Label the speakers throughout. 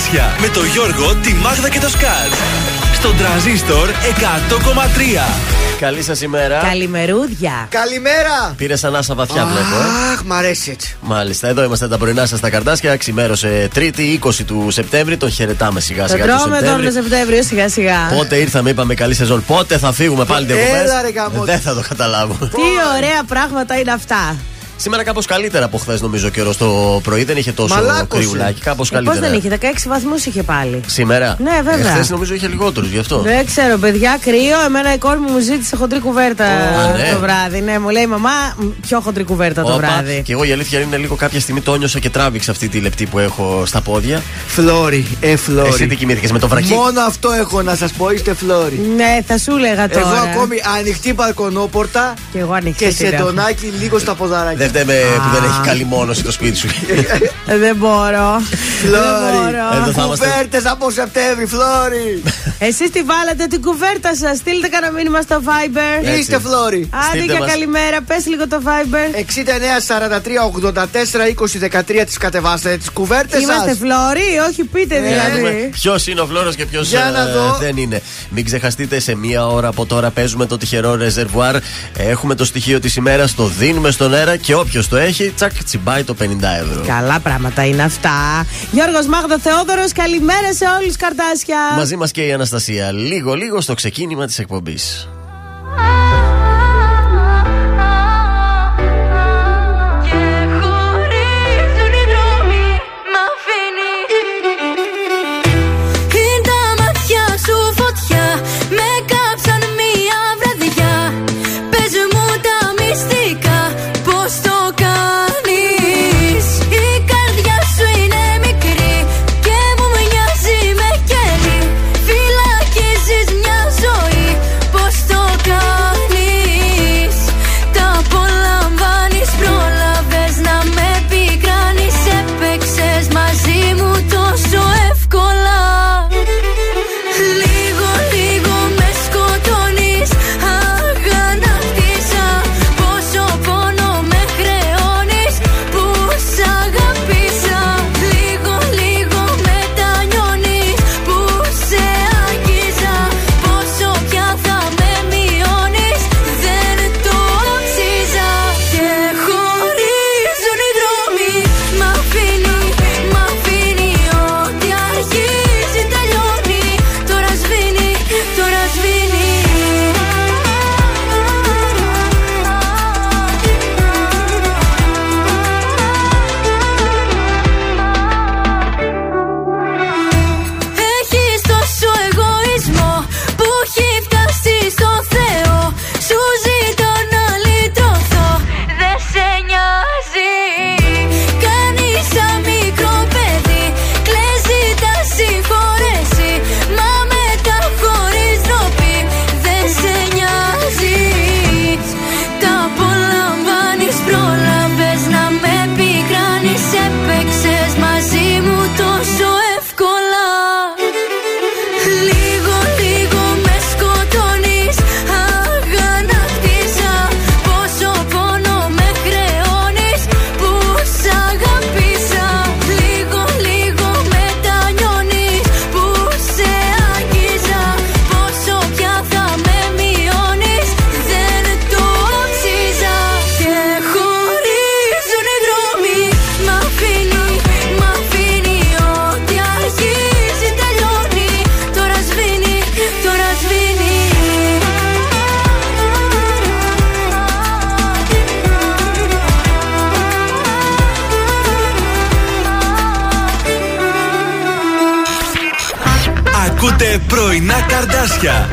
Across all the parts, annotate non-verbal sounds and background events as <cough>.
Speaker 1: Καρτάσια με το Γιώργο, τη Μάγδα και το Σκάτ. Στον τραζίστορ 100,3.
Speaker 2: Καλή σας ημέρα.
Speaker 3: Καλημερούδια.
Speaker 4: Καλημέρα.
Speaker 2: Πήρε ανάσα βαθιά, βλέπω. Ε.
Speaker 4: Αχ, μ' αρέσει έτσι.
Speaker 2: Μάλιστα, εδώ είμαστε τα πρωινά σας στα καρτάσια. Ξημέρωσε Τρίτη, 20 του Σεπτέμβρη. Τον χαιρετάμε σιγά
Speaker 3: Το
Speaker 2: σιγά.
Speaker 3: τρώμε τον Σεπτέμβριο σιγά σιγά.
Speaker 2: Πότε ήρθαμε, είπαμε καλή σεζόν. Πότε θα φύγουμε πάλι διακοπές.
Speaker 4: Έλα, ρε, γαμώτο.
Speaker 2: Δεν θα το καταλάβω.
Speaker 3: Τι ωραία πράγματα είναι αυτά.
Speaker 2: Σήμερα κάπως καλύτερα από χθες, νομίζω, καιρός το πρωί. Δεν είχε τόσο
Speaker 4: Μαλάκωσε.
Speaker 2: κρυουλάκι. Κάπως
Speaker 3: Πώς
Speaker 2: καλύτερα.
Speaker 3: δεν είχε, 16 βαθμούς είχε πάλι.
Speaker 2: Σήμερα;
Speaker 3: Ναι, βέβαια.
Speaker 2: Χθες νομίζω είχε λιγότερους, γι' αυτό.
Speaker 3: Δεν ξέρω, παιδιά, κρύο. Εμένα η κόρη μου μου ζήτησε χοντρή κουβέρτα
Speaker 2: Α, ναι.
Speaker 3: το βράδυ. Ναι, μου λέει μαμά, μ, πιο χοντρή κουβέρτα το
Speaker 2: Όπα.
Speaker 3: βράδυ.
Speaker 2: Και εγώ η αλήθεια είναι λίγο κάποια στιγμή το νιώσα και τράβηξα αυτή τη λεπτή που έχω στα πόδια.
Speaker 4: Φλόρι, ε, φλόρι.
Speaker 2: Εσύ τι κοιμήθηκες με το βρακί;
Speaker 4: Μόνο αυτό έχω να σας πω, είστε φλόρι.
Speaker 3: Ναι, θα σου έλεγα τώρα.
Speaker 4: Εγώ ακόμη ανοιχτή μπαλκονόπορτα
Speaker 3: Και εγώ ανοιχτή
Speaker 4: και
Speaker 3: την έχω.
Speaker 4: σεντονάκι λίγο στα ποδαράκια.
Speaker 2: Δεν φταίμε που δεν έχει καλή μόνωση το σπίτι σου.
Speaker 3: Ε, Δεν μπορώ. Δεν
Speaker 4: Φλόρι.
Speaker 3: μπορώ.
Speaker 2: Εδώ θα είμαστε.
Speaker 4: Κουβέρτες από Σεπτέμβρη, φλόρι. <laughs>
Speaker 3: Εσείς τη βάλατε την κουβέρτα σας; Στείλτε κανένα μήνυμα στο Viber.
Speaker 2: Έτσι.
Speaker 4: Είστε φλόρι.
Speaker 3: Άντε
Speaker 2: Στείλτε
Speaker 3: για
Speaker 2: μας.
Speaker 3: καλημέρα, πες λίγο το Viber.
Speaker 4: 69 43 84 20 13 τις κατεβάστε τις κουβέρτες
Speaker 3: Είμαστε
Speaker 4: σας.
Speaker 3: φλόροι, όχι πείτε δηλαδή.
Speaker 2: Ποιος είναι ο Φλόρος και ποιος
Speaker 4: Για να δω.
Speaker 2: δεν είναι. Μην ξεχαστείτε, σε μία ώρα από τώρα παίζουμε το τυχερό ρεζερβουάρ. Έχουμε το στοιχείο της ημέρας, το δίνουμε στον αέρα και όποιος το έχει, τσακ, τσιμπάει το 50 ευρώ.
Speaker 3: Καλά πράγματα είναι αυτά. Γιώργος Μάγδο Θεόδωρος, καλημέρα σε όλους καρτάσια.
Speaker 2: Μαζί μας και η Αναστασία. Λίγο-λίγο στο ξεκίνημα
Speaker 5: της εκπομπής.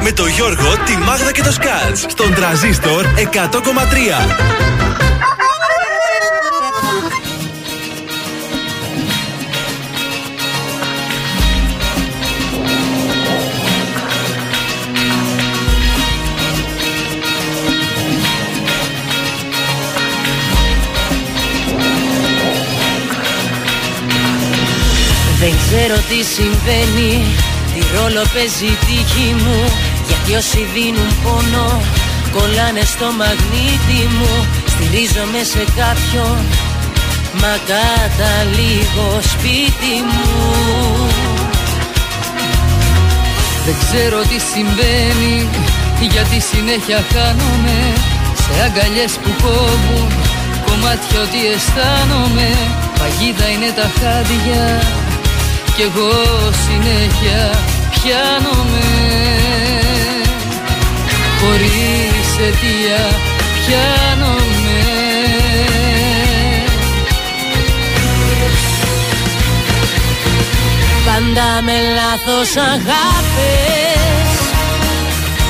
Speaker 5: Με το
Speaker 1: Γιώργο, τη Μάγδα και το Σκάτς. Στον τραζίστορ 100,3.
Speaker 6: Δεν ξέρω τι συμβαίνει Τι ρόλο παίζει η τύχη μου Γιατί όσοι δίνουν πόνο Κολλάνε στο μαγνήτη μου Στηρίζομαι σε κάποιον Μα καταλήγω σπίτι μου.
Speaker 7: Δεν ξέρω τι συμβαίνει γιατί συνέχεια χάνομαι Σε αγκαλιές που κόβουν κομμάτια ότι αισθάνομαι Παγίδα είναι τα χάδια κι εγώ συνέχεια πιάνομαι Χωρίς αιτία πιάνομαι.
Speaker 6: Πάντα με λάθος αγάπες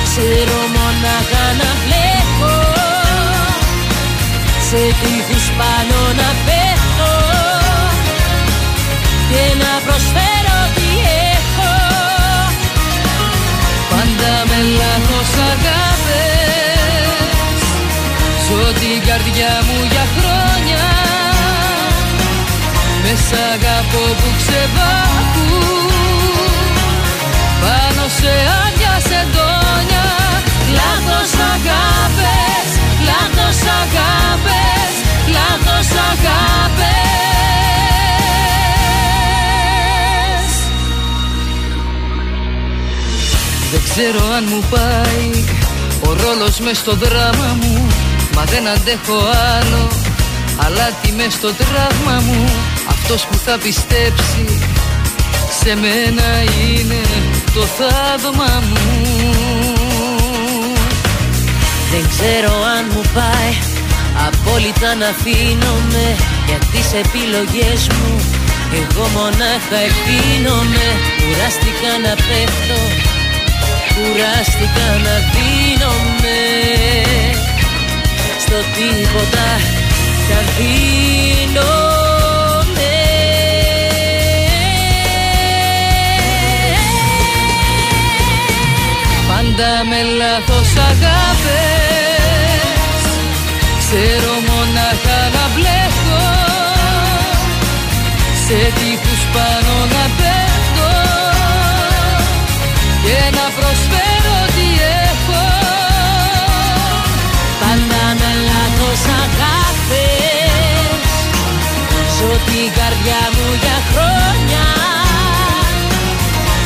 Speaker 6: Ξέρω μονάχα να βλέπω. Σε τείχους πάνω να πέφτω Και να προσφέρω τι έχω.
Speaker 7: Πάντα με λάθος αγάπες. Ζω την καρδιά μου για χρόνια. Με σ' αγαπώ που ξεβάκουν Πάνω σε άδεια σεντόνια
Speaker 6: Λάθος αγάπες, λάθος αγάπες, λάθος αγάπες
Speaker 7: ξέρω αν μου πάει ο ρόλος μες στο δράμα μου Μα δεν αντέχω άλλο. Αλλά τι μες στο τραύμα μου Αυτός που θα πιστέψει Σε μένα είναι το θαύμα μου.
Speaker 6: Δεν ξέρω αν μου πάει Απόλυτα να αφήνομαι Για τις επιλογές μου. Εγώ μονάχα ευθύνομαι Κουράστηκα να πέφτω Κουράστηκα να δίνομαι Στο τίποτα κι αφήνομαι
Speaker 7: Πάντα με λάθος αγάπες Ξέρω μονάχα να μπλέκω Σε τείχους πάνω να πέφτω
Speaker 6: αγάπες Ζω την καρδιά μου για χρόνια.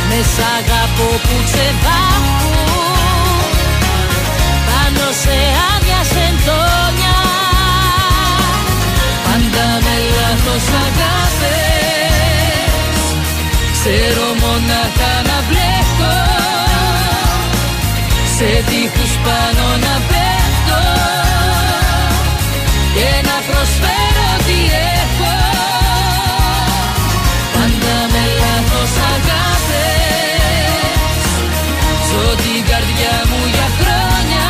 Speaker 6: Με σ' αγαπώ που ξεβάχουν Πάνω σε άδεια σεντόνια.
Speaker 7: Πάντα με λάθος αγάπες Ξέρω μονάχα να μπλέκω Σε τείχους πάνω να πέφτω. Και να προσφέρω τι έχω. Πάντα με λάθος αγάπες. Ζω την καρδιά μου για χρόνια.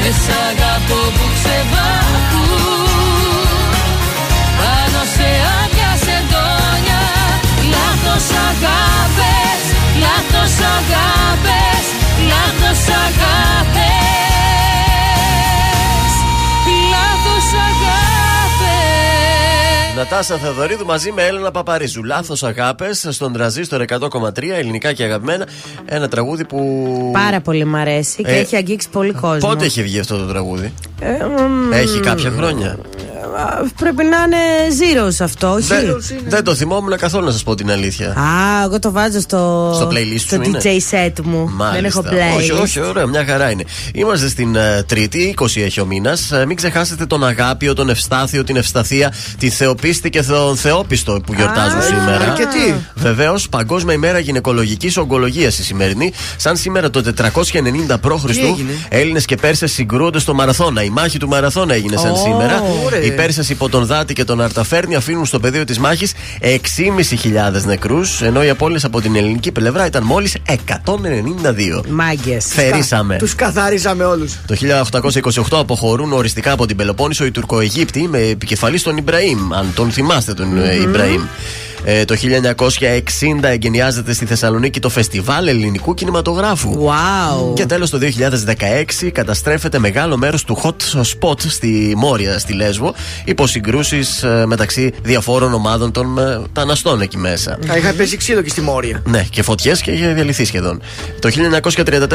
Speaker 7: Με σ' αγαπώ που ξεβάκουν Πάνω σε άδεια σεντόνια
Speaker 6: Λάθος αγάπες, λάθος αγάπες,
Speaker 2: Νατάσα Θεοδωρίδου μαζί με Έλενα Παπαρίζου. Λάθος αγάπες στον τραζίστορ 100,3 ελληνικά και αγαπημένα. Ένα τραγούδι που.
Speaker 3: Πάρα πολύ μ' αρέσει και
Speaker 2: Ε,
Speaker 3: έχει αγγίξει πολύ κόσμο.
Speaker 2: Πότε έχει βγει αυτό το τραγούδι,
Speaker 3: Ε, μ,
Speaker 2: Έχει κάποια χρόνια.
Speaker 3: Α, Πρέπει να είναι zeros αυτό, όχι;
Speaker 2: Δεν, δεν το θυμόμουν καθόλου να σας πω την αλήθεια.
Speaker 3: Α, εγώ το βάζω στο,
Speaker 2: Στο playlist
Speaker 3: στο
Speaker 2: σου είναι;
Speaker 3: DJ set μου. Δεν έχω playlist.
Speaker 2: Όχι, όχι, ωραία, μια χαρά είναι. Είμαστε στην ε, Τρίτη, 20 έχει ο μήνας. μην ξεχάσετε τον Αγάπιο, τον Ευστάθιο, την Ευσταθία, τη Θεοπίστη και τον Θεόπιστο που γιορτάζουν
Speaker 3: Α,
Speaker 2: σήμερα.
Speaker 4: αρκετοί.
Speaker 2: Βεβαίως, Παγκόσμια ημέρα γυναικολογικής ογκολογίας η σημερινή. Σαν σήμερα το 490 π.Χ.
Speaker 4: έγινε;
Speaker 2: Έλληνες και Πέρσες συγκρούονται στο Μαραθώνα. Η μάχη του Μαραθώνα έγινε σαν
Speaker 3: Ω,
Speaker 2: σήμερα.
Speaker 4: ωραία.
Speaker 2: Οι Πέρσε υπό τον Δάτη και τον Αρταφέρνη αφήνουν στο πεδίο της μάχης 6.500 νεκρούς, ενώ οι απώλειες από την ελληνική πλευρά ήταν μόλις 192.
Speaker 3: Μάγκες.
Speaker 2: Θερήσαμε.
Speaker 4: Τους καθαρίσαμε όλους.
Speaker 2: Το 1828 αποχωρούν οριστικά από την Πελοπόννησο οι Τουρκοαιγύπτιοι με επικεφαλής τον Ιμπραήμ. Αν τον θυμάστε τον ε, Ιμπραήμ. Ε, το 1960 εγκαινιάζεται στη Θεσσαλονίκη το Φεστιβάλ Ελληνικού Κινηματογράφου.
Speaker 3: Wow.
Speaker 2: Και τέλος το 2016 καταστρέφεται μεγάλο μέρος του hot spot στη Μόρια, στη Λέσβο, υπό συγκρούσει μεταξύ διαφόρων ομάδων των μεταναστών εκεί μέσα.
Speaker 4: Θα είχα πέσει ξύλο και στη Μόρια.
Speaker 2: Ναι, και φωτιές και είχε διαλυθεί σχεδόν. Το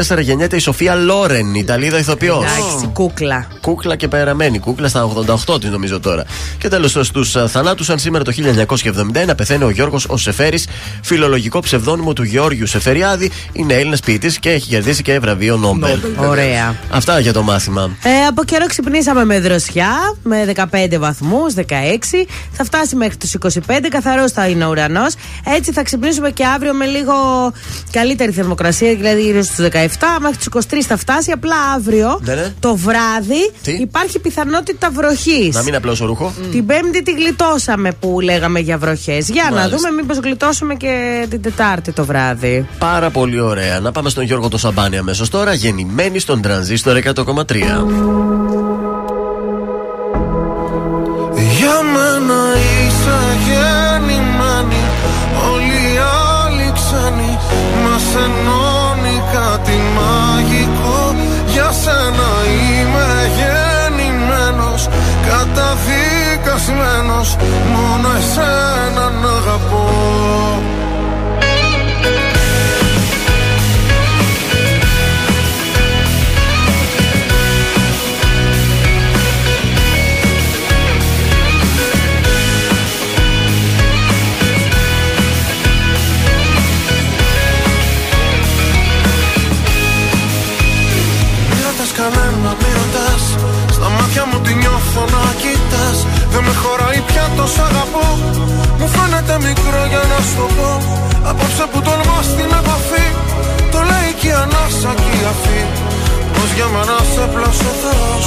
Speaker 2: 1934 γεννιέται η Σοφία Λόρεν, Ιταλίδα ηθοποιός.
Speaker 3: Εντάξει, κούκλα.
Speaker 2: Κούκλα και περαμένη. Κούκλα στα 88 τη νομίζω τώρα. Και τέλος στους θανάτους, αν σήμερα το 1971 πεθαίνει ο Γιώργος Ο Σεφέρης, φιλολογικό ψευδόνυμο του Γεώργιου Σεφεριάδη. Είναι Έλληνας ποιητής και έχει κερδίσει και βραβείο Νόμπελ.
Speaker 3: Ωραία.
Speaker 2: Αυτά για το μάθημα.
Speaker 3: Ε, από καιρό ξυπνήσαμε με δροσιά, με 15 βαθμούς, 16. Θα φτάσει μέχρι τους 25, καθαρός θα είναι ο ουρανός. Έτσι θα ξυπνήσουμε και αύριο με λίγο καλύτερη θερμοκρασία, δηλαδή γύρω στους 17. Μέχρι τους 23 θα φτάσει. Απλά αύριο
Speaker 2: Ναι, ναι.
Speaker 3: το βράδυ
Speaker 2: Τι;
Speaker 3: υπάρχει πιθανότητα βροχής.
Speaker 2: Να μην απλώσω ρούχο.
Speaker 3: Την Πέμπτη τη γλιτώσαμε που λέγαμε για βροχές. Για να
Speaker 2: Μάλιστα.
Speaker 3: δούμε, μήπως γλιτώσουμε και την Τετάρτη το βράδυ.
Speaker 2: Πάρα πολύ ωραία. Να πάμε στον Γιώργο το Σαμπάνι αμέσως τώρα, γεννημένη στον τρανζίστορ 100,3.
Speaker 8: Μόνο εσένα να μικρό για να σου το πω Απόψε που τολμάς την επαφή Το λέει και η ανάσα και η αφή. Πως για μένα σε πλάσω ο Θεός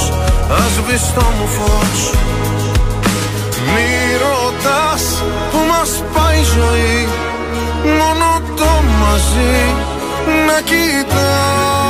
Speaker 8: Ας βυστό μου φως. Μη ρωτάς που μας πάει η ζωή Μόνο το μαζί να κοιτάς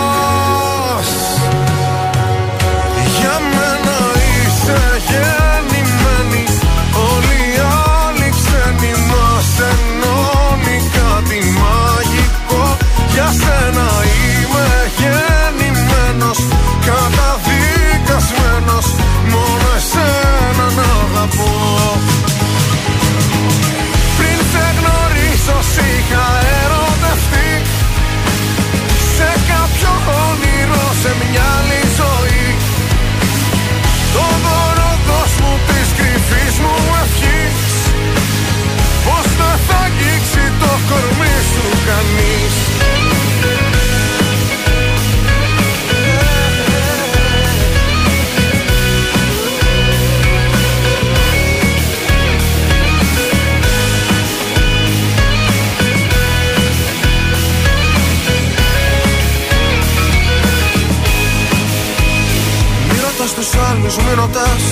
Speaker 8: τους άλλους, μη ρωτάς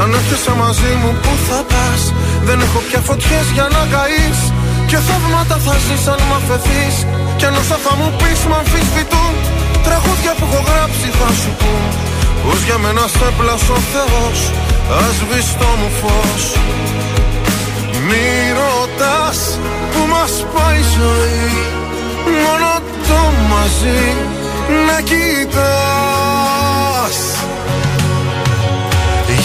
Speaker 8: Αν έρχεσαι μαζί μου που θα πας; Δεν έχω πια φωτιές για να καείς. Και θαύματα θα ζεις αν μ' αφαιθείς. Κι αν όσα θα μου πεις μ' αμφισβητούν. Τραγούδια που έχω γράψει θα σου πούν. Πως για μένα σε πλάσω ο Θεός Ας βυστό μου φως. Μη ρωτάς που μας πάει η ζωή Μόνο το μαζί να κοιτάς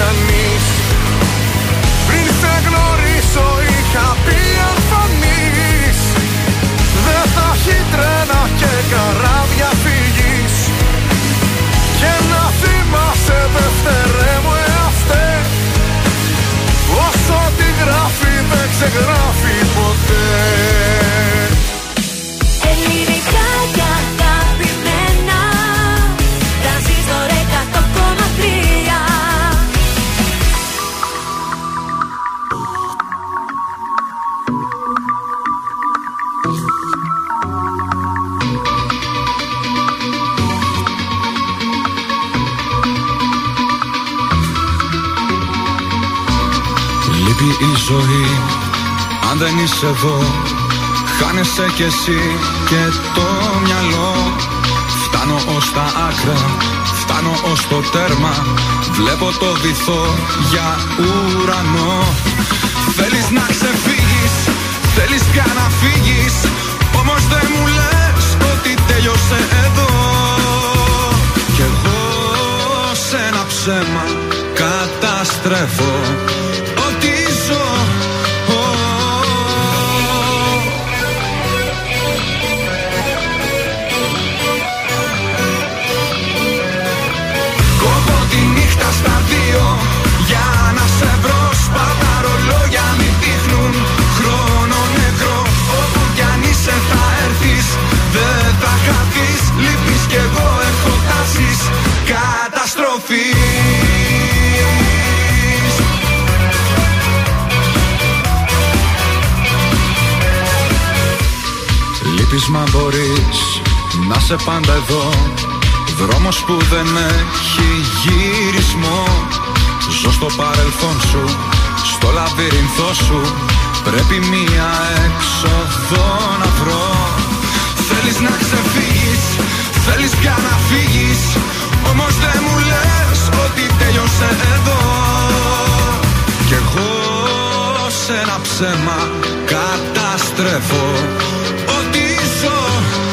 Speaker 8: κανείς Πριν σε είχα πει αν
Speaker 9: Δε θα έχει τρένα
Speaker 8: και καράβια φύγεις Και να θυμάσαι δεύτερε μου εαυτέ Όσο τη γράφει
Speaker 9: δεν ξεγράφει ποτέ. Είσαι εδώ Χάνεσαι κι εσύ και το μυαλό. Φτάνω ως τα άκρα Φτάνω ως το τέρμα. Βλέπω το βυθό για ουρανό. Θέλεις να ξεφύγεις Θέλεις πια να φύγεις. Όμως δεν μου λες ότι τέλειωσε εδώ. Κι εγώ σε ένα ψέμα καταστρέφω. Ότι ζω μα μπορείς να σε πάντα εδώ. Δρόμος που δεν έχει γυρισμό. Ζω στο παρελθόν σου, στο λαβύρινθό σου. Πρέπει μία έξοδο να βρω. Θέλεις να ξεφύγεις, θέλεις πια να φύγεις. Όμως δεν μου λες ότι τέλειωσε εδώ. Κι εγώ σε ένα ψέμα καταστρέφω Ότι ζω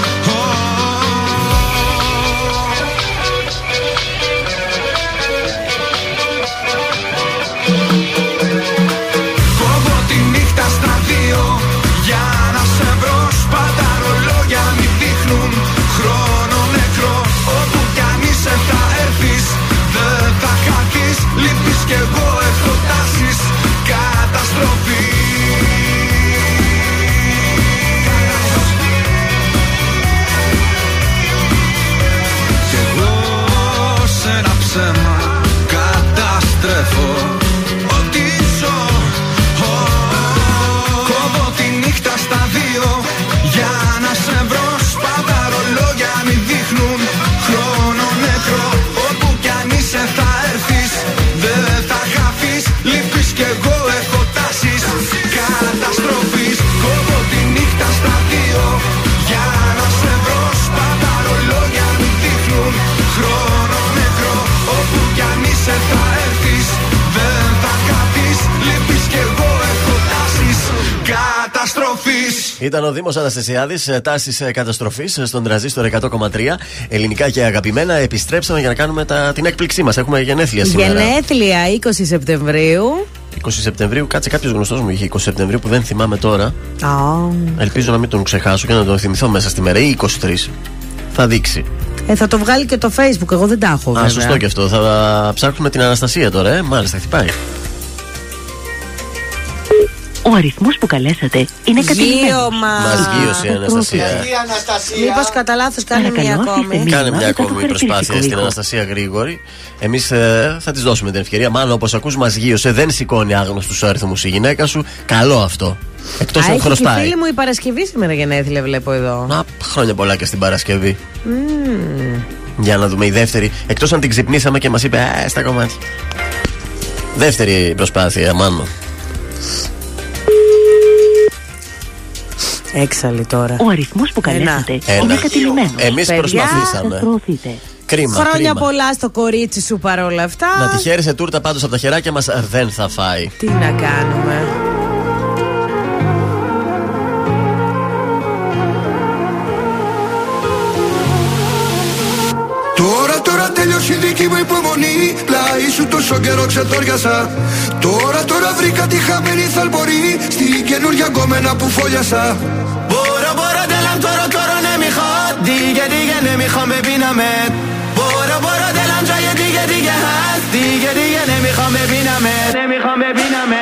Speaker 2: Ήταν ο Δήμος Αναστασιάδης, τάσης καταστροφής στον τραζίστορ 100,3. Ελληνικά και αγαπημένα. Επιστρέψαμε για να κάνουμε τα, την έκπληξή μας. Έχουμε γενέθλια σήμερα.
Speaker 3: Γενέθλια 20 Σεπτεμβρίου.
Speaker 2: 20 Σεπτεμβρίου, κάτσε κάποιος γνωστός μου είχε 20 Σεπτεμβρίου που δεν θυμάμαι τώρα.
Speaker 3: Α,
Speaker 2: Ελπίζω να μην τον ξεχάσω και να τον θυμηθώ μέσα στη μέρα. Ή 23. Θα δείξει.
Speaker 3: ε, θα το βγάλει και το Facebook. Εγώ δεν τα έχω.
Speaker 2: Α,
Speaker 3: βέβαια.
Speaker 2: σωστό και αυτό. Θα ψάχνουμε την Αναστασία τώρα, ε. Μάλιστα, χτυπάει.
Speaker 10: Ο αριθμός που καλέσατε είναι κατηλημένος.
Speaker 3: Γείωμα.
Speaker 2: Μας γύρωσε η Αναστασία.
Speaker 4: Η Αναστασία.
Speaker 3: Μήπως κατά λάθο κάνει
Speaker 10: Παρακαλώ,
Speaker 3: μία
Speaker 10: αφήστε
Speaker 3: ακόμη.
Speaker 10: μία.
Speaker 2: Κάνε μια
Speaker 10: μετά το
Speaker 2: ακόμη προσπάθεια
Speaker 10: χαρακτηριστικό
Speaker 2: στην
Speaker 10: ήχο.
Speaker 2: Αναστασία γρήγορη. Εμείς θα της δώσουμε την ευκαιρία. Μάλλον όπως ακούς, μας γύρωσε. Δεν σηκώνει άγνωστου αριθμού η γυναίκα σου. Καλό αυτό. Εκτός
Speaker 3: Α,
Speaker 2: αν
Speaker 3: έχει και η
Speaker 2: χρωστάει.
Speaker 3: φίλη μου η Παρασκευή σήμερα γενέθλια, βλέπω εδώ.
Speaker 2: Να, χρόνια πολλά και στην Παρασκευή. Για να δούμε η δεύτερη. Εκτός αν την ξυπνήσαμε και μας είπε Α, στα κομμάτια. Δεύτερη προσπάθεια, μάλλον.
Speaker 3: Έξαλλη τώρα.
Speaker 10: Ο αριθμός που
Speaker 3: Ένα.
Speaker 10: καλέσατε
Speaker 2: Ένα.
Speaker 10: είναι κατηλημένος.
Speaker 2: Εμείς
Speaker 3: Παιδιά.
Speaker 2: προσπαθήσαμε.
Speaker 10: Σας προωθείτε.
Speaker 2: Κρίμα.
Speaker 3: Χρόνια
Speaker 2: κρίμα.
Speaker 3: πολλά στο κορίτσι σου παρόλα αυτά.
Speaker 2: Να τη χαίρεσαι τούρτα πάντως από τα χεράκια μας δεν θα φάει.
Speaker 3: Τι να κάνουμε.
Speaker 11: κι με υπομονή Πλάι σου τόσο καιρό ξετόριασα. Τώρα τώρα βρήκα τη χαμένη θαλπορή Στη καινούργια γκόμενα που φόλιασα.
Speaker 8: Μπορώ μπορώ τέλαμ τώρα τώρα ναι μη χα. Δίγε δίγε ναι μη χα με πίναμε. Μπορώ μπορώ τέλαμ τζάγε δίγε δίγε χα. Δίγε δίγε ναι
Speaker 11: μη χα με πίναμε. Ναι μη με πίναμε.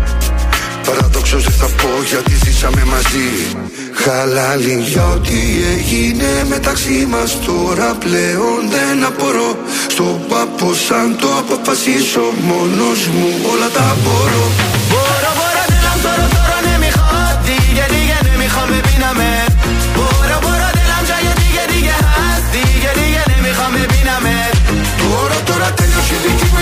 Speaker 11: Παραδόξως δεν θα πω γιατί ζήσαμε μαζί. χάλαλη. για ό,τι έγινε μεταξύ μας τώρα πλέον δεν απορώ. Στον πάπο σαν το αποφασίσω μόνος μου όλα τα μπορώ.
Speaker 12: Μπορώ, μπορώ, ναι, δεν τώρα, τώρα, ναι, μη χάτι. Γιατί για ναι, μη χάμε, πίναμε. Μπορώ, μπορώ, ναι, δεν λαμβάνω γιατί, γιατί. Γιατί για ναι, μη χάμε, πίναμε.
Speaker 11: Τώρα, τώρα, τέλειωσε η δική μου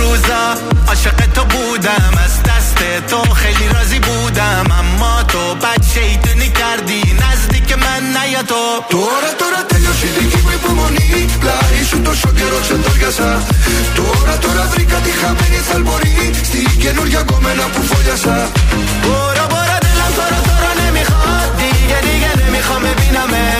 Speaker 12: روزا عاشق تو بودم از دست تو خیلی راضی بودم اما تو بد شیطونی کردی نزدیک من نیا تو
Speaker 11: Τώρα τώρα τέλειωσε η δική μου υπομονή Πλάι σου τόσο καιρό ξεντόριασα Τώρα τώρα βρήκα τη χαμένη θαλμορή Στην καινούργια κομμένα που φόλιασα
Speaker 12: برو برو دلم تو رو تو رو نمیخواد دیگه دیگه نمیخوام ببینمت برو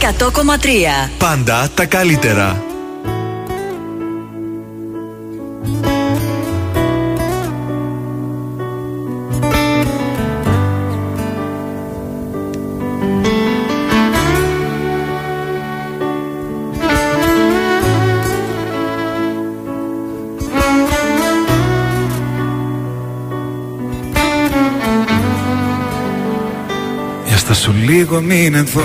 Speaker 13: 100,3
Speaker 1: Πάντα τα καλύτερα.
Speaker 14: Για στα σου λίγο μην εδώ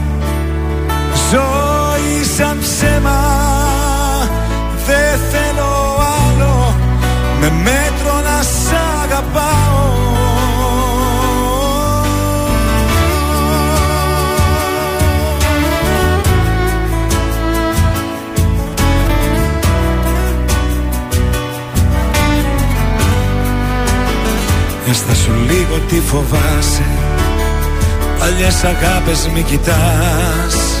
Speaker 14: ζωή σαν ψέμα Δεν θέλω άλλο. Με μέτρο να σ' αγαπάω. Έστα σου λίγο τι φοβάσαι. Παλιές αγάπες μη κοιτάς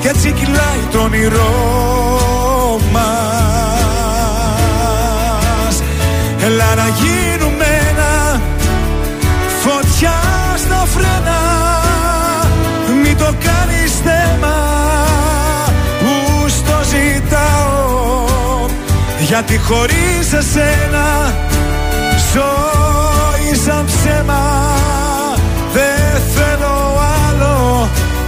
Speaker 14: Κι έτσι κυλάει το όνειρό μας. Έλα να γίνουμε ένα Φωτιά στα φρένα. Μην το κάνεις θέμα Που στο ζητάω. Γιατί χωρίς εσένα Ζωή σαν ψέμα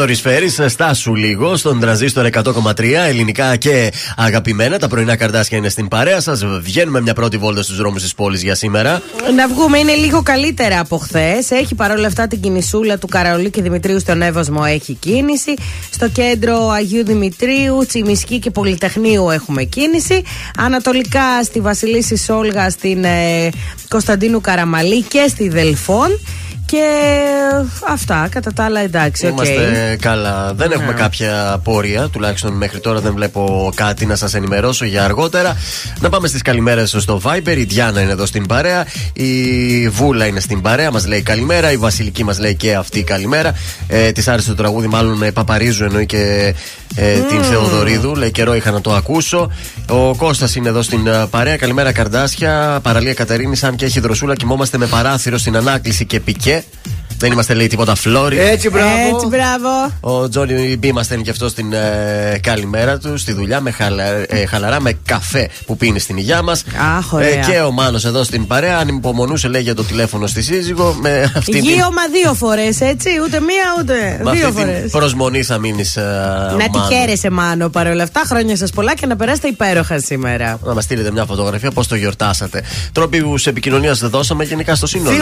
Speaker 2: Θόδωρης Φέρης, στάσου λίγο στον τραζίστορ 100,3 ελληνικά και αγαπημένα. Τα πρωινά καρδάσια είναι στην παρέα σας. Βγαίνουμε μια πρώτη βόλτα στους δρόμους της πόλης για σήμερα.
Speaker 3: Να βγούμε, είναι λίγο καλύτερα από χθες. Έχει παρόλα αυτά την κινησούλα του Καραολί και Δημητρίου στον Εύωσμο έχει κίνηση. Στο κέντρο Αγίου Δημητρίου, Τσιμισκή και Πολυτεχνείου έχουμε κίνηση. Ανατολικά στη Βασιλίση Σόλγα, στην ε, Κωνσταντίνου Καραμαλή και στη Δελφών. Και αυτά, κατά τα άλλα εντάξει, οκ.
Speaker 2: Είμαστε καλά. Δεν έχουμε
Speaker 3: Ναι.
Speaker 2: κάποια απορία, τουλάχιστον μέχρι τώρα δεν βλέπω κάτι να σας ενημερώσω για αργότερα. Να πάμε στις καλημέρες στο Viber. Η Διάννα είναι εδώ στην παρέα. Η Βούλα είναι στην παρέα, μας λέει καλημέρα. Η Βασιλική μας λέει και αυτή καλημέρα. Ε, Της άρεσε το τραγούδι, μάλλον ε, Παπαρίζου εννοεί και ε, την Θεοδωρίδου. Λέει καιρό είχα να το ακούσω. Ο Κώστας είναι εδώ στην ε, παρέα. Καλημέρα, Καρντάσια. Παραλία Κατερίνης, αν και έχει δροσούλα, κοιμόμαστε με παράθυρο στην ανάκλιση και πικέ. Δεν είμαστε λέει τίποτα φλόρι.
Speaker 4: Έτσι, μπράβο.
Speaker 3: Έτσι, μπράβο.
Speaker 2: Ο Τζόνι Μπι μας στέλνει και αυτό στην ε, καλημέρα του, στη δουλειά με χαλα, ε, χαλαρά με καφέ που πίνει στην υγειά μας.
Speaker 3: Αχ, ωραία.
Speaker 2: και ο Μάνος εδώ στην παρέα, αν υπομονούσε, λέει για το τηλέφωνο στη σύζυγο. Με αυτή την,
Speaker 3: Γύρωμα δύο φορές, έτσι. Ούτε μία ούτε
Speaker 2: με
Speaker 3: δύο
Speaker 2: αυτή
Speaker 3: φορές.
Speaker 2: την προσμονή θα μείνεις.
Speaker 3: Να τη χαίρεσαι, Μάνο, παρόλα αυτά. Χρόνια σας πολλά και να περάσετε υπέροχα σήμερα.
Speaker 2: Να μας στείλετε μια φωτογραφία πώς το γιορτάσατε. Τρόποι επικοινωνίας δεν δώσαμε γενικά στο σύνολο.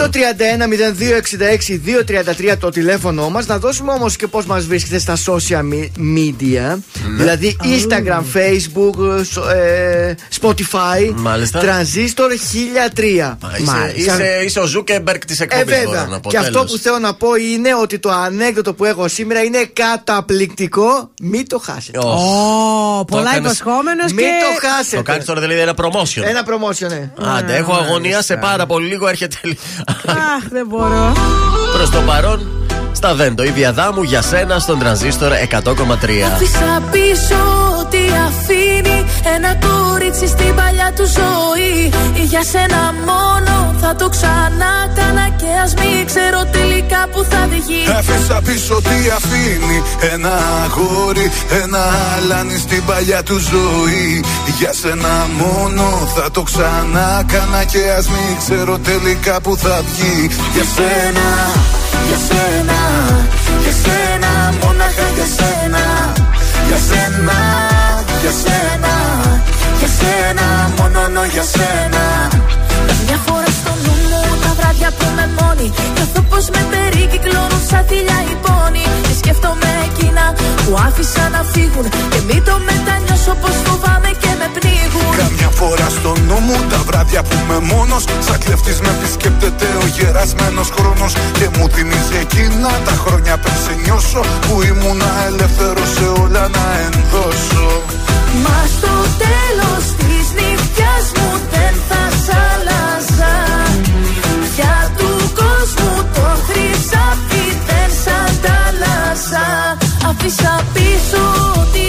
Speaker 4: 231-0266-233 το τηλέφωνο μας. Να δώσουμε όμως και πώς μας βρίσκεται στα social me- media.
Speaker 2: Ναι.
Speaker 4: Δηλαδή Instagram, Facebook, σο- ε, Spotify.
Speaker 2: Μάλιστα.
Speaker 4: Transistor 1003.
Speaker 2: Είσαι, είσαι, είσαι ο Ζούκεμπερκ της
Speaker 4: Ε,
Speaker 2: εκπομπή.
Speaker 4: βέβαια. Και αυτό που θέλω να πω είναι ότι το ανέκδοτο που έχω σήμερα είναι καταπληκτικό. Μην το χάσετε.
Speaker 3: Ω, πολλά
Speaker 2: έκανες-
Speaker 3: υποσχόμενος
Speaker 4: Μην
Speaker 3: και.
Speaker 4: το χάσετε.
Speaker 2: Το κάνεις τώρα δηλαδή ένα promotion.
Speaker 4: Ένα promotion, ναι.
Speaker 2: Άντε, έχω αγωνία σε πάρα πολύ λίγο. Έρχεται
Speaker 3: Αχ, δεν μπορώ.
Speaker 2: Προ το παρόν στα Βέντο. Η διαδάμου για σένα στον τρανζίστορ 100,3.
Speaker 5: Άφησα πίσω ό,τι αφήνει Ένα κορίτσι στην παλιά του ζωή Για σένα μόνο θα το ξανά κάνα Και ας μην ξέρω τελικά που θα βγει
Speaker 9: Άφησα πίσω τι αφήνει Ένα αγόρι, ένα αλάνι στην παλιά του ζωή Για σένα μόνο θα το ξανά κάνα Και ας μην ξέρω τελικά που θα βγει Για σένα, για σένα, για σένα Μόναχα για σένα, για σένα, για σένα Για σένα, μόνο για σένα.
Speaker 5: Μια φορά στο νου μου τα βράδια που είμαι μόνη Νιώθω πως με περικυκλώνουν σαν θηλιά οι πόνοι Και σκέφτομαι εκείνα που άφησα να φύγουν Και μην το μετανιώσω πως φοβάμαι
Speaker 9: φορά στο νου μου τα βράδια που είμαι μόνος. Σαν κλεφτής με επισκέπτεται ο γερασμένος χρόνος. Και μου θυμίζει εκείνα τα χρόνια πριν σε νιώσω Που ήμουνα ελεύθερος σε όλα να ενδώσω.
Speaker 5: Μα στο τέλος της νύχτιας μου δεν θα σ' άλλαζα. Πια του κόσμου το χρυσάφι δεν σ' αντάλλαζα. Αφήσα πίσω ό,τι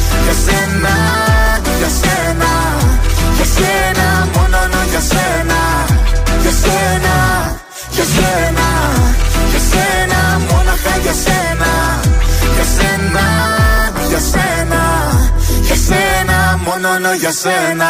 Speaker 9: σένα, για σένα Για σένα, μόνο για σένα Για σένα, για σένα, για σένα Μόναχα για σένα, για σένα, για σένα Για σένα, μόνο για σένα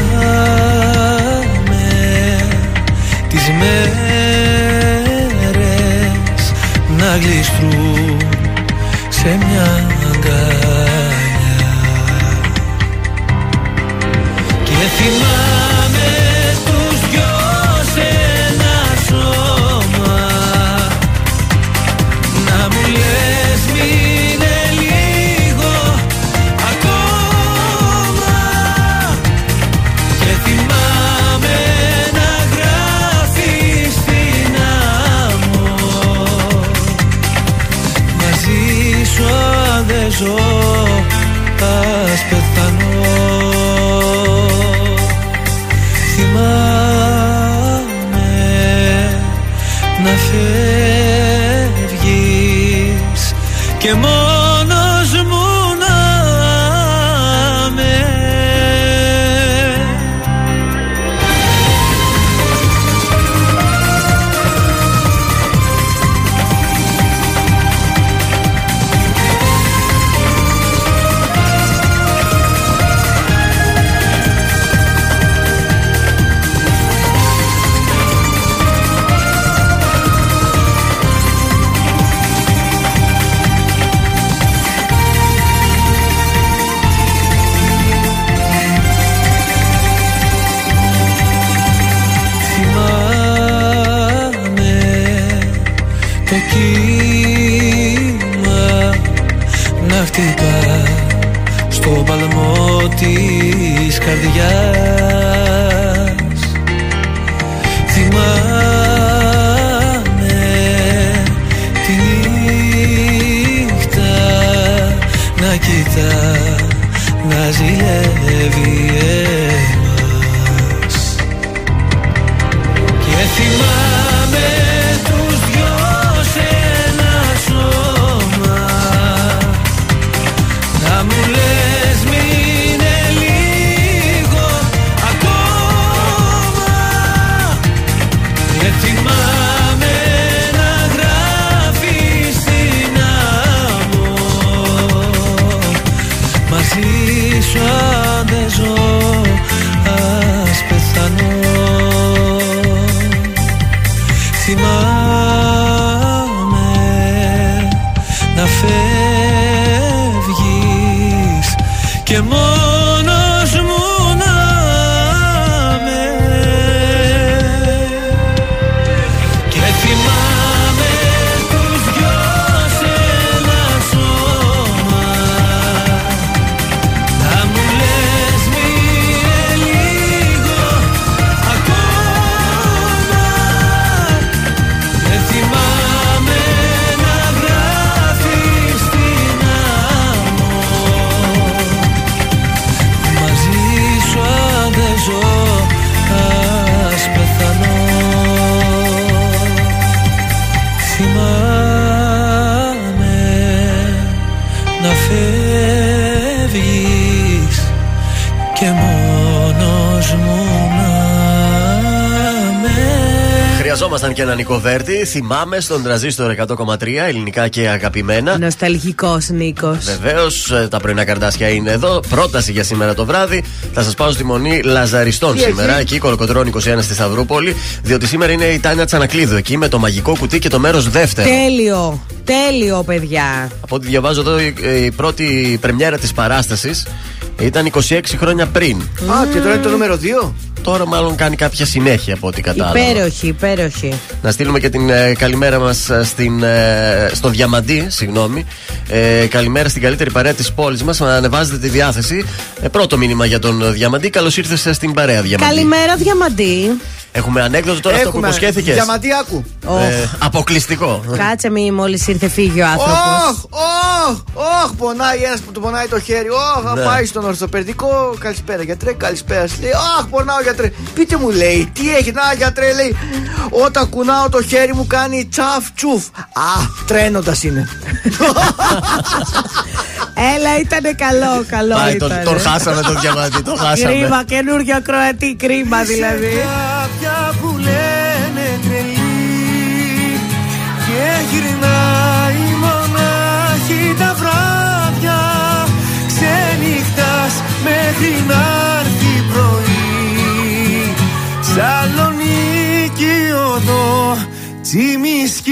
Speaker 14: μέρες να γλιστρούν σε μια αγκαλιά. Και θυμάμαι Θυμάμαι
Speaker 2: στον τραζίστορ 100,3 ελληνικά και αγαπημένα.
Speaker 3: Νοσταλγικός Νίκος.
Speaker 2: Βεβαίως, τα πρωινά καρτάσια είναι εδώ. Πρόταση για σήμερα το βράδυ. Θα σας πάω στη μονή Λαζαριστών
Speaker 3: Τι
Speaker 2: σήμερα,
Speaker 3: έχει;
Speaker 2: εκεί κολοκοτρώνη 21 στη Σταυρούπολη. Διότι σήμερα είναι η Τάνια Τσανακλείδου εκεί με το μαγικό κουτί και το μέρος δεύτερο.
Speaker 3: Τέλειο. Τέλειο, παιδιά.
Speaker 2: Από ό,τι διαβάζω εδώ, η, η πρώτη πρεμιέρα της παράστασης ήταν 26 χρόνια πριν.
Speaker 4: Α, και τώρα είναι το νούμερο 2.
Speaker 2: Τώρα μάλλον κάνει κάποια συνέχεια από ό,τι κατάλαβα.
Speaker 3: Υπέροχη, υπέροχη.
Speaker 2: Να στείλουμε και την ε, καλημέρα μας στο Διαμαντή, συγγνώμη. Ε, καλημέρα στην καλύτερη παρέα της πόλης μας. Να ανεβάζετε τη διάθεση. Ε, πρώτο μήνυμα για τον Διαμαντή. Καλώς ήρθες στην παρέα, Διαμαντή.
Speaker 3: Καλημέρα, Διαμαντή.
Speaker 2: Έχουμε ανέκδοτο τώρα αυτό που υποσχέθηκες.
Speaker 4: Διαμαντή, άκου.
Speaker 2: Ε, αποκλειστικό.
Speaker 3: Κάτσε μη μόλις ήρθε φύγει ο άνθρωπος.
Speaker 4: Όχ, όχ, όχ, πονάει ένας που του πονάει το χέρι. Όχ, θα
Speaker 2: Ναι.
Speaker 4: πάει στον ορθοπαιδικό. Καλησπέρα, γιατρέ, καλησπέρα. Σου Λέει, Αχ, πονάω, γιατρέ. Πείτε μου, λέει, τι έχει, να, γιατρέ, λέει. Όταν κουνάω το χέρι μου κάνει τσαφ τσουφ. Α, τρένοντας είναι. <laughs>
Speaker 3: Έλα, ήταν καλό, καλό.
Speaker 2: Πάει, τον,
Speaker 3: ήταν.
Speaker 2: τον χάσαμε τον Διαμαντή. Τον χάσαμε.
Speaker 3: Κρίμα, καινούριο Κροατή, κρίμα δηλαδή.
Speaker 14: Κάποια που λένε τρελή Και γυρνάει μέχρι να έρθει πρωί. Σαλονίκη οδό Τσιμισκή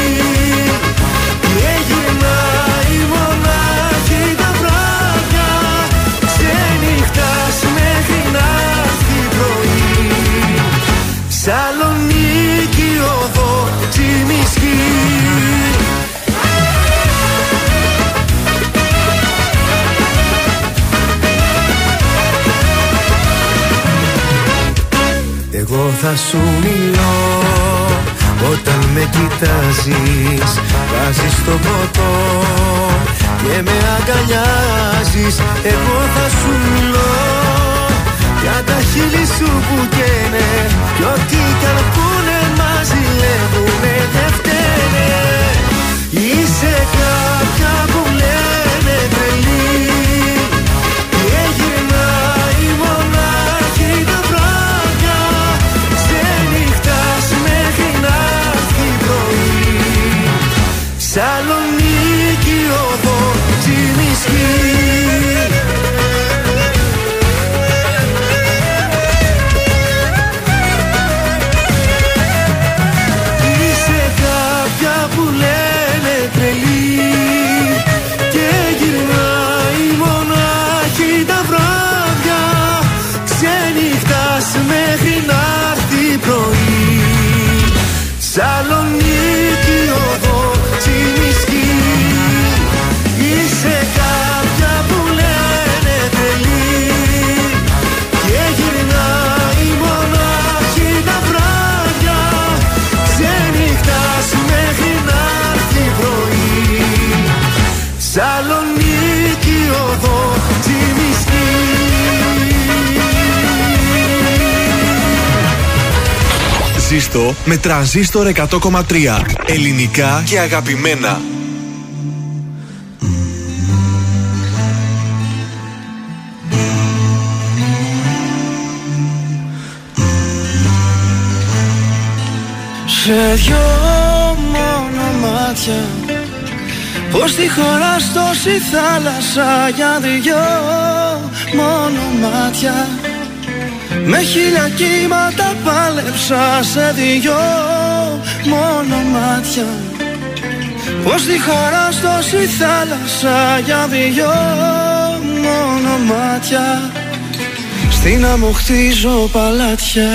Speaker 14: Εγώ θα σου μιλώ. Όταν με κοιτάζεις Βάζεις το ποτό και με αγκαλιάζεις Εγώ θα σου μιλώ. Για τα χείλη σου που καίνε Κι ό,τι κι αν πούνε μας ζηλεύουνε και φταίνε. Είσαι κάποια
Speaker 1: Ζήστο με τρανζίστορ 100,3. Ελληνικά και αγαπημένα.
Speaker 14: Σε δυο μόνο μάτια Πως τη χωράς τόση θάλασσα Για δυο μόνο μάτια Με χίλια κύματα πάλεψα Σε δυο μόνο μάτια.
Speaker 15: Πως τη χαρά στη θάλασσα για δυο μόνο μάτια. Στην άμμο χτίζω παλάτια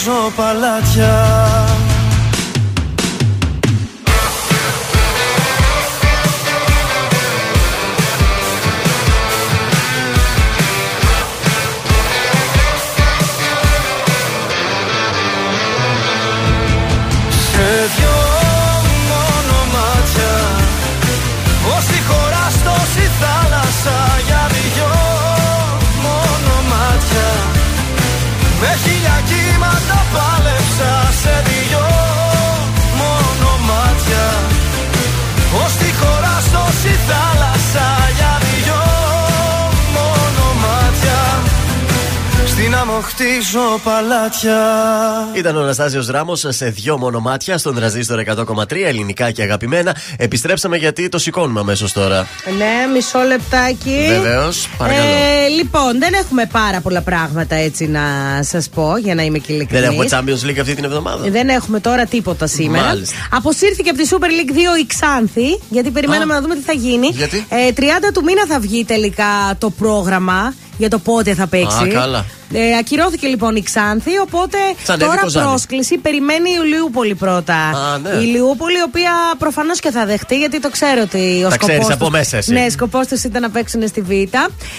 Speaker 15: χτίζω παλάτια παλάτια
Speaker 2: Ήταν ο Αναστάσιος Ράμος σε δυο μονομάτια στον τραζίστορ 100,3 ελληνικά και αγαπημένα. Επιστρέψαμε γιατί το σηκώνουμε αμέσως τώρα.
Speaker 3: Ναι, μισό λεπτάκι.
Speaker 2: Βεβαίως, παρακαλώ.
Speaker 3: Ε, λοιπόν, δεν έχουμε πάρα πολλά πράγματα έτσι να σας πω για να είμαι και ειλικρινής.
Speaker 2: Δεν έχουμε Champions League αυτή την εβδομάδα.
Speaker 3: Δεν έχουμε τώρα τίποτα σήμερα.
Speaker 2: Μάλιστα.
Speaker 3: Αποσύρθηκε από τη Super League 2 η Ξάνθη, γιατί περιμέναμε να δούμε τι θα γίνει.
Speaker 2: Γιατί;
Speaker 3: Ε, 30 του μήνα θα βγει τελικά το πρόγραμμα για το πότε θα παίξει.
Speaker 2: Α, καλά.
Speaker 3: Ε, ακυρώθηκε λοιπόν η Ξάνθη, οπότε
Speaker 2: Τσαντεύει
Speaker 3: τώρα
Speaker 2: Κοζάνη.
Speaker 3: πρόσκληση περιμένει η Ηλιούπολη πρώτα.
Speaker 2: Α, ναι.
Speaker 3: Η Ηλιούπολη, η οποία προφανώς και θα δεχτεί, γιατί το ξέρω ότι ο
Speaker 2: Τα ξέρεις
Speaker 3: σκοπός
Speaker 2: από
Speaker 3: τους-
Speaker 2: μέσα εσύ.
Speaker 3: Ναι, σκοπός τους ήταν να παίξουν στη Β.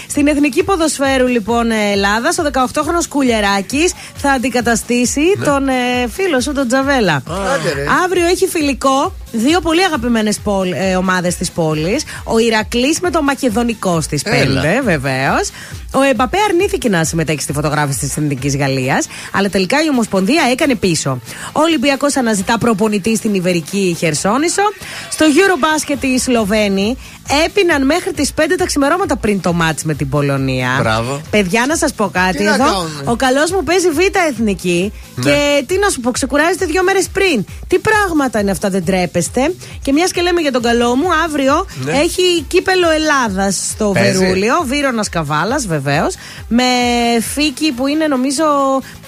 Speaker 3: Στην Εθνική Ποδοσφαίρου λοιπόν Ελλάδας, ο 18χρονο Κουλιεράκη θα αντικαταστήσει
Speaker 2: Ναι.
Speaker 3: τον ε, φίλο σου, τον Τζαβέλα.
Speaker 4: Άντε, ρε.
Speaker 3: Αύριο έχει φιλικό δύο πολύ αγαπημένες ε, ομάδες της πόλης. Ο Ηρακλής με το μακεδονικό στις
Speaker 2: Έλα.
Speaker 3: 5, βεβαίως. Ο Εμπαπέ αρνήθηκε να συμμετέχει στη φωτογράφηση της Εθνική Γαλλίας, αλλά τελικά η Ομοσπονδία έκανε πίσω. Ο Ολυμπιακός αναζητά προπονητή στην Ιβερική Χερσόνησο. Στο Eurobasket οι Σλοβαίνοι έπιναν μέχρι τις 5 τα ξημερώματα πριν το μάτς με την Πολωνία.
Speaker 2: Μπράβο.
Speaker 3: Παιδιά, να σας πω κάτι
Speaker 4: Τι να
Speaker 3: εδώ.
Speaker 4: κάνουνε.
Speaker 3: Ο καλός μου παίζει β' εθνική
Speaker 2: Ναι.
Speaker 3: και τι να σου πω, ξεκουράζεται δύο μέρες πριν. Τι πράγματα είναι αυτά, δεν τρέπεστε. Και μιας και λέμε για τον καλό μου, αύριο
Speaker 2: Ναι.
Speaker 3: έχει κύπελο Ελλάδας στο
Speaker 2: Παίζει.
Speaker 3: Βερούλιο, Βύρονα Καβάλα βεβαίως. Με φίκι που είναι νομίζω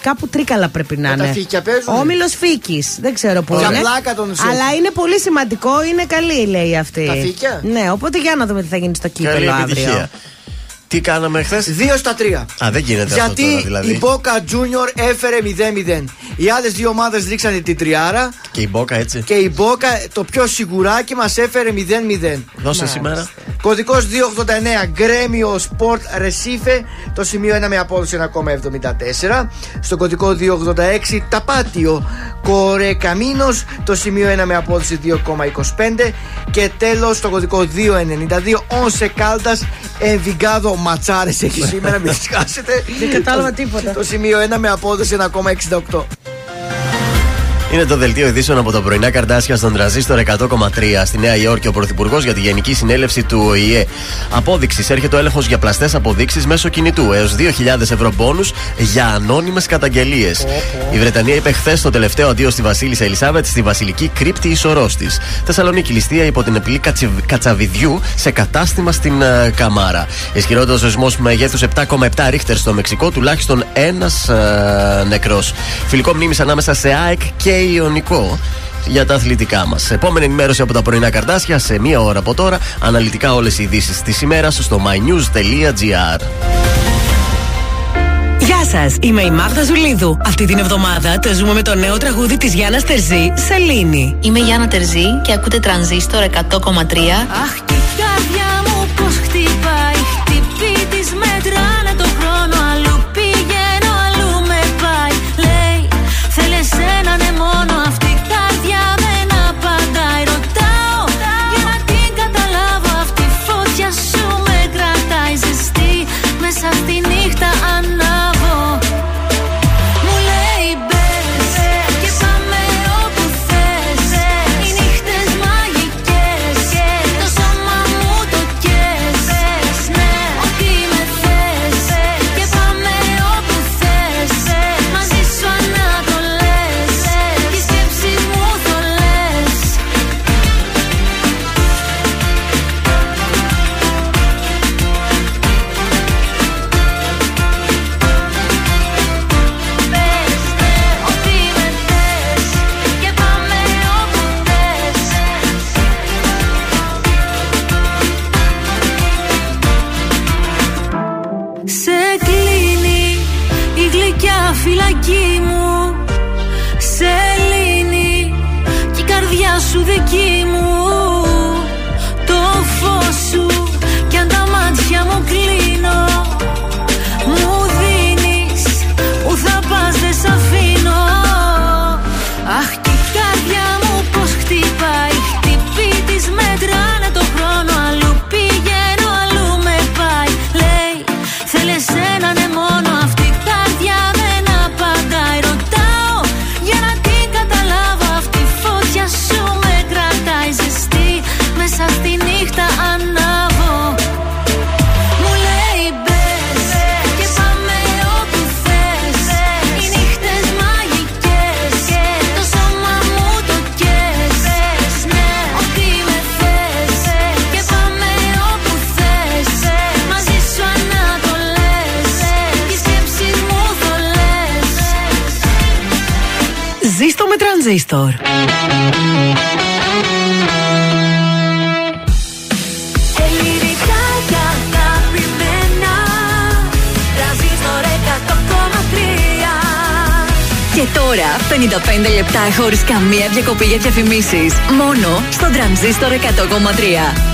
Speaker 3: κάπου τρίκαλα πρέπει να
Speaker 4: Με τα
Speaker 3: είναι.
Speaker 4: φύκια παίζουνε;
Speaker 3: Όμιλος Φίκη. Δεν ξέρω πού
Speaker 4: Για
Speaker 3: είναι.
Speaker 4: πλάκα τον σεφ.
Speaker 3: Αλλά είναι πολύ σημαντικό, είναι καλή λέει αυτή.
Speaker 4: Τα φύκια;
Speaker 3: Ναι, οπότε για να δούμε τι θα γίνει στο
Speaker 2: Καλή
Speaker 3: κύπελο
Speaker 2: επιτυχία.
Speaker 3: αύριο.
Speaker 2: Τι κάναμε χθες;
Speaker 4: Δύο στα τρία.
Speaker 2: Α, δεν γίνεται αυτό
Speaker 4: Γιατί
Speaker 2: τώρα δηλαδή.
Speaker 4: η Boca Junior έφερε 0-0. Οι άλλες δύο ομάδες ρίξανε την τριάρα
Speaker 2: Και η Μπόκα έτσι.
Speaker 4: και η Boca το πιο σιγουράκι μας έφερε 0-0.
Speaker 2: Δώσε σήμερα.
Speaker 4: Κωδικός 289 Γκρέμιο Sport Recife. Το σημείο 1 με απόδοση 1,74. Στο κωδικό 286 Ταπάτιο Κορεκαμίνος. Το σημείο 1 με απόδοση 2,25. Και τέλος στο κωδικό 292 Once Caldas Envigado Ματσάρες έχει σήμερα, μην τις χάσετε.
Speaker 3: Δεν κατάλαβα τίποτα.
Speaker 4: Το σημείο 1 με απόδοση 1,68.
Speaker 2: Είναι το δελτίο ειδήσεων από τα πρωινά καρτάσια στον τραζίστορ 100,3 στη Νέα Υόρκη. Ο Πρωθυπουργός για τη Γενική Συνέλευση του ΟΗΕ. Απόδειξης. Έρχεται ο έλεγχος για πλαστές αποδείξεις μέσω κινητού. Έως 2.000 ευρώ μπόνους για ανώνυμες καταγγελίες. Η Βρετανία είπε χθες το τελευταίο αντίο στη Βασίλισσα Ελισάβετ στη βασιλική κρύπτη ισορρός της. Θεσσαλονίκη ληστεία υπό την επιλή κατσιβ- κατσαβιδιού σε κατάστημα στην ε, Καμάρα. Ισχυρότερος σεισμό μεγέθου 7,7 ρίχτερ στο Μεξικό, τουλάχιστον ένας νεκρός. Φιλικό μνήμης ανάμεσα σε ΑΕΚ και Ιωνικό για τα αθλητικά μας. Επόμενη ενημέρωση από τα πρωινά καρτάσια σε μία ώρα από τώρα. Αναλυτικά όλες οι ειδήσεις της ημέρας στο mynews.gr.
Speaker 16: Γεια σας, είμαι η Μάγδα Ζουλίδου. Αυτή την εβδομάδα το ζούμε με το νέο τραγούδι της Γιάννας Τερζή, Σελήνη.
Speaker 17: Είμαι η Γιάννα Τερζή και ακούτε τρανζίστορ 100,3.
Speaker 5: Αχ, και με
Speaker 16: τρανζίστορ.
Speaker 5: Ελληνικά και αγαπημένα Τρανζίστορ 100,3
Speaker 13: Και τώρα 55 λεπτά χωρίς καμία διακοπή για διαφημίσεις. Μόνο στο τρανζίστορ 100,3.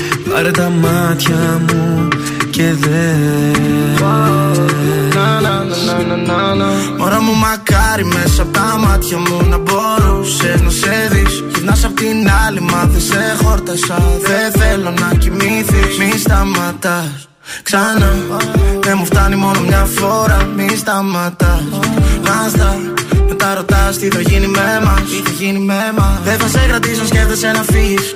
Speaker 14: Πάρε τα μάτια μου και δες.
Speaker 18: Μωρά μου μακάρι μέσα από τα μάτια μου να μπορούσε να σε δεις. Γυρνάς απ' την άλλη μα δεν σε χόρτασα. Δεν θέλω να κοιμήθεις Μη σταματάς. Ξανά. Δεν μου φτάνει μόνο μια φορά. Μη σταματάς. Να στα μετά ρωτάς τι θα γίνει με μας. Τι θα γίνει με μας. Δεν θα σε κρατήσω σκέφτεσαι να φύγεις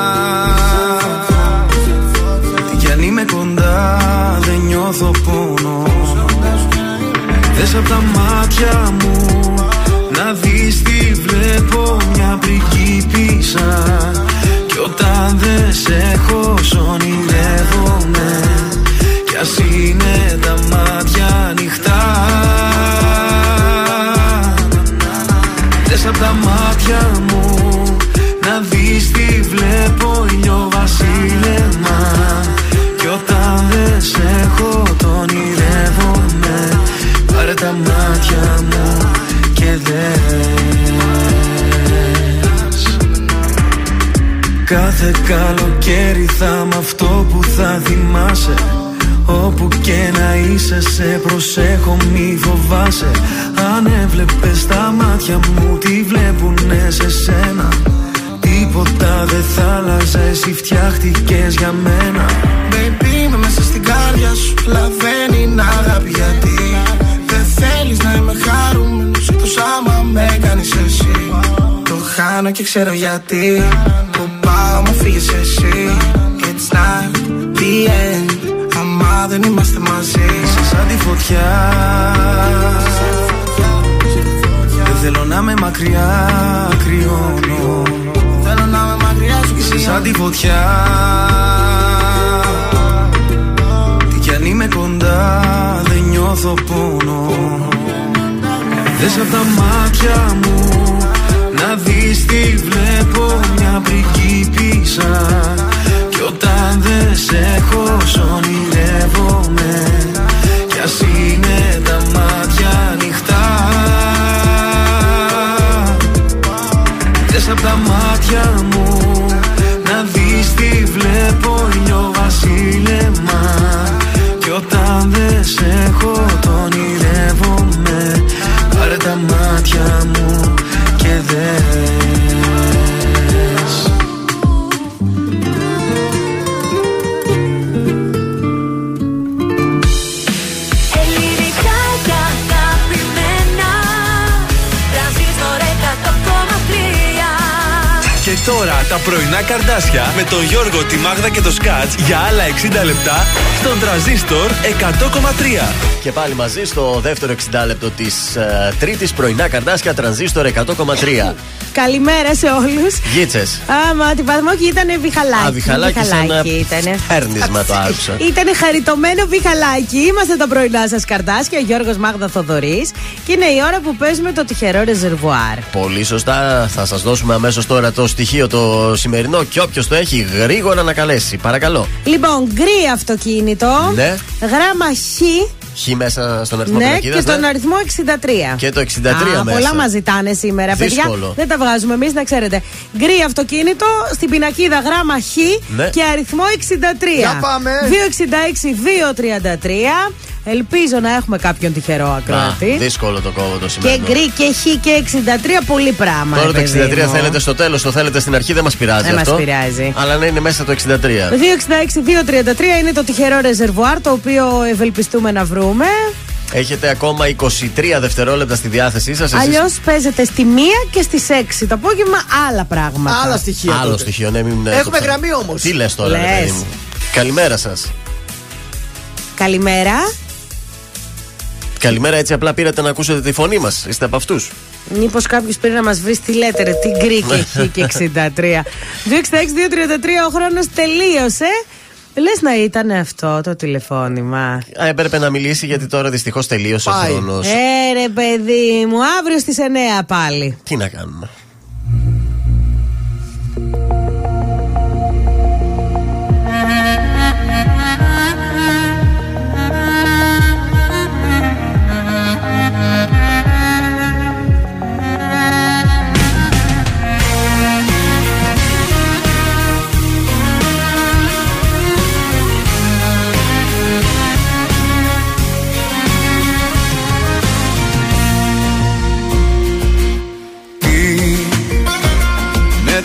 Speaker 14: νιώθω πόνο. Δες απ' τα μάτια μου Να δεις τι βλέπω Μια πριγκίπισσα Κι όταν δεν σε έχω σ' ονειρεύομαι. Κι ας είναι τα Κάθε καλοκαίρι θα μ' αυτό που θα θυμάσαι. Όπου και να είσαι σε προσέχω μη φοβάσαι. Αν έβλεπες τα μάτια μου τι βλέπουνε σε σένα; Τίποτα δεν θα άλλαζε εσύ φτιάχτηκες για μένα.
Speaker 18: Baby είμαι μέσα στην κάρδια σου Αλλά δεν είναι αγάπη γιατί. Δεν θέλεις να είμαι χαρούμενος Εκτός άμα με κάνεις εσύ. Το χάνω και ξέρω γιατί Που πάω μου φύγεις εσύ It's not the end. Άμα δεν είμαστε μαζί
Speaker 14: Είσαι σαν τη φωτιά. Δεν θέλω να με μακριά κρυώνω.
Speaker 18: Θέλω να με μακριά σου
Speaker 14: Είσαι σαν τη φωτιά. Τι κι αν είμαι κοντά δεν νιώθω πόνο. Δες απ' τα μάτια μου Να δεις τι βλέπω μια πριγκίπισσα. Κι όταν δεν σε έχω σ' ονειρεύομαι. Κι ας είναι τα μάτια ανοιχτά. Δες απ' τα μάτια μου
Speaker 1: πρωινά καρδάσια με τον Γιώργο, τη Μάγδα και το Σκάτς για άλλα 60 λεπτά στον τραζίστορ 100,3.
Speaker 2: Και πάλι μαζί στο δεύτερο 60 λεπτό της uh, τρίτης πρωινά καρδάσια τρανζίστορ 100,3.
Speaker 3: Καλημέρα σε όλους.
Speaker 2: Γίτσες.
Speaker 3: Άμα την βαθμόκι ήταν βιχαλάκι.
Speaker 2: Α, βιχαλάκι σαν
Speaker 3: ήτανε.
Speaker 2: Έρνισμα το άκουσα.
Speaker 3: Ήταν χαριτωμένο βιχαλάκι. Είμαστε τα πρωινά σας καρτάσια. Γιώργος Μάγδα Θοδωρής. Και είναι η ώρα που παίζουμε το τυχερό ρεζερβουάρ.
Speaker 2: Πολύ σωστά. Θα σας δώσουμε αμέσως τώρα το στοιχείο το σημερινό και όποιος το έχει γρήγορα να καλέσει. Παρακαλώ.
Speaker 3: Λοιπόν, γκρι αυτοκίνητο.
Speaker 2: Ναι.
Speaker 3: Γράμμα Χ.
Speaker 2: Χ μέσα στον αριθμό
Speaker 3: Ναι,
Speaker 2: πινακίδας,
Speaker 3: και τον
Speaker 2: ναι.
Speaker 3: αριθμό 63.
Speaker 2: Και το 63
Speaker 3: Α,
Speaker 2: μέσα.
Speaker 3: Πολλά μας ζητάνε σήμερα, παιδιά.
Speaker 2: Δύσκολο.
Speaker 3: Δεν τα βγάζουμε εμείς, να ξέρετε. Γκρι αυτοκίνητο, στην πινακίδα γράμμα Χ
Speaker 2: Ναι.
Speaker 3: και αριθμό 63.
Speaker 4: Για πάμε.
Speaker 3: 266-233. Ελπίζω να έχουμε κάποιον τυχερό
Speaker 2: Να,
Speaker 3: ακροατή.
Speaker 2: δύσκολο το κόμμα το
Speaker 3: Και
Speaker 2: σημερινό.
Speaker 3: γκρι και χ και 63 πολύ πράγμα.
Speaker 2: Τώρα το
Speaker 3: ρε παιδί
Speaker 2: 63
Speaker 3: μου.
Speaker 2: θέλετε στο τέλος, το θέλετε στην αρχή, δεν μας πειράζει
Speaker 3: Δεν μας
Speaker 2: αυτό.
Speaker 3: πειράζει.
Speaker 2: Αλλά να είναι μέσα το 63.
Speaker 3: Το 266-233 είναι το τυχερό ρεζερβουάρ το οποίο ευελπιστούμε να βρούμε.
Speaker 2: Έχετε ακόμα 23 δευτερόλεπτα στη διάθεσή σας.
Speaker 3: Αλλιώς παίζετε στη 1 και στις 6 το απόγευμα άλλα πράγματα.
Speaker 4: Άλλα στοιχεία.
Speaker 2: Άλλο
Speaker 4: τότε.
Speaker 2: στοιχείο, ναι, μην.
Speaker 4: Έχουμε
Speaker 2: το ξα-
Speaker 4: γραμμή όμως.
Speaker 2: Τι λες τώρα, ρε
Speaker 3: Λες.
Speaker 2: παιδί μου. Καλημέρα σας.
Speaker 3: Καλημέρα.
Speaker 2: Καλημέρα, έτσι απλά πήρατε να ακούσετε τη φωνή μας. Είστε από αυτούς.
Speaker 3: Μήπως κάποιος πήρε να μας βρει τι λέτε, ρε, τι γκρι και χ και 63. 266-233, ο χρόνος τελείωσε. Λες να ήταν αυτό το τηλεφώνημα.
Speaker 2: Έπρεπε να μιλήσει γιατί τώρα δυστυχώς τελείωσε ο
Speaker 4: Πάει.
Speaker 2: χρόνος.
Speaker 3: Ε, ρε, παιδί μου, αύριο στις 9 πάλι.
Speaker 2: Τι να κάνουμε.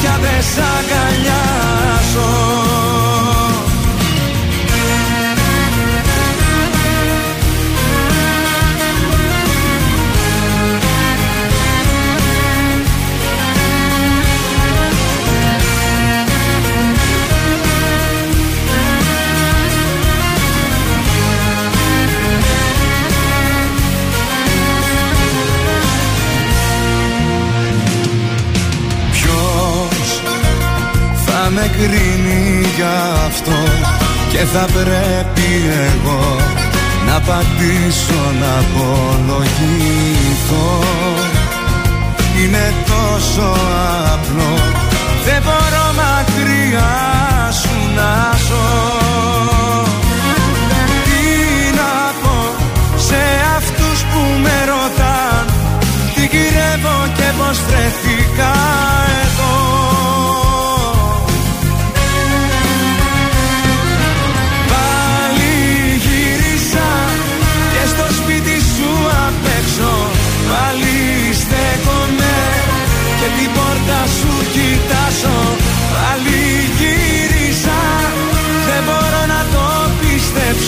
Speaker 9: πια δεν σ' αγκαλιάζω κρίνει για αυτό. Και θα πρέπει εγώ να πατήσω να απολογηθώ. Είναι τόσο απλό δεν μπορώ μακριά σου να ζω. Τι να πω σε αυτούς που με ρωτάν τι γυρεύω και πως βρεθήκα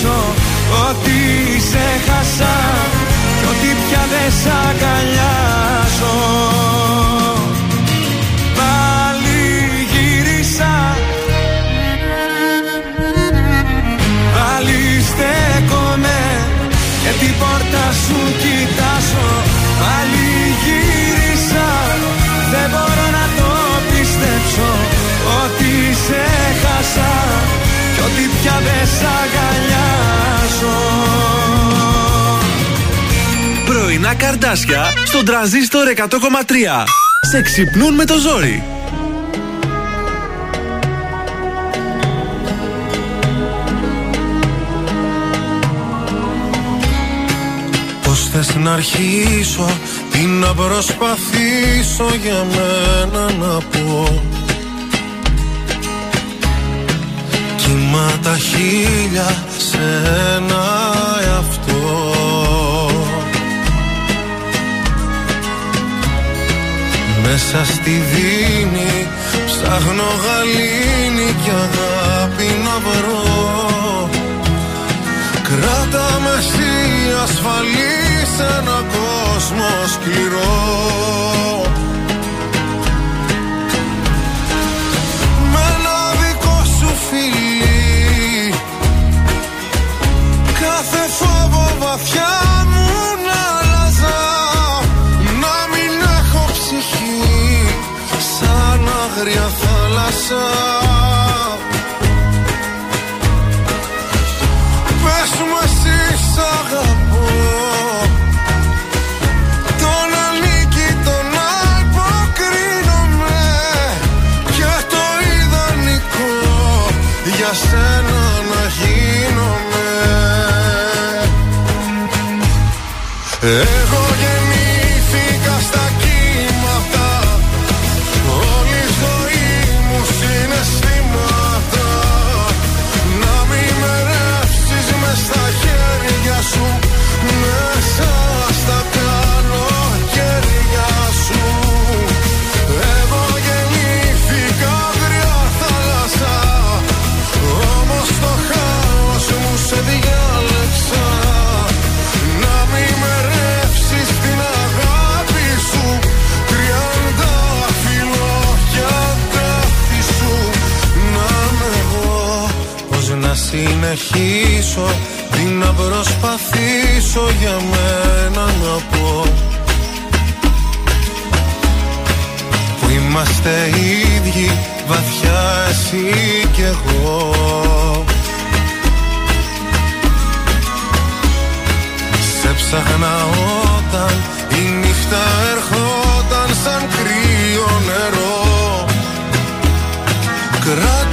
Speaker 9: πιστέψω Ότι σε χάσα κι ότι πια δεν σ' αγκαλιάζω
Speaker 1: καρδάσια στον τραζίστορ 100,3. Σε ξυπνούν με το ζόρι.
Speaker 8: Πώς θες να αρχίσω Τι να προσπαθήσω για μένα να πω; Κύμα τα χίλια σε ένα Μέσα στη δίνη ψάχνω γαλήνη και αγάπη να βρω. Κράτα με ασφαλή σε ένα κόσμο σκληρό. Με ένα δικό σου φιλί. Κάθε φόβο βαθιά μου άλλαξα Πες μου εσύ σ' αγαπώ Τον ανήκει τον αποκρίνομαι Και το ιδανικό για σένα να γίνομαι Εγώ συνεχίσω Τι να προσπαθήσω για μένα να πω. Που είμαστε ίδιοι βαθιά εσύ κι εγώ. Σε ψάχνα όταν η νύχτα ερχόταν σαν κρύο νερό. Κράτα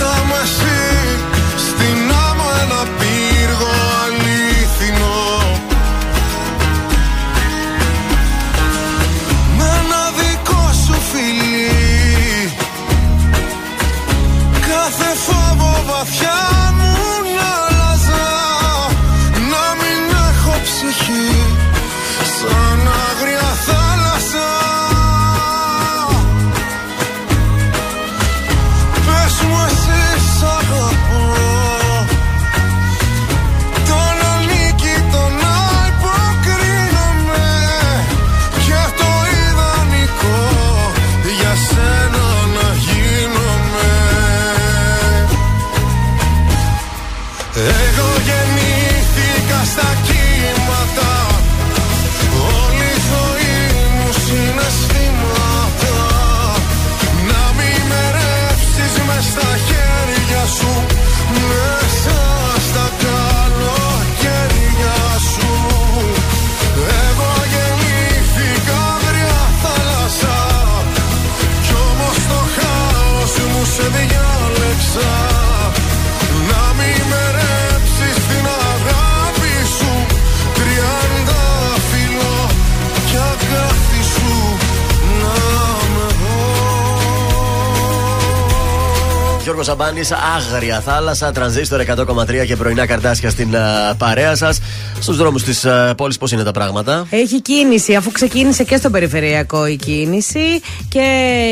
Speaker 8: Γιώργος Σαμπάνης, άγρια θάλασσα,
Speaker 2: τρανζίστορ 100,3 και πρωινά καρτάσια στην α, παρέα σας. Στους δρόμους της πόλης, πώς είναι τα πράγματα;
Speaker 3: Έχει κίνηση, αφού ξεκίνησε και στο περιφερειακό η κίνηση και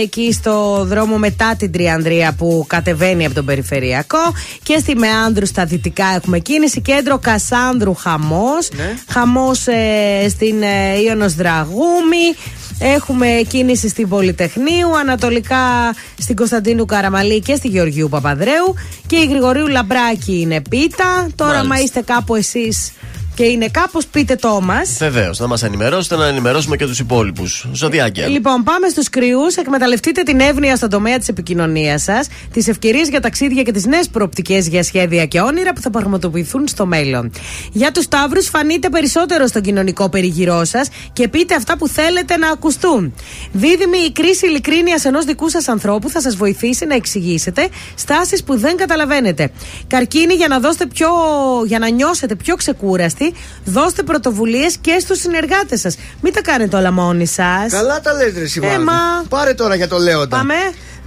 Speaker 3: εκεί στο δρόμο μετά την Τριανδρία που κατεβαίνει από τον περιφερειακό και στη Μεάνδρου στα δυτικά έχουμε κίνηση. Κέντρο Κασάνδρου χαμός. Χαμός στην ε, Ιωνος Δραγούμη. Έχουμε κίνηση στην Πολυτεχνείου, ανατολικά στην Κωνσταντίνου Καραμαλή και στη Γεωργίου Παπαδρέου και η Γρηγορίου Λαμπράκη είναι πίτα. Τώρα,
Speaker 2: Μάλιστα.
Speaker 3: μα είστε κάπου εσείς και είναι κάπως, πείτε το μας.
Speaker 2: Βεβαίως, να μας ενημερώσετε, να ενημερώσουμε και τους υπόλοιπους. Ζωδιάκια.
Speaker 3: Λοιπόν, πάμε στους κρυούς. Εκμεταλλευτείτε την εύνοια στον τομέα της επικοινωνίας σας, τις ευκαιρίες για ταξίδια και τις νέες προοπτικές για σχέδια και όνειρα που θα πραγματοποιηθούν στο μέλλον. Για τους Ταύρου, φανείτε περισσότερο στον κοινωνικό περιγυρό σας και πείτε αυτά που θέλετε να ακουστούν. Δίδυμη, η κρίση ειλικρίνειας ενός δικού σας ανθρώπου θα σας βοηθήσει να εξηγήσετε στάσεις που δεν καταλαβαίνετε. Καρκίνη, για να, δώσετε πιο, για να νιώσετε πιο ξεκούραστοι, δώστε πρωτοβουλίες και στους συνεργάτες σας. Μην τα κάνετε όλα μόνοι σας.
Speaker 4: Καλά τα λες ρε Σιμάνη.
Speaker 3: Ε, μα.
Speaker 4: Πάρε τώρα για το Λέοντα.
Speaker 3: Πάμε.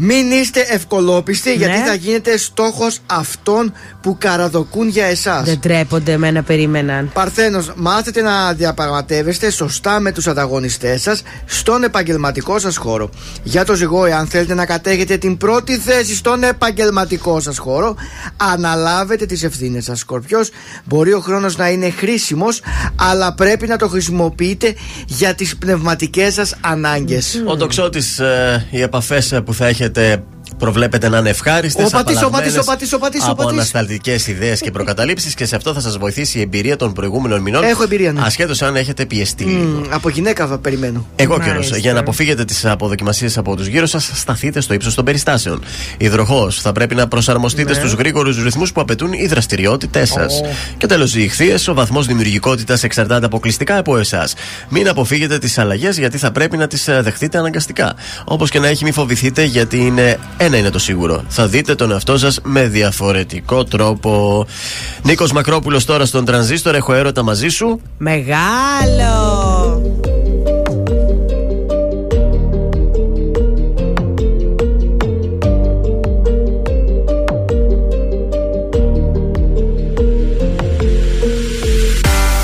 Speaker 4: Μην είστε ευκολόπιστοι γιατί
Speaker 3: Ναι.
Speaker 4: θα γίνετε στόχος αυτών που καραδοκούν για εσάς.
Speaker 3: Δεν τρέπονται με να περίμεναν.
Speaker 4: Παρθένος, μάθετε να διαπραγματεύεστε σωστά με τους ανταγωνιστές σας στον επαγγελματικό σας χώρο. Για το ζυγό, εάν θέλετε να κατέχετε την πρώτη θέση στον επαγγελματικό σας χώρο, αναλάβετε τις ευθύνες σας. Σκορπιός, μπορεί ο χρόνος να είναι χρήσιμος, αλλά πρέπει να το χρησιμοποιείτε για τις πνευματικές σας ανάγκες.
Speaker 2: Ο τοξότης, οι επαφές που θα έχετε There. Προβλέπετε να είναι ευχάριστες.
Speaker 4: Ο πατής, ο πατής, ο πατής, ο πατής, ο
Speaker 2: Από
Speaker 4: πατής.
Speaker 2: ανασταλτικές ιδέες και προκαταλήψεις και σε αυτό θα σας βοηθήσει η εμπειρία των προηγούμενων μηνών.
Speaker 4: Έχω εμπειρία, ναι.
Speaker 2: Ασχέτως αν έχετε πιεστεί λίγο.
Speaker 4: Μμ, Από γυναίκα θα περιμένω.
Speaker 2: Εγώ καιρός. Για να αποφύγετε τις αποδοκιμασίες από τους γύρω σας, σταθείτε στο ύψος των περιστάσεων. Υδροχός. Θα πρέπει να προσαρμοστείτε
Speaker 4: Ναι.
Speaker 2: στους γρήγορους ρυθμούς που απαιτούν οι δραστηριότητές σας. Και τέλος, οι ηχθείες. Ο βαθμός δημιουργικότητας εξαρτάται αποκλειστικά από εσάς. Μην αποφύγετε τις αλλαγές γιατί θα πρέπει να τις δεχτείτε αναγκαστικά. Όπως και να έχει, μην φοβηθείτε γιατί είναι ένα είναι το σίγουρο. Θα δείτε τον εαυτό σας με διαφορετικό τρόπο. Νίκος Μακρόπουλος τώρα στον τρανζίστορ. Έχω έρωτα μαζί σου.
Speaker 3: Μεγάλο!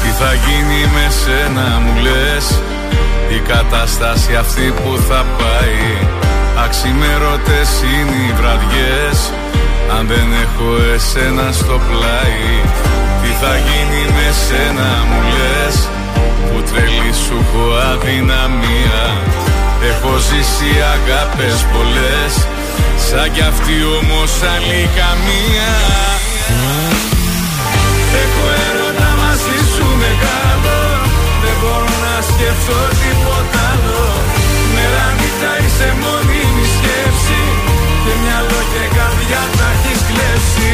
Speaker 15: Τι θα γίνει με σένα μου λες; Η κατάσταση αυτή που θα πάει Αξιμέρωτες είναι οι βραδιές. Αν δεν έχω εσένα στο πλάι Τι θα γίνει με σένα μου λες. Που τρελή σου έχω αδυναμία. Έχω ζήσει αγάπες πολλές. Σαν κι αυτή όμως άλλη καμία. Έχω έρωτα μαζί σου μεγάλο. Δεν μπορώ να σκεφτώ τίποτα άλλο. Μέρα νύχτα είσαι μόνιμη σκέψη Και μυαλό και καρδιά τα έχεις κλέψει.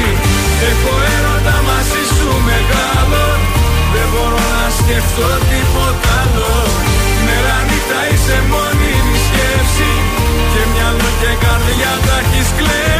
Speaker 15: Έχω έρωτα μαζί σου μεγάλο. Δεν μπορώ να σκεφτώ τίποτα άλλο. Μέρα νύχτα είσαι μόνιμη σκέψη. Και μυαλό και καρδιά τα έχεις κλέψει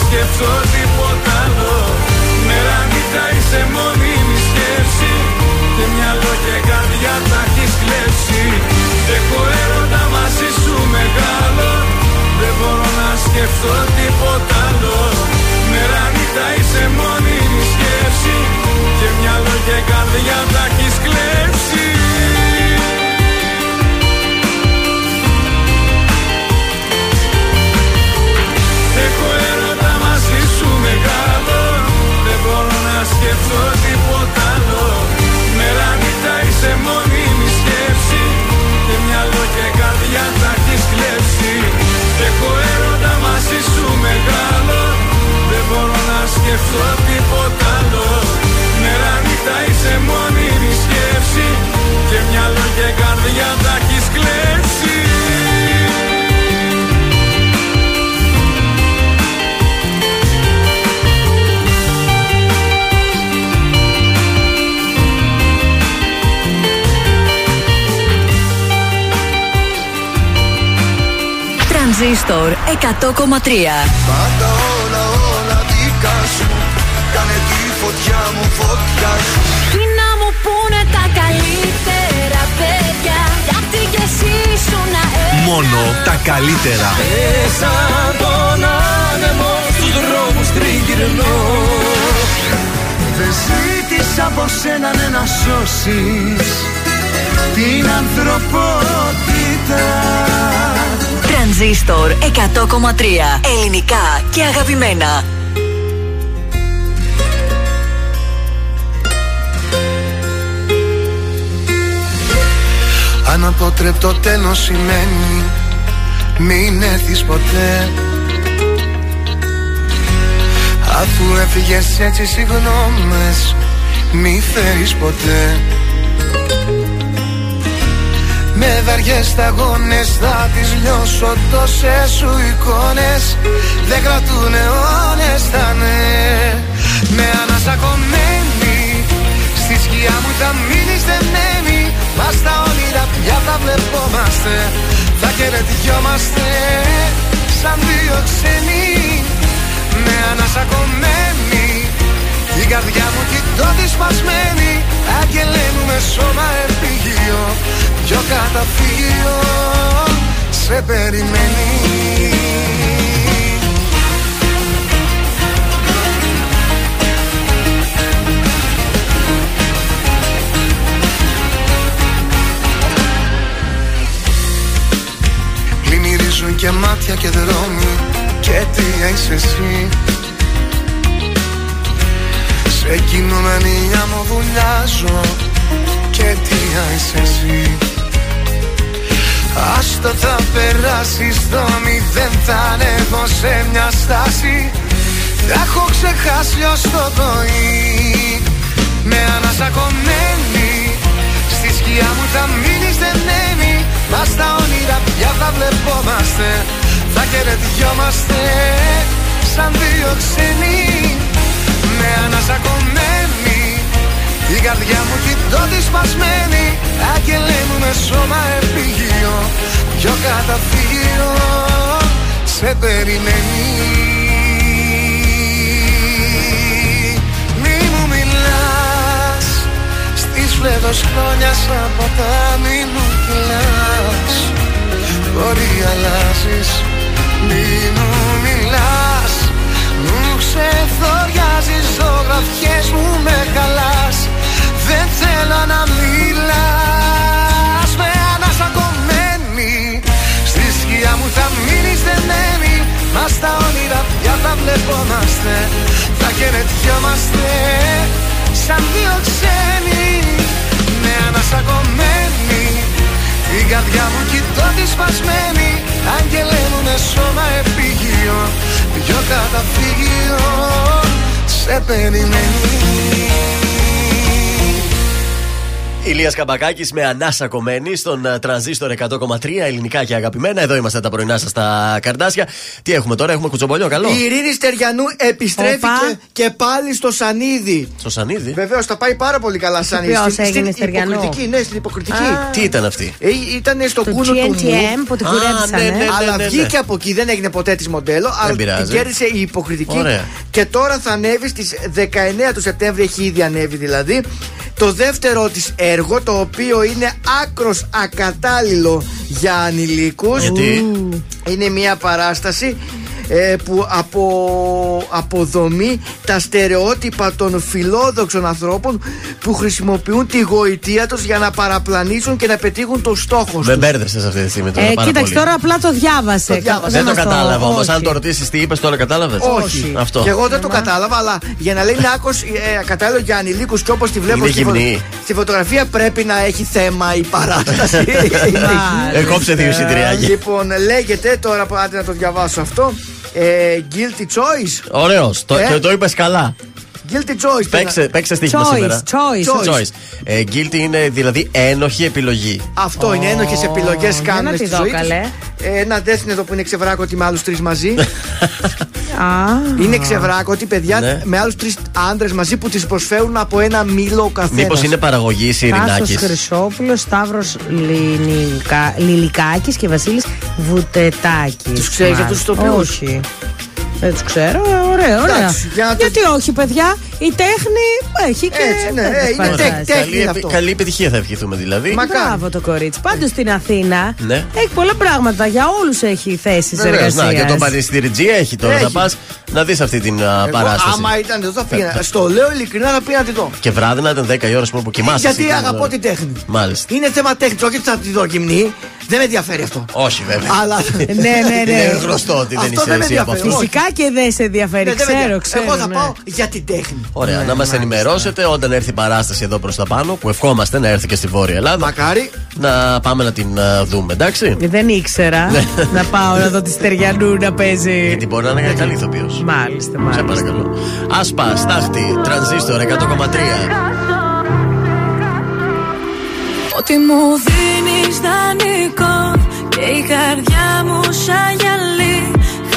Speaker 15: μπορώ να σκεφτώ τίποτα άλλο. Μέρα νύχτα είσαι μόνιμη σκέψη. Και μυαλό και καρδιά τα έχεις κλέψει. Έχω έρωτα μαζί σου μεγάλο. Δεν μπορώ να σκεφτώ τίποτα άλλο. Μέρα νύχτα είσαι μόνιμη σκέψη. Και μυαλό και καρδιά τα έχεις κλέψει να σκεφτώ τίποτα άλλο. Μέρα νύχτα είσαι μόνιμη σκέψη. Και μυαλό και καρδιά τα έχεις κλέψει. Έχω έρωτα μαζί σου μεγάλο. Δεν μπορώ να σκεφτώ τίποτα άλλο. Μέρα νύχτα είσαι μόνιμη σκέψη. Και μυαλό και καρδιά τα έχεις κλέψει
Speaker 13: Τρανζίστορ 100,3
Speaker 9: Πάντα όλα όλα δικά σου. Κάνε τη φωτιά μου φωτιά σου.
Speaker 5: Τι να μου πούνε τα καλύτερα παιδιά Γιατί κι εσύ σου να
Speaker 1: Μόνο τα καλύτερα.
Speaker 9: Μέσα τον άνεμο στους δρόμους τριγυρνώ.
Speaker 14: Δεν ζήτησα από σένα ναι, να σώσεις την ανθρωπότητα
Speaker 13: Τρανζίστορ 100,3 Ελληνικά και αγαπημένα.
Speaker 9: Αναποτρεπτό τέλος σημαίνει Μην έρθεις ποτέ. Αφού έφυγες έτσι συγγνώμες Μη φέρεις ποτέ Με βαριές σταγόνες θα τις λιώσω Τόσες σου εικόνες. Δεν κρατούν αιώνες θα ναι. Με ανασακωμένη Στη σκιά μου θα μείνεις δεμένη Μας τα όνειρα πια θα βλεπόμαστε Θα κερδιόμαστε.
Speaker 8: Σαν δύο ξένοι Με ανάσα κομμένη Η καρδιά μου κοιτώ τη σπασμένη Άγγελε μου με σώμα επίγειο. Πιο καταφύγιο Σε περιμένει. Πλημμυρίζουν και μάτια και δρόμοι. Και τι είσαι εσύ; Σε κινούμενη μου βουλιάζω Και τι είσαι εσύ. Άστο θα περάσεις στο μηδέν Θα ανέβω σε μια στάση. Θα έχω ξεχάσει ως το πρωί. Με ανασακωμένη Στη σκιά μου θα μείνεις δεμένη. Μα στα όνειρα πια θα βλεπόμαστε Θα χαιρετιόμαστε Σαν δύο ξένοι Με ανασακωμένη η καρδιά μου κοιτώ τη σπασμένη. Άγγελε μου με σώμα επίγειο. Πιο καταφύγιο Σε περιμένει. Μη μου μιλάς. Στις φλέδος χρόνια σαν ποτάμι μου κυλάς Μπορεί αλλάζεις. Μη μου μιλάς Μου ξεθοριάζεις Ζωγραφιές μου με χαλάς. Δεν θέλω να μιλάς. Με ανασακωμένη. Στη σκιά μου θα μείνεις δεμένη. Μας στα όνειρα πια θα βλεπόμαστε Θα χαιρετιόμαστε Σαν δύο ξένοι. Με ανασακωμένη. Την καρδιά μου κοιτώ τη σπασμένη. Άγγελε μου με σώμα επίγειο Δυο καταφύγιο Σε περιμένει
Speaker 2: Ηλίας Καμπακάκης με ανάσα κομμένη στον ε, τρανζίστορ 100,3 ελληνικά και αγαπημένα. Εδώ είμαστε τα πρωινά σας στα καρδάσια. Τι έχουμε τώρα, έχουμε κουτσομπολιό, καλό;
Speaker 4: Η Ειρήνης Στεριανού επιστρέφει και, και πάλι στο Σανίδι.
Speaker 2: Στο Σανίδι;
Speaker 4: Βεβαίως, τα πάει πάρα πολύ καλά Σανίδι.
Speaker 3: Ποιος
Speaker 4: Στην-
Speaker 3: έγινε
Speaker 4: στην
Speaker 3: Στεριανού;
Speaker 4: υποκριτική, ναι, στην υποκριτική.
Speaker 2: Τι ήταν αυτή;
Speaker 4: Ε, ήταν στο
Speaker 3: Το
Speaker 4: κούνο του
Speaker 3: GNTM
Speaker 4: μου.
Speaker 3: που τη κουρέψανε.
Speaker 2: ναι, ναι,
Speaker 4: αλλά
Speaker 2: ναι, ναι.
Speaker 4: βγήκε από εκεί, δεν έγινε ποτέ της μοντέλο. αλλά
Speaker 2: πειράζει.
Speaker 4: την κέρδισε η υποκριτική.
Speaker 2: Ωραία.
Speaker 4: Και τώρα θα ανέβει στις 19 του Σεπτέμβρη, έχει ήδη ανέβει δηλαδή. Το δεύτερο της έργο, το οποίο είναι άκρος ακατάλληλο για ανηλίκους.
Speaker 2: Γιατί;
Speaker 4: Είναι μια παράσταση ε, που απο, αποδομεί τα στερεότυπα των φιλόδοξων ανθρώπων που χρησιμοποιούν τη γοητεία τους για να παραπλανήσουν και να πετύχουν το στόχο
Speaker 2: Με
Speaker 4: τους.
Speaker 2: μπέρδεσε αυτή τη στιγμή τώρα.
Speaker 3: Ε,
Speaker 2: πάρα
Speaker 3: κοίταξε
Speaker 2: πολύ.
Speaker 3: τώρα απλά το διάβασε.
Speaker 4: Το διάβασε.
Speaker 2: Δεν το
Speaker 3: μας
Speaker 2: κατάλαβα όμως.
Speaker 3: όχι.
Speaker 2: Αν το ρωτήσεις τι είπες, τώρα κατάλαβες;
Speaker 4: Όχι.
Speaker 2: Αυτό.
Speaker 4: Και εγώ δεν το κατάλαβα, αλλά για να λέει είναι άκρος ε, κατάλληλο για ανηλίκους και όπως τη βλέπω
Speaker 2: Είναι
Speaker 4: στη, φω-
Speaker 2: γυμνή.
Speaker 4: στη φωτογραφία πρέπει να έχει θέμα η παράσταση.
Speaker 2: Ε, κόψε δύο εισιτηριάκια.
Speaker 4: λοιπόν, λέγεται τώρα που άντε να το διαβάσω αυτό. Ε, guilty choice.
Speaker 2: Ωραίος. Το,
Speaker 4: Ε;
Speaker 2: και το είπες καλά.
Speaker 4: Guilty choice.
Speaker 2: Παίξε, παίξε στοίχημα
Speaker 3: Choice,
Speaker 2: σήμερα.
Speaker 3: choice.
Speaker 2: choice. Ε, guilty είναι δηλαδή ένοχη επιλογή.
Speaker 4: Αυτό είναι ένοχες επιλογές
Speaker 3: για
Speaker 4: κάνουν
Speaker 3: να
Speaker 4: στη
Speaker 3: τη δω,
Speaker 4: ζωή τους.
Speaker 3: καλέ.
Speaker 4: Ε, Ένα δέσμι εδώ που είναι ξεβράκωτη με άλλου τρεις μαζί. <laughs>
Speaker 3: Α,
Speaker 4: είναι ξεβράκωτη, παιδιά,
Speaker 2: Ναι.
Speaker 4: με άλλους τρεις άντρες μαζί που τη προσφέρουν από ένα μήλο ο καθένας.
Speaker 2: Μήπως είναι παραγωγή
Speaker 3: Τάσο
Speaker 2: Ειρηνάκης;
Speaker 3: Χρυσόπουλος, Σταύρος Λιλικάκης και Βασίλης Βουτετάκης.
Speaker 4: Τους ξέρεις αυτούς τους τοπιούς;
Speaker 3: Όχι. Δεν του ξέρω. Ε, Ωραία, ωραία.
Speaker 4: Εντάξει, για να το-
Speaker 3: Γιατί όχι, παιδιά; Η τέχνη έχει και.
Speaker 4: Έτσι, ναι,
Speaker 3: τέτοιες
Speaker 4: ε, είναι
Speaker 3: παραστάσεις.
Speaker 4: τέχνη. τέχνη
Speaker 2: Καλή,
Speaker 4: είναι
Speaker 2: επι-
Speaker 4: αυτό.
Speaker 2: καλή επιτυχία θα ευχηθούμε δηλαδή.
Speaker 4: Μακάρι.
Speaker 3: Μπράβο το κορίτσι. Πάντως στην Αθήνα
Speaker 2: Ναι.
Speaker 3: έχει πολλά πράγματα. Για όλους έχει θέσεις
Speaker 2: Βεβαίως,
Speaker 3: εργασίας.
Speaker 2: να, και το πανηγυριτζή έχει τώρα.
Speaker 4: Έχει.
Speaker 2: Να πας να δεις αυτή την α,
Speaker 4: Εγώ,
Speaker 2: παράσταση.
Speaker 4: άμα ήταν εδώ θα πήγαινα. Στο λέω ειλικρινά θα πήγαινα να τη δω.
Speaker 2: Και βράδυ να ήταν 10 η ώρα πούμε, που κοιμάσαι.
Speaker 4: Γιατί
Speaker 2: εσύ,
Speaker 4: αγαπώ
Speaker 2: τώρα.
Speaker 4: την τέχνη.
Speaker 2: Μάλιστα.
Speaker 4: Είναι θέμα τέχνης, όχι ότι θα τη δω γυμνή. Δεν με ενδιαφέρει αυτό.
Speaker 2: Όχι βέβαια.
Speaker 4: Αλλά.
Speaker 3: Ναι, ναι, ναι.
Speaker 2: Είναι γνωστό ότι δεν
Speaker 4: Αυτό
Speaker 2: είσαι
Speaker 4: δεν με
Speaker 2: εσύ από
Speaker 4: ενδιαφέρει.
Speaker 2: αυτούς.
Speaker 3: Φυσικά και δεν σε ενδιαφέρει.
Speaker 4: Ναι, δεν με
Speaker 3: ξέρω,
Speaker 4: ενδιαφέρει.
Speaker 3: ξέρω.
Speaker 4: Εγώ θα
Speaker 3: ναι.
Speaker 4: πάω για την τέχνη.
Speaker 2: Ωραία, να μας ενημερώσετε όταν έρθει η παράσταση εδώ προς τα πάνω, που ευχόμαστε να έρθει και στη Βόρεια Ελλάδα.
Speaker 4: Μακάρι.
Speaker 2: Να πάμε να την α, δούμε, εντάξει;
Speaker 3: Δεν ήξερα
Speaker 2: Ναι.
Speaker 3: να πάω να δω τη Στεριανού να παίζει.
Speaker 2: Γιατί μπορεί να είναι καλή ηθοποιός.
Speaker 3: Μάλιστα,
Speaker 2: Σε
Speaker 3: μάλιστα.
Speaker 2: παρακαλώ. Άσπα, στάχτη, τρανζίστορ 100,3.
Speaker 5: Ότι μου δίνεις δανεικό Και η καρδιά μου σαν γυαλί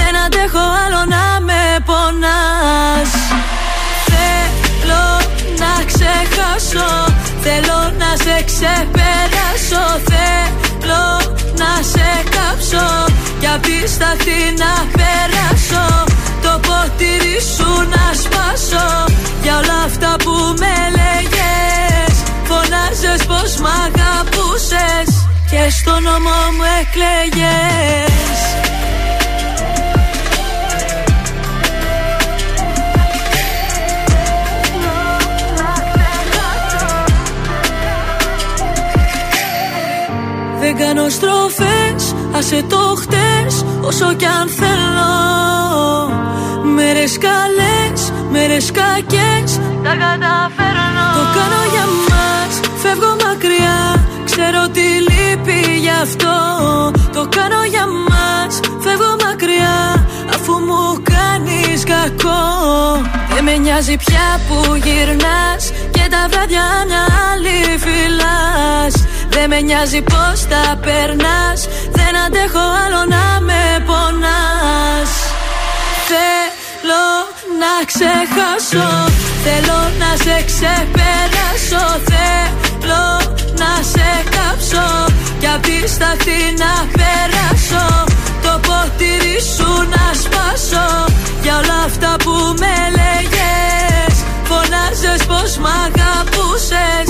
Speaker 5: Δεν αντέχω άλλο να με πονάς. Θέλω να ξεχάσω Θέλω να σε ξεπεράσω. Θέλω να σε κάψω Και απ' τη να περάσω. Το ποτήρι σου να σπάσω Για όλα αυτά που με λέγες. Φωνάζες πως μ' αγαπούσες Και στο νόμο μου εκλέγες κάνω στροφές, άσε το χτες Όσο κι αν θέλω. Μέρες καλές, μέρες κακές Τα καταφέρνω. Το κάνω για μας, φεύγω μακριά Ξέρω τι λείπει γι' αυτό. Το κάνω για μας, φεύγω μακριά Αφού μου κάνεις κακό. Δεν με νοιάζει πια που γυρνάς Και τα βράδια μια άλλη φυλάς δεν με νοιάζει πως τα περνάς. Δεν αντέχω άλλο να με πονάς. Θέλω να ξεχάσω. Θέλω να σε ξεπεράσω. Θέλω να σε κάψω. Κι απ' τη να περάσω. Το ποτήρι σου να σπάσω. Για όλα αυτά που με λέγες Φωνάζες πως μ' αγαπούσες. και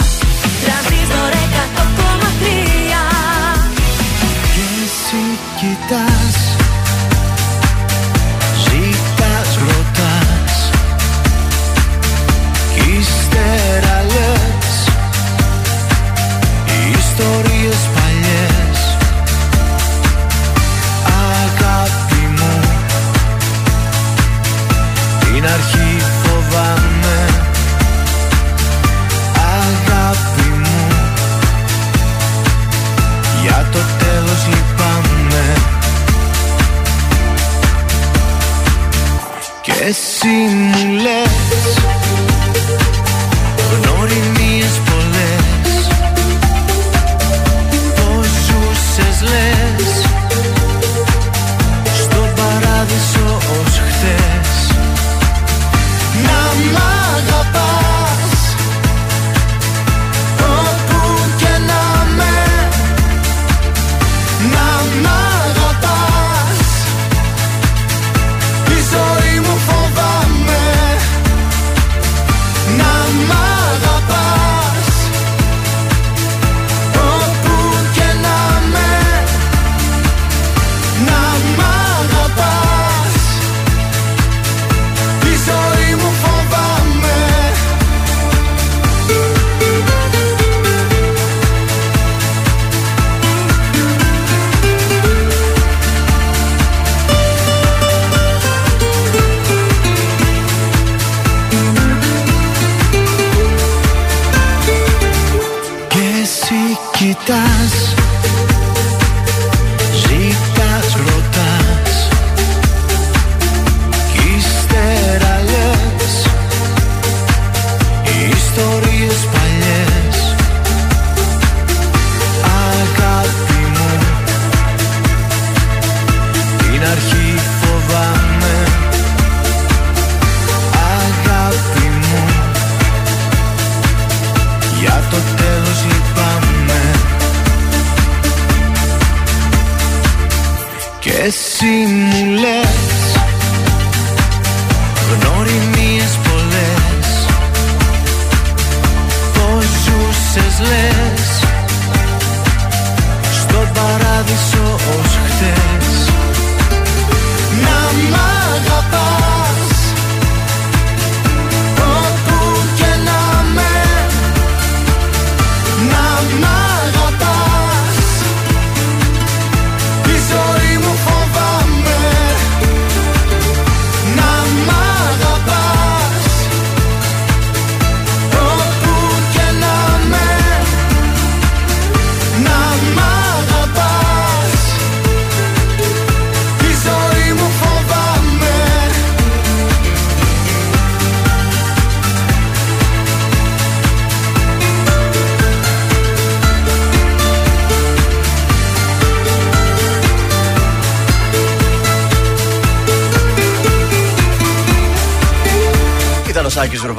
Speaker 14: κοιτάς Και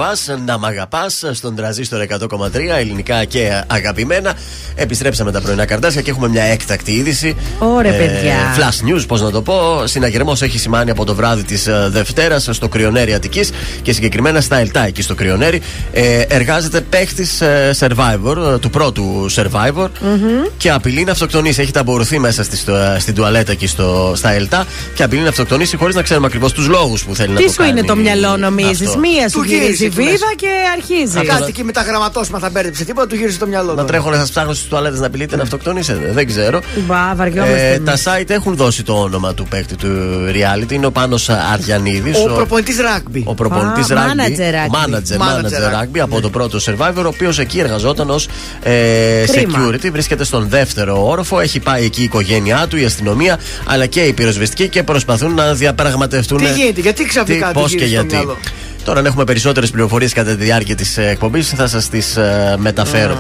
Speaker 2: Τάκη Ρουβά, να μ' αγαπάς στον τραζίστορ 100,3 ελληνικά και αγαπημένα. Επιστρέψαμε τα πρωινά καρτάσια και έχουμε μια έκτακτη είδηση.
Speaker 3: Ωραία, παιδιά.
Speaker 2: Flash news, πώς να το πω. Συναγερμός έχει σημάνει από το βράδυ της Δευτέρας στο Κρυονέρι Αττικής και συγκεκριμένα στα Ελτά εκεί στο Κρυονέρι. Ε, εργάζεται παίχτης Survivor, ε, του πρώτου Survivor και απειλεί να αυτοκτονήσει. Έχει ταμπορουθεί μέσα στη, στο- στην τουαλέτα εκεί στο, στα Ελτά και απειλεί να αυτοκτονήσει χωρίς να ξέρουμε ακριβώς τους λόγους που θέλει να
Speaker 3: Τι
Speaker 2: το
Speaker 3: σου
Speaker 2: κάνει.
Speaker 3: είναι το μυαλό, νομίζεις;
Speaker 2: Αυτό.
Speaker 3: Μία σου
Speaker 4: Του γύρισε
Speaker 3: γυρίζει η
Speaker 4: εκεί
Speaker 3: βίδα
Speaker 4: μέσα.
Speaker 3: και αρχίζει.
Speaker 4: Κάτι εκεί με τα γραμματόσημα θα μπέρδεψε τίποτα, του γύρισε το μυαλό.
Speaker 2: Να τρέχω να σας ψάχνω στις τουαλέτες να απειλείτε να αυτοκτονήσετε. Δεν ξέρω.
Speaker 3: Μπα, βαριόμαστε.
Speaker 2: Ε,
Speaker 3: εμείς.
Speaker 2: τα site έχουν δώσει το όνομα του παίκτη του reality. Είναι ο Πάνος Αριανίδη.
Speaker 4: Ο προπονητής rugby.
Speaker 2: Ο προπονητής
Speaker 3: Α,
Speaker 2: rugby.
Speaker 3: manager rugby.
Speaker 2: Manager,
Speaker 4: Manager
Speaker 2: manager rugby από το πρώτο survivor, ο οποίος εκεί εργαζόταν ως ε,
Speaker 3: Κρίμα.
Speaker 2: security. Βρίσκεται στον δεύτερο όροφο. Έχει πάει εκεί η οικογένειά του, η αστυνομία, αλλά και οι πυροσβεστικοί και προσπαθούν να διαπραγματευτούν.
Speaker 4: Τι γίνεται, γιατί ξαφνικά
Speaker 2: τι,
Speaker 4: του
Speaker 2: πώς και
Speaker 4: γύρισε το
Speaker 2: γιατί.
Speaker 4: Μυαλό.
Speaker 2: Τώρα, αν έχουμε περισσότερες πληροφορίες κατά τη διάρκεια της εκπομπής, θα σας τις μεταφέρω.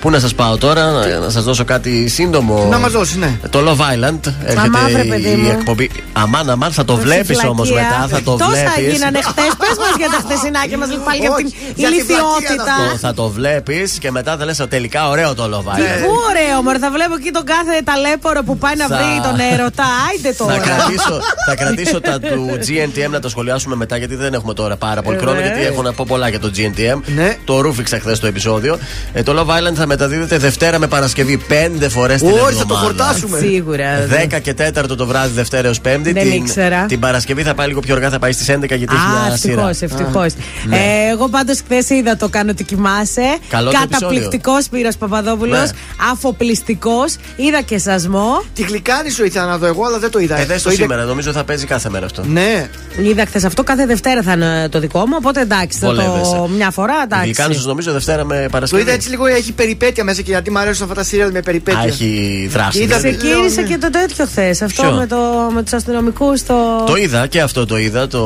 Speaker 2: Πού να σας πάω τώρα, να- να σας δώσω κάτι σύντομο.
Speaker 4: Να μας δώσεις, ναι.
Speaker 2: Το Love Island έρχεται
Speaker 3: Αμά, βρε, παιδί
Speaker 2: η
Speaker 3: μου.
Speaker 2: εκπομπή. Αμάν, αμάν, θα το βλέπεις όμως
Speaker 3: Φυλακία.
Speaker 2: μετά. Θα το
Speaker 3: Τόσα
Speaker 2: βλέπεις.
Speaker 3: γίνανε χθες. Πες μας για τα χθεσινάκια μας, πάλι για
Speaker 4: Όχι,
Speaker 3: την
Speaker 4: για τη
Speaker 3: ηλικιότητα.
Speaker 4: βλακεία
Speaker 2: Θα το βλέπεις και μετά θα λες τελικά ωραίο το Love
Speaker 3: Τι
Speaker 2: Island.
Speaker 3: πού ωραίο, μωρέ, θα βλέπω εκεί τον κάθε ταλέπορο που πάει να
Speaker 2: Θα-
Speaker 3: βρει τον έρωτα. Άιντε
Speaker 2: Θα
Speaker 3: τώρα.
Speaker 2: κρατήσω, θα κρατήσω τα του GNTM να τα σχολιάσουμε μετά γιατί δεν έχουμε τώρα πάρα πολύ
Speaker 3: Ε,
Speaker 2: χρόνο.
Speaker 3: ναι.
Speaker 2: Γιατί έχω να πω πολλά για το GNTM.
Speaker 4: Ναι.
Speaker 2: Το ρούφηξα χθες το επεισόδιο. Ε, το Love Island θα μεταδίδεται Δευτέρα με Παρασκευή. Πέντε φορές την εβδομάδα.
Speaker 4: Όχι, θα το χορτάσουμε.
Speaker 3: Σίγουρα.
Speaker 2: 10 και 4 το βράδυ, Δευτέρα έως Πέμπτη.
Speaker 3: Δεν
Speaker 2: την,
Speaker 3: ήξερα.
Speaker 2: την Παρασκευή θα πάει λίγο πιο αργά, θα πάει στις 11 γιατί έχει
Speaker 3: Α,
Speaker 2: μια σειρά.
Speaker 3: ευτυχώς, ευτυχώς.
Speaker 2: ναι.
Speaker 3: Ε, εγώ πάντως χθες είδα το κάνω ότι κοιμάσαι.
Speaker 2: Καλό το
Speaker 3: Καταπληκτικός Σπύρος Παπαδόπουλος.
Speaker 2: Ναι.
Speaker 3: Αφοπλιστικός. Είδα και σασμό.
Speaker 4: Τη γλυκάνη σου ήθελα να δω εγώ, αλλά δεν το είδα.
Speaker 2: Ε, δες το
Speaker 4: είδα-
Speaker 2: σήμερα, νομίζω θα παίζει κάθε μέρα αυτό.
Speaker 4: Ναι.
Speaker 3: Είδα χθες αυτό. Κάθε Δευτέρα θα είναι το δικό μου. Οπότε εντάξει, θα το
Speaker 2: Βολεύεσαι.
Speaker 3: μια φορά εντάξει.
Speaker 2: Γλυκάνου νομίζω Δευτέρα με
Speaker 4: Το
Speaker 2: Παρασκευή.
Speaker 4: είδα έτσι λίγο, έχει περιπέτεια μέσα και γιατί μου αρέσουν αυτά τα σίριαλ με περιπέτεια.
Speaker 2: Α, έχει δράση.
Speaker 4: Είδα-
Speaker 2: δηλαδή.
Speaker 3: Ξεκίνησε
Speaker 4: Ναι.
Speaker 3: και το τέτοιο χθε. Αυτό
Speaker 2: Ποιο;
Speaker 3: με, το, με τους αστυνομικούς. Το...
Speaker 2: Το είδα και αυτό το είδα. Το...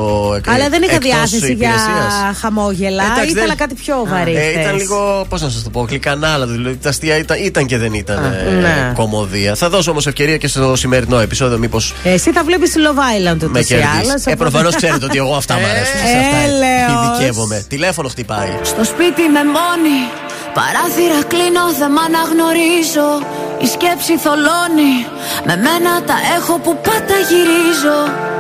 Speaker 3: Αλλά δεν είχα
Speaker 2: εκτός
Speaker 3: διάθεση για
Speaker 2: υπηρεσίας.
Speaker 3: χαμόγελα.
Speaker 2: Εντάξει,
Speaker 3: Ήθελα
Speaker 2: δεν-
Speaker 3: κάτι πιο βαρύ.
Speaker 2: Ε,
Speaker 3: χθες.
Speaker 2: ήταν λίγο, πώς να σας το πω, γλυκανάλα. Δηλαδή τα αστεία ήταν, ήταν και δεν ήταν ε,
Speaker 3: ναι.
Speaker 2: κομμωδία. Θα δώσω όμως ευκαιρία και στο σημερινό επεισόδιο, μήπω
Speaker 3: Εσύ θα βλέπεις Love Island ούτως
Speaker 2: με
Speaker 3: ή
Speaker 2: κερδίσει.
Speaker 3: άλλως,
Speaker 2: Ε,
Speaker 3: οπότε-
Speaker 2: προφανώς ξέρετε ότι εγώ αυτά μου αρέσουν.
Speaker 3: Ε,
Speaker 2: σε αυτά
Speaker 3: έλεος.
Speaker 2: ειδικεύομαι. Τηλέφωνο χτυπάει.
Speaker 5: Στο σπίτι με μόνη Παράθυρα κλείνω, δεν μ' αναγνωρίζω Η σκέψη θολώνει Με μένα τα έχω που πάντα γυρίζω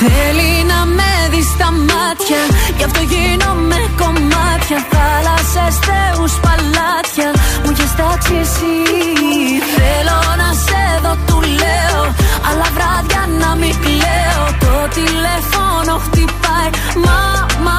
Speaker 5: Θέλει να με δει στα μάτια Γι' αυτό γίνομαι κομμάτια. Θάλασσες, θεούς, παλάτια Μου έχεις τάξει εσύ. Θέλω να σε δω, του λέω Αλλά βράδια να μην κλαίω. Το τηλέφωνο χτυπάει Μα, μα,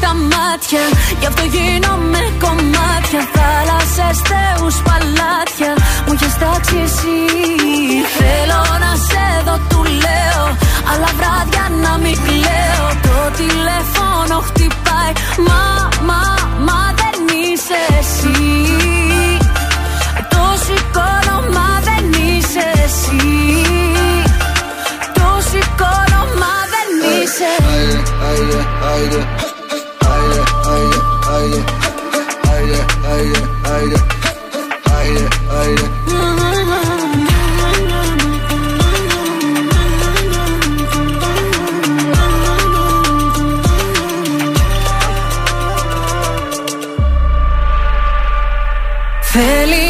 Speaker 5: στα μάτια. Γι' αυτό γίνομαι κομμάτια. Θάλασσες, θεούς, παλάτια. Μου έχεις τάξει εσύ. Θέλω να σε δω, του λέω. Αλλά βράδια να μην κλαίω Το τηλέφωνο χτυπάει. Μα, μα, μα δεν είσαι εσύ. Το σηκώνω, μα δεν είσαι εσύ. Το σηκώνω, μα δεν είσαι.
Speaker 11: Άιντε, aire. Feliz.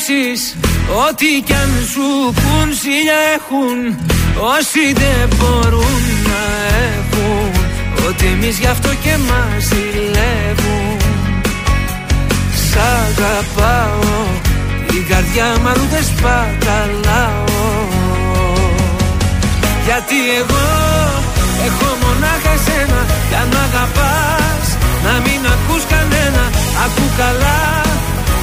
Speaker 19: ακούσεις Ό,τι κι αν σου πουν Σίλια έχουν Όσοι δεν μπορούν να έχουν Ότι εμείς γι' αυτό και μας ζηλεύουν. Σ' αγαπάω Η καρδιά μου αλλού δεν σπαταλάω. Γιατί εγώ έχω μονάχα εσένα Κι αν μ' αγαπάς Να μην ακούς κανένα Ακού καλά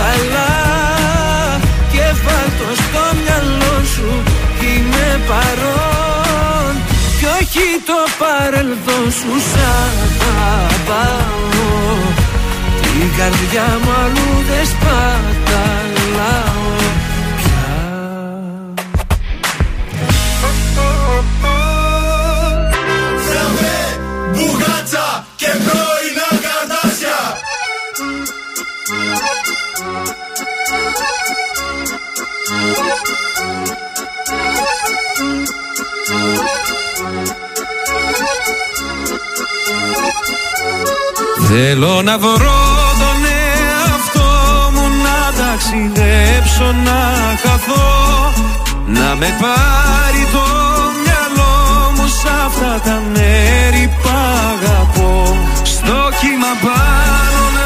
Speaker 19: καλά Και βάλ' το στο μυαλό σου Είμαι παρόν. Κι όχι το παρελθόν σου Σ' αγαπάω. Την καρδιά μου αλλού δεν σπαταλάω Θέλω να βρω τον εαυτό μου να ταξιδέψω να χαθώ Να με πάρει το μυαλό μου σ' αυτά τα μέρη που αγαπώ. Στο κύμα πάνω να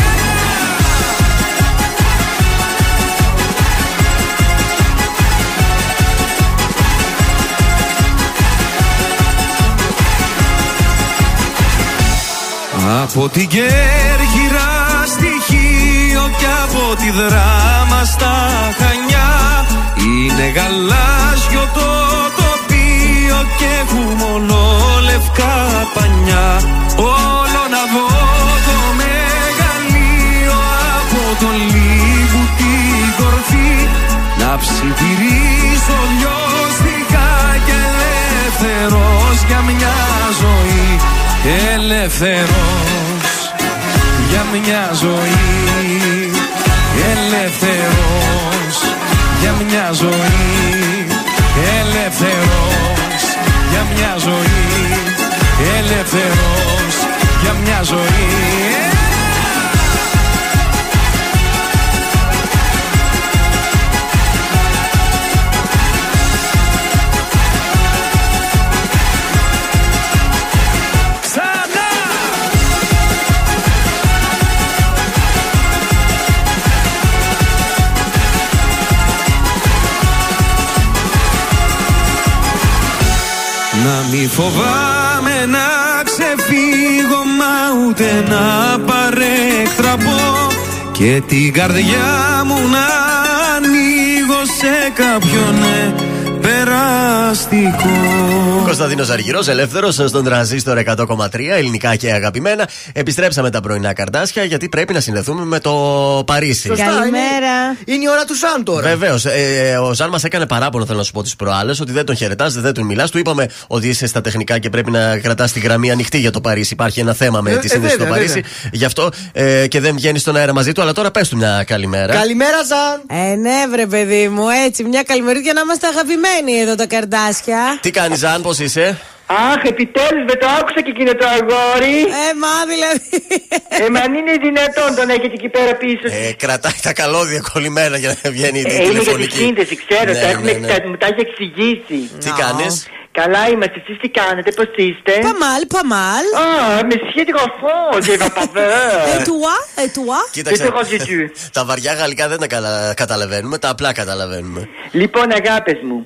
Speaker 19: Από την Κέρκυρα στοιχείο και από τη δράμα στα Χανιά. Είναι γαλάζιο το τοπίο και έχουμε μόνο λευκά πανιά. Όλο να δω το μεγαλείο από το λίγου την κορφή. Να ψιθυρίσω λιώστικα και ελεύθερος για μια ζωή. Ελεύθερος για μια ζωή. Ελεύθερος για μια ζωή. Ελεύθερος για μια ζωή. Ελεύθερος για μια ζωή φοβάμαι να ξεφύγω μα ούτε να παρέκτραπω. Και την καρδιά μου να ανοίγω σε κάποιον ναι, περαστικό
Speaker 2: Κωνσταντίνος Αργυρός, ελεύθερος στον τραζίστορ 100,3, ελληνικά και αγαπημένα. Επιστρέψαμε τα πρωινά καρτάσια γιατί πρέπει να συνδεθούμε με το Παρίσι.
Speaker 3: Καλημέρα.
Speaker 4: Είναι η ώρα του Ζαν τώρα.
Speaker 2: Βεβαίως. Ε, ο Ζαν μας έκανε παράπονο, θέλω να σου πω τις προάλλες, ότι δεν τον χαιρετάς, δεν τον μιλάς. Του είπαμε ότι είσαι στα τεχνικά και πρέπει να κρατάς τη γραμμή ανοιχτή για το Παρίσι. Υπάρχει ένα θέμα με
Speaker 4: Ε,
Speaker 2: τη
Speaker 4: ε,
Speaker 2: σύνδεση στο
Speaker 4: βέβαια,
Speaker 2: Παρίσι. Γι' αυτό ε, και δεν βγαίνεις στον αέρα μαζί του. Αλλά τώρα πες του μια καλημέρα.
Speaker 4: Καλημέρα, Ζαν.
Speaker 3: Ε, ναι, βρε παιδί μου, έτσι. Μια καλημερίδια για να είμαστε αγαπημένοι εδώ τα καρδάσια.
Speaker 2: Τι κάνει, Ζαν, πώς είσαι;
Speaker 20: Αχ, επιτέλους με το άκουσα και εκείνο το αγόρι.
Speaker 3: Ε, μα δηλαδή.
Speaker 20: Ε, μα αν είναι δυνατόν τον έχετε εκεί πέρα πίσω.
Speaker 2: Ε, κρατάει τα καλώδια κολλημένα για να βγαίνει η
Speaker 20: Ε, είναι για τη
Speaker 2: τηλεφωνική.
Speaker 20: σύνδεση, ξέρω,
Speaker 2: Ναι,
Speaker 20: τα έχουμε,
Speaker 2: ναι, ναι.
Speaker 20: τα- μου τα έχει εξηγήσει.
Speaker 2: Τι κάνεις;
Speaker 20: Καλά είμαστε, εσείς τι κάνετε, πώς είστε;
Speaker 3: Παμάλ, παμάλ.
Speaker 20: Α, με σχέδιο γραφό, je vais pas faire.
Speaker 3: Ε, τουά, ε, τουά.
Speaker 2: Κοίταξε.
Speaker 20: Δεν το έχω ζητού. <laughs>
Speaker 2: τα βαριά γαλλικά δεν τα καλα- καταλαβαίνουμε, τα απλά καταλαβαίνουμε.
Speaker 20: Λοιπόν, αγάπες μου,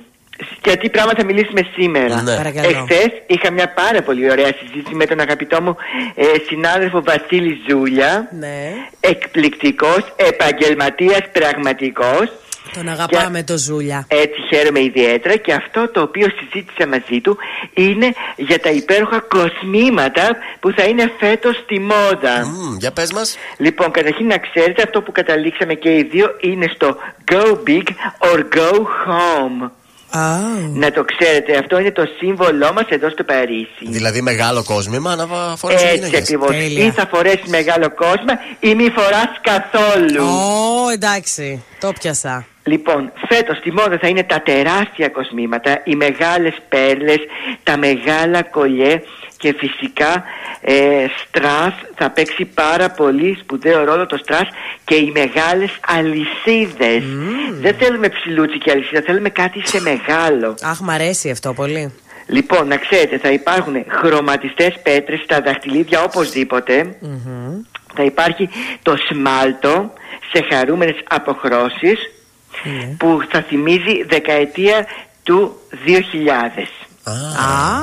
Speaker 20: για τι πράγμα θα μιλήσουμε σήμερα.
Speaker 2: Ναι.
Speaker 3: Παρακαλώ.
Speaker 20: Εχθές είχα μια πάρα πολύ ωραία συζήτηση με τον αγαπητό μου ε, συνάδελφο Βασίλη Ζούλια.
Speaker 3: Ναι.
Speaker 20: Εκπληκτικός, επαγγελματίας πραγματικός.
Speaker 3: Τον αγαπάμε το Ζούλια.
Speaker 20: Έτσι χαίρομαι ιδιαίτερα και αυτό το οποίο συζήτησα μαζί του είναι για τα υπέροχα κοσμήματα που θα είναι φέτος στη μόδα.
Speaker 2: Μμμ, για πες μας.
Speaker 20: Λοιπόν, καταρχήν να ξέρετε αυτό που καταλήξαμε και οι δύο είναι στο Go Big or Go Home. Να το ξέρετε, αυτό είναι το σύμβολό μας εδώ στο Παρίσι.
Speaker 2: Δηλαδή μεγάλο κόσμημα να βα- φορέσει
Speaker 20: Έτσι
Speaker 2: γυναίκες.
Speaker 20: ακριβώς. Ή θα φορέσεις μεγάλο κόσμο ή μη φοράς καθόλου.
Speaker 3: Ω, εντάξει. Το πιασα.
Speaker 20: Λοιπόν, φέτος στη μόδα θα είναι τα τεράστια κοσμήματα, οι μεγάλες πέρλες, τα μεγάλα κολλιέ και φυσικά ε, στρας θα παίξει πάρα πολύ σπουδαίο ρόλο το στρας και οι μεγάλες αλυσίδες. Δεν θέλουμε ψηλούτσι και αλυσίδα, θέλουμε κάτι σε μεγάλο.
Speaker 3: Αχ, μ' αρέσει αυτό πολύ.
Speaker 20: Λοιπόν, να ξέρετε, θα υπάρχουν χρωματιστές πέτρες στα δαχτυλίδια οπωσδήποτε. Θα υπάρχει το σμάλτο σε χαρούμενες αποχρώσεις που θα θυμίζει δεκαετία του 2000.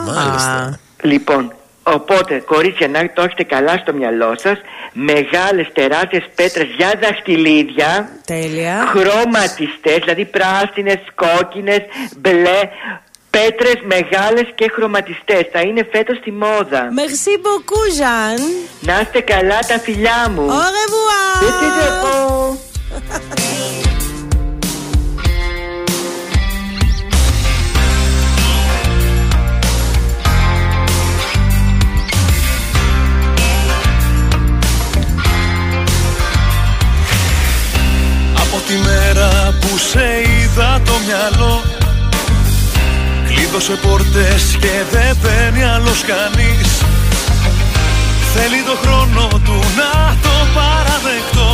Speaker 2: μάλιστα.
Speaker 20: Λοιπόν, οπότε κορίτσια να το έχετε καλά στο μυαλό σας Μεγάλες τεράστιες πέτρες για δαχτυλίδια
Speaker 3: Τέλεια.
Speaker 20: Χρωματιστές, δηλαδή πράσινες, κόκκινες, μπλε Πέτρες μεγάλες και χρωματιστές Θα είναι φέτος στη μόδα
Speaker 3: Merci beaucoup, Jean.
Speaker 20: Να είστε καλά τα φιλιά μου
Speaker 3: Au <laughs> revoir.
Speaker 14: Που σε είδα το μυαλό. Κλείδωσε πόρτες και δεν μπαίνει άλλος κανείς. Θέλει το χρόνο του να το παραδεχτώ.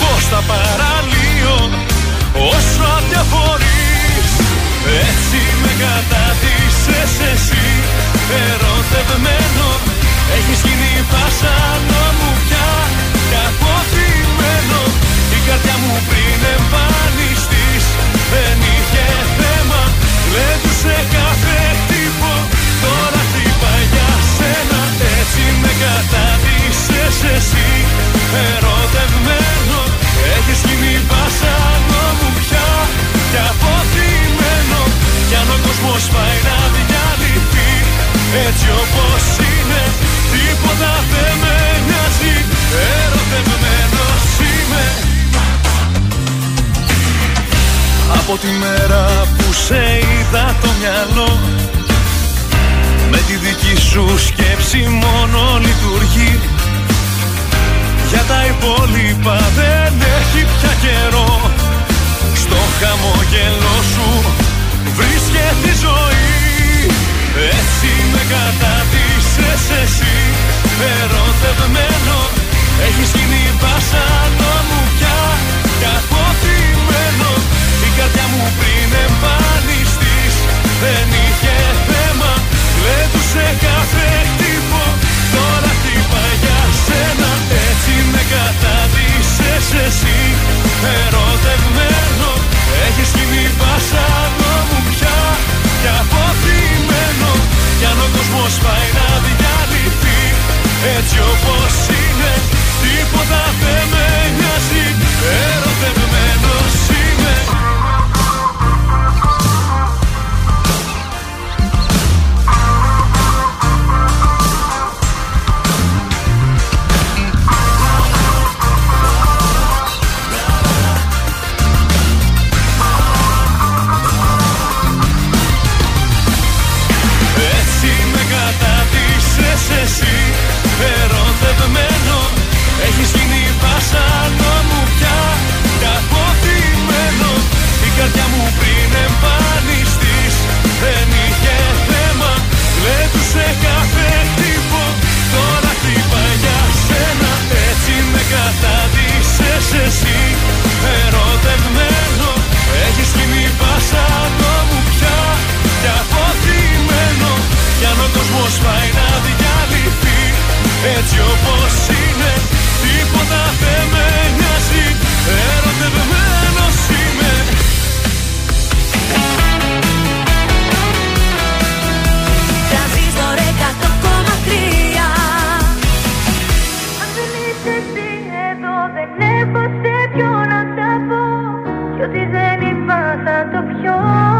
Speaker 14: Πώς θα παραλύω όσο αδιαφορείς. Έτσι με κατάτησες εσύ. Ερωτευμένο Έχεις γίνει φάσανο μου πια και αποθυμένο Η καρδιά μου πριν εμφανιστείς δεν είχε θέμα Κλέτουσε κάθε χτύπο. Τώρα χτύπα για σένα Έτσι με κατάδυσες εσύ. Ερωτευμένο Έχεις γίνει βασανό μου πια. Και αποθυμένο Κι αν ο κόσμος πάει να διαλυθεί έτσι όπως είναι Τίποτα δεν με νοιάζει. Ερωτευμένος είμαι Από τη μέρα που σε είδα το μυαλό. Με τη δική σου σκέψη μόνο λειτουργεί. Για τα υπόλοιπα δεν έχει πια καιρό. Στο χαμόγελο σου βρίσκεται η ζωή. Έτσι με κατάδυσες εσύ. Ερωτευμένο Έχεις γίνει βασανό μου πια και αποθυμένο Η καρδιά μου πριν εμφανιστείς. Δεν είχε θέμα Κλέτουσε κάθε χτύπο τώρα χτύπα για σένα Έτσι με κατάδυσες εσύ. Ερωτευμένο Έχεις γίνει βασανό μου πια. Και αποθυμένο Κι αν ο κόσμος πάει να διαλυθεί. Έτσι όπως είναι Τίποτα δεν με νοιάζει κόσμος πάει να διαλυθεί έτσι όπως είναι Τίποτα δεν με νοιάζει Ερωτευμένος είμαι.
Speaker 5: Τρανζίστορ 100,3 Αν δεν είσαι εσύ εδώ δεν έχω σε ποιο να τα πω. Κι ό,τι δεν είπα θα το πιω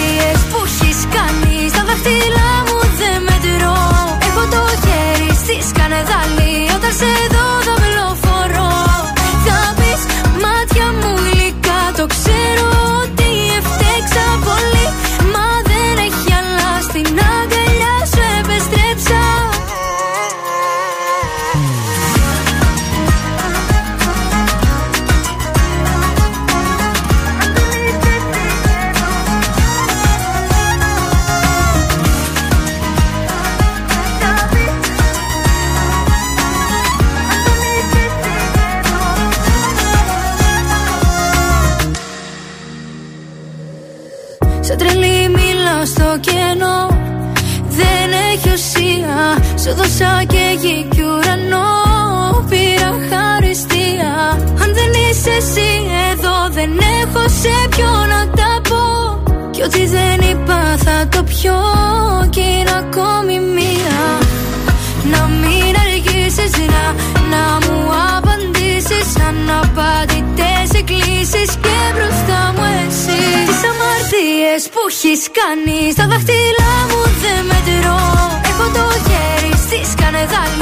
Speaker 5: που έχεις κάνει στα δάχτυλά μου δεν μετρώ. Έχω το χέρι στη σκανεδάλη Σε τρελή μιλάω στο κενό. Δεν έχει ουσία. Σου δώσα και γη κι ουρανό. Πήρα χαριστία. Αν δεν είσαι εσύ εδώ Δεν έχω σε ποιο να τα πω. Κι ό,τι δεν είπα θα το πιω. Κι είναι ακόμη μία. Να μην αργήσεις να, να μου απαντήσεις. Αναπαντητές εκκλήσεις και μπροστά μου εσύ Τις αμαρτίες που έχεις κάνει. Στα δάχτυλά μου δεν μετρώ. Έχω το χέρι στη σκανεδάλη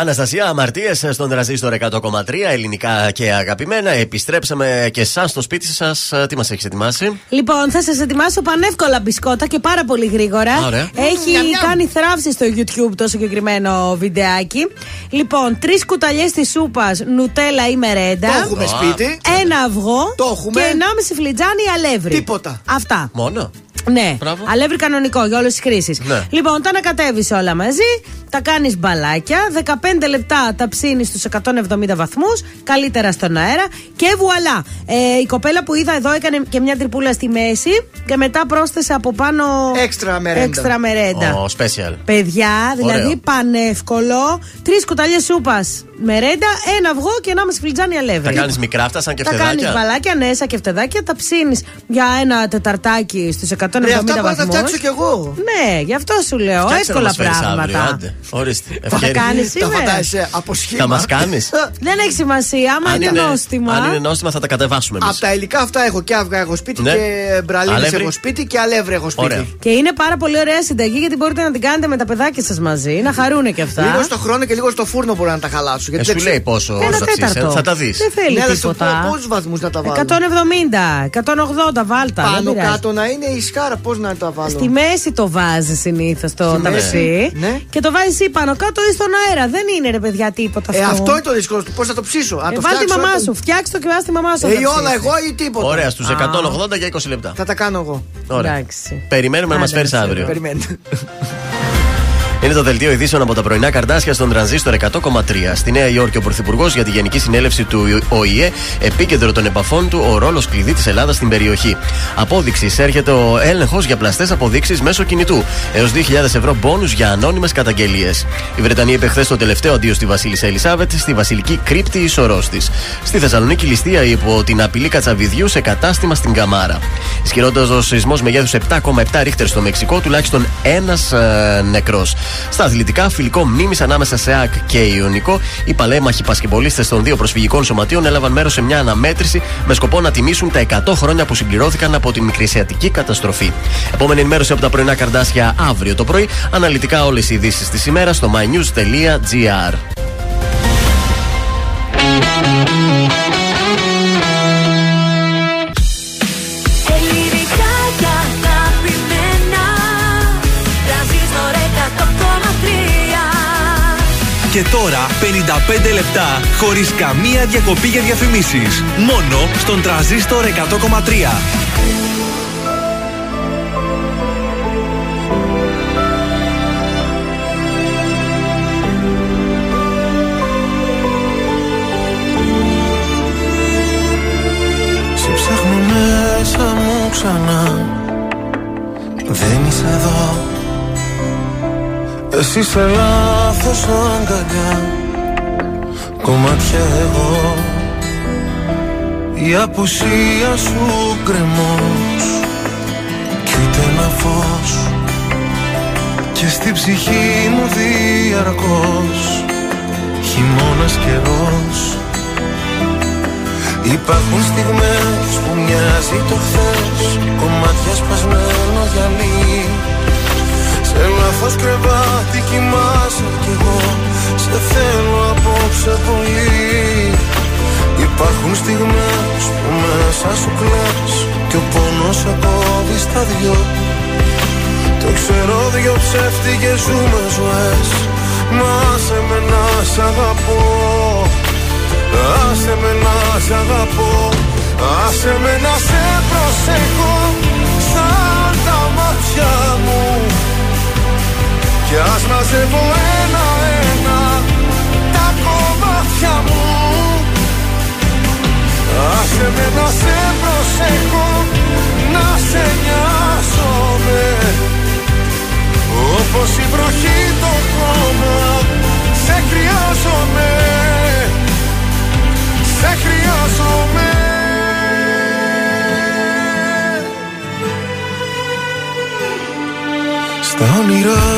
Speaker 2: Αναστασία, αμαρτίες στον τραζίστορ 100,3 ελληνικά και αγαπημένα. Επιστρέψαμε και εσάς στο σπίτι σας. Τι μας έχεις ετοιμάσει;
Speaker 3: Λοιπόν, θα σας ετοιμάσω πανεύκολα μπισκότα και πάρα πολύ γρήγορα.
Speaker 2: Α, ωραία.
Speaker 3: Έχει κάνει θράψη στο YouTube το συγκεκριμένο βιντεάκι. Λοιπόν, τρεις κουταλιές της σούπας νουτέλα ή μερέντα.
Speaker 4: Το έχουμε σπίτι.
Speaker 3: Ένα αυγό.
Speaker 4: Το έχουμε.
Speaker 3: Και 1,5 φλιτζάνι αλεύρι.
Speaker 4: Τίποτα.
Speaker 3: Αυτά.
Speaker 2: Μόνο.
Speaker 3: Ναι,
Speaker 2: Μπράβο.
Speaker 3: αλεύρι κανονικό για όλες τις χρήσεις.
Speaker 2: Ναι.
Speaker 3: Λοιπόν, τα ανακατεύεις όλα μαζί, τα κάνεις μπαλάκια, 15 λεπτά τα ψήνεις στους 170 βαθμούς, καλύτερα στον αέρα και βουαλά. Ε, η κοπέλα που είδα εδώ έκανε και μια τρυπούλα στη μέση και μετά πρόσθεσε από πάνω.
Speaker 4: Έξτρα μερέντα.
Speaker 3: Έξτρα μερέντα.
Speaker 2: Ο special.
Speaker 3: Παιδιά, δηλαδή
Speaker 2: Ωραίο.
Speaker 3: πανεύκολο. Τρεις κουταλιές σούπας μερέντα, ένα αυγό και ένα μισή φλιτζάνι αλεύρι.
Speaker 2: Τα κάνεις μικρά αυτά σαν και
Speaker 3: Τα κάνεις
Speaker 2: φτεδάκια.
Speaker 3: μπαλάκια, ναι, σαν και φτεδάκια, τα ψήνεις για ένα τεταρτάκι στους 170
Speaker 4: Ρε, αυτά πάω να τα
Speaker 3: βαθμού.
Speaker 4: φτιάξω κι εγώ.
Speaker 3: Ναι, γι' αυτό σου λέω.
Speaker 2: Φτιάξε να
Speaker 3: εύκολα
Speaker 2: μας φέρεις
Speaker 3: πράγματα.
Speaker 2: Αύριο, άντε. Ορίστε.
Speaker 3: Θα τα
Speaker 2: Ευκαιρία.
Speaker 3: κάνει
Speaker 4: Τα
Speaker 3: σήμερα.
Speaker 4: φαντάζεσαι από σχήμα.
Speaker 2: Θα μας κάνεις. <laughs>
Speaker 3: Δεν έχει σημασία. Άμα
Speaker 2: αν,
Speaker 3: είναι
Speaker 2: είναι,
Speaker 3: νόστιμα.
Speaker 2: αν είναι νόστιμα θα τα κατεβάσουμε εμείς.
Speaker 4: Από τα υλικά αυτά έχω και αυγά έχω σπίτι
Speaker 2: Ναι.
Speaker 4: και μπραλίνες
Speaker 2: Αλεύρι.
Speaker 4: έχω σπίτι και αλεύρι έχω σπίτι.
Speaker 2: Ωραία.
Speaker 3: Και είναι πάρα πολύ ωραία συνταγή γιατί μπορείτε να την κάνετε με τα παιδάκια σας μαζί. Να χαρούνε και αυτά.
Speaker 4: Λίγο στο χρόνο και λίγο στο φούρνο μπορώ να τα χαλάσω.
Speaker 2: Ε,
Speaker 4: Γιατί
Speaker 2: σου
Speaker 4: δεν
Speaker 2: λέει
Speaker 4: ξέρω-
Speaker 2: πόσο
Speaker 3: Ένα
Speaker 2: θα ψήσεις, ε,
Speaker 3: τέταρτο.
Speaker 2: Θα τα δεις.
Speaker 3: Δεν θέλει
Speaker 4: Ναι, αλλά στο
Speaker 3: τίποτα.
Speaker 4: πόσους βαθμούς να τα βάλω.
Speaker 3: 170, 180 βάλτα. δεν
Speaker 4: Πάνω
Speaker 3: πειράζει.
Speaker 4: κάτω να είναι η σκάρα, πώς να τα βάλω;
Speaker 3: Στη μέση το βάζει συνήθως το
Speaker 4: Στη μέση.
Speaker 3: ταψί.
Speaker 4: Ναι.
Speaker 3: Και το βάζεις ή πάνω κάτω ή στον αέρα. Δεν είναι ρε παιδιά τίποτα
Speaker 4: Ε,
Speaker 3: αυτό.
Speaker 4: αυτό είναι το δύσκολο του. Πώς θα το ψήσω; Να
Speaker 3: Ε,
Speaker 4: το
Speaker 3: βάλ τη
Speaker 4: φτιάξω,
Speaker 3: μαμά
Speaker 4: να το-
Speaker 3: σου. Φτιάξ το και βάζει τη μαμά σου.
Speaker 4: Ε,
Speaker 3: να
Speaker 4: ή
Speaker 3: τα
Speaker 4: όλα
Speaker 3: ψήσεις.
Speaker 4: εγώ ή τίποτα.
Speaker 2: Ωραία, στους
Speaker 3: Α.
Speaker 2: 180 για 20 λεπτά.
Speaker 4: Θα τα κάνω εγώ.
Speaker 2: Ωραία.
Speaker 3: Εντάξει.
Speaker 2: Περιμένουμε να μας
Speaker 3: Άντε,
Speaker 2: φέρεις
Speaker 3: να σε
Speaker 2: αύριο.
Speaker 4: Περιμένετε.
Speaker 2: Είναι το δελτίο ειδήσεων από τα πρωινά καρτάσια στον τρανζίστορ 100,3. Στη Νέα Υόρκη, ο Πρωθυπουργός για τη Γενική Συνέλευση του ΟΗΕ, επίκεντρο των επαφών του, ο ρόλος κλειδί της Ελλάδας στην περιοχή. Απόδειξης έρχεται ο έλεγχος για πλαστές αποδείξεις μέσω κινητού. Έως 2.000 ευρώ μπόνους για ανώνυμες καταγγελίες. Η Βρετανία είπε χθες το τελευταίο αντίο στη Βασίλισσα Ελισάβετ στη βασιλική κρύπτη ισορρό τη. Στη Θεσσαλονίκη ληστεία υπό την απειλή κατσαβιδιού σε κατάστημα στην Καμάρα. Ισχυρότερο σεισμός μεγέθους 7,7 ρίχτερ στο Μεξικό, τουλάχιστον ένας νεκρός. Στα αθλητικά, φιλικό μνήμης ανάμεσα σε ΑΚ και Ιωνικό, οι παλέμαχοι πασκεμπολίστε των δύο προσφυγικών σωματείων έλαβαν μέρος σε μια αναμέτρηση με σκοπό να τιμήσουν τα 100 χρόνια που συμπληρώθηκαν από την μικρησιατική καταστροφή. Επόμενη ενημέρωση από τα πρωινά καρδάσια αύριο το πρωί. Αναλυτικά όλες οι ειδήσεις της ημέρας στο mynews.gr.
Speaker 1: Και τώρα 55 λεπτά χωρίς καμία διακοπή για διαφημίσεις. Μόνο στον τραζίστορ 100,3.
Speaker 8: Σε ψάχνω μέσα μου ξανά Δεν είσαι εδώ Εσύ σε λάθος αγκαλιά. Κομμάτια εγώ. Η απουσία σου κρεμός Κι ούτε ένα φως. Και στην ψυχή μου διαρκώς. Χειμώνας καιρός. Υπάρχουν στιγμές που μοιάζει το χθες. Κομμάτια σπασμένο γυαλί Σε λάθος κρεβάτι κοιμάσαι κι εγώ. Σε θέλω απόψε πολύ. Υπάρχουν στιγμές που μέσα σου κλαις Κι ο πόνος σε κόβει στα δυο. Το ξέρω δυο ψεύτικες ζούμε ζωές. Μα σε με να σ' αγαπώ. Άσε με να σ' αγαπώ. Άσε με να σε προσέχω Κι ας μαζεύω ένα-ένα Τα κομμάτια μου. Άσε με να σε προσέχω Να σε νοιάζομαι. Όπως η βροχή το χώμα Σε χρειάζομαι. Σε χρειάζομαι. Στα όνειρά μου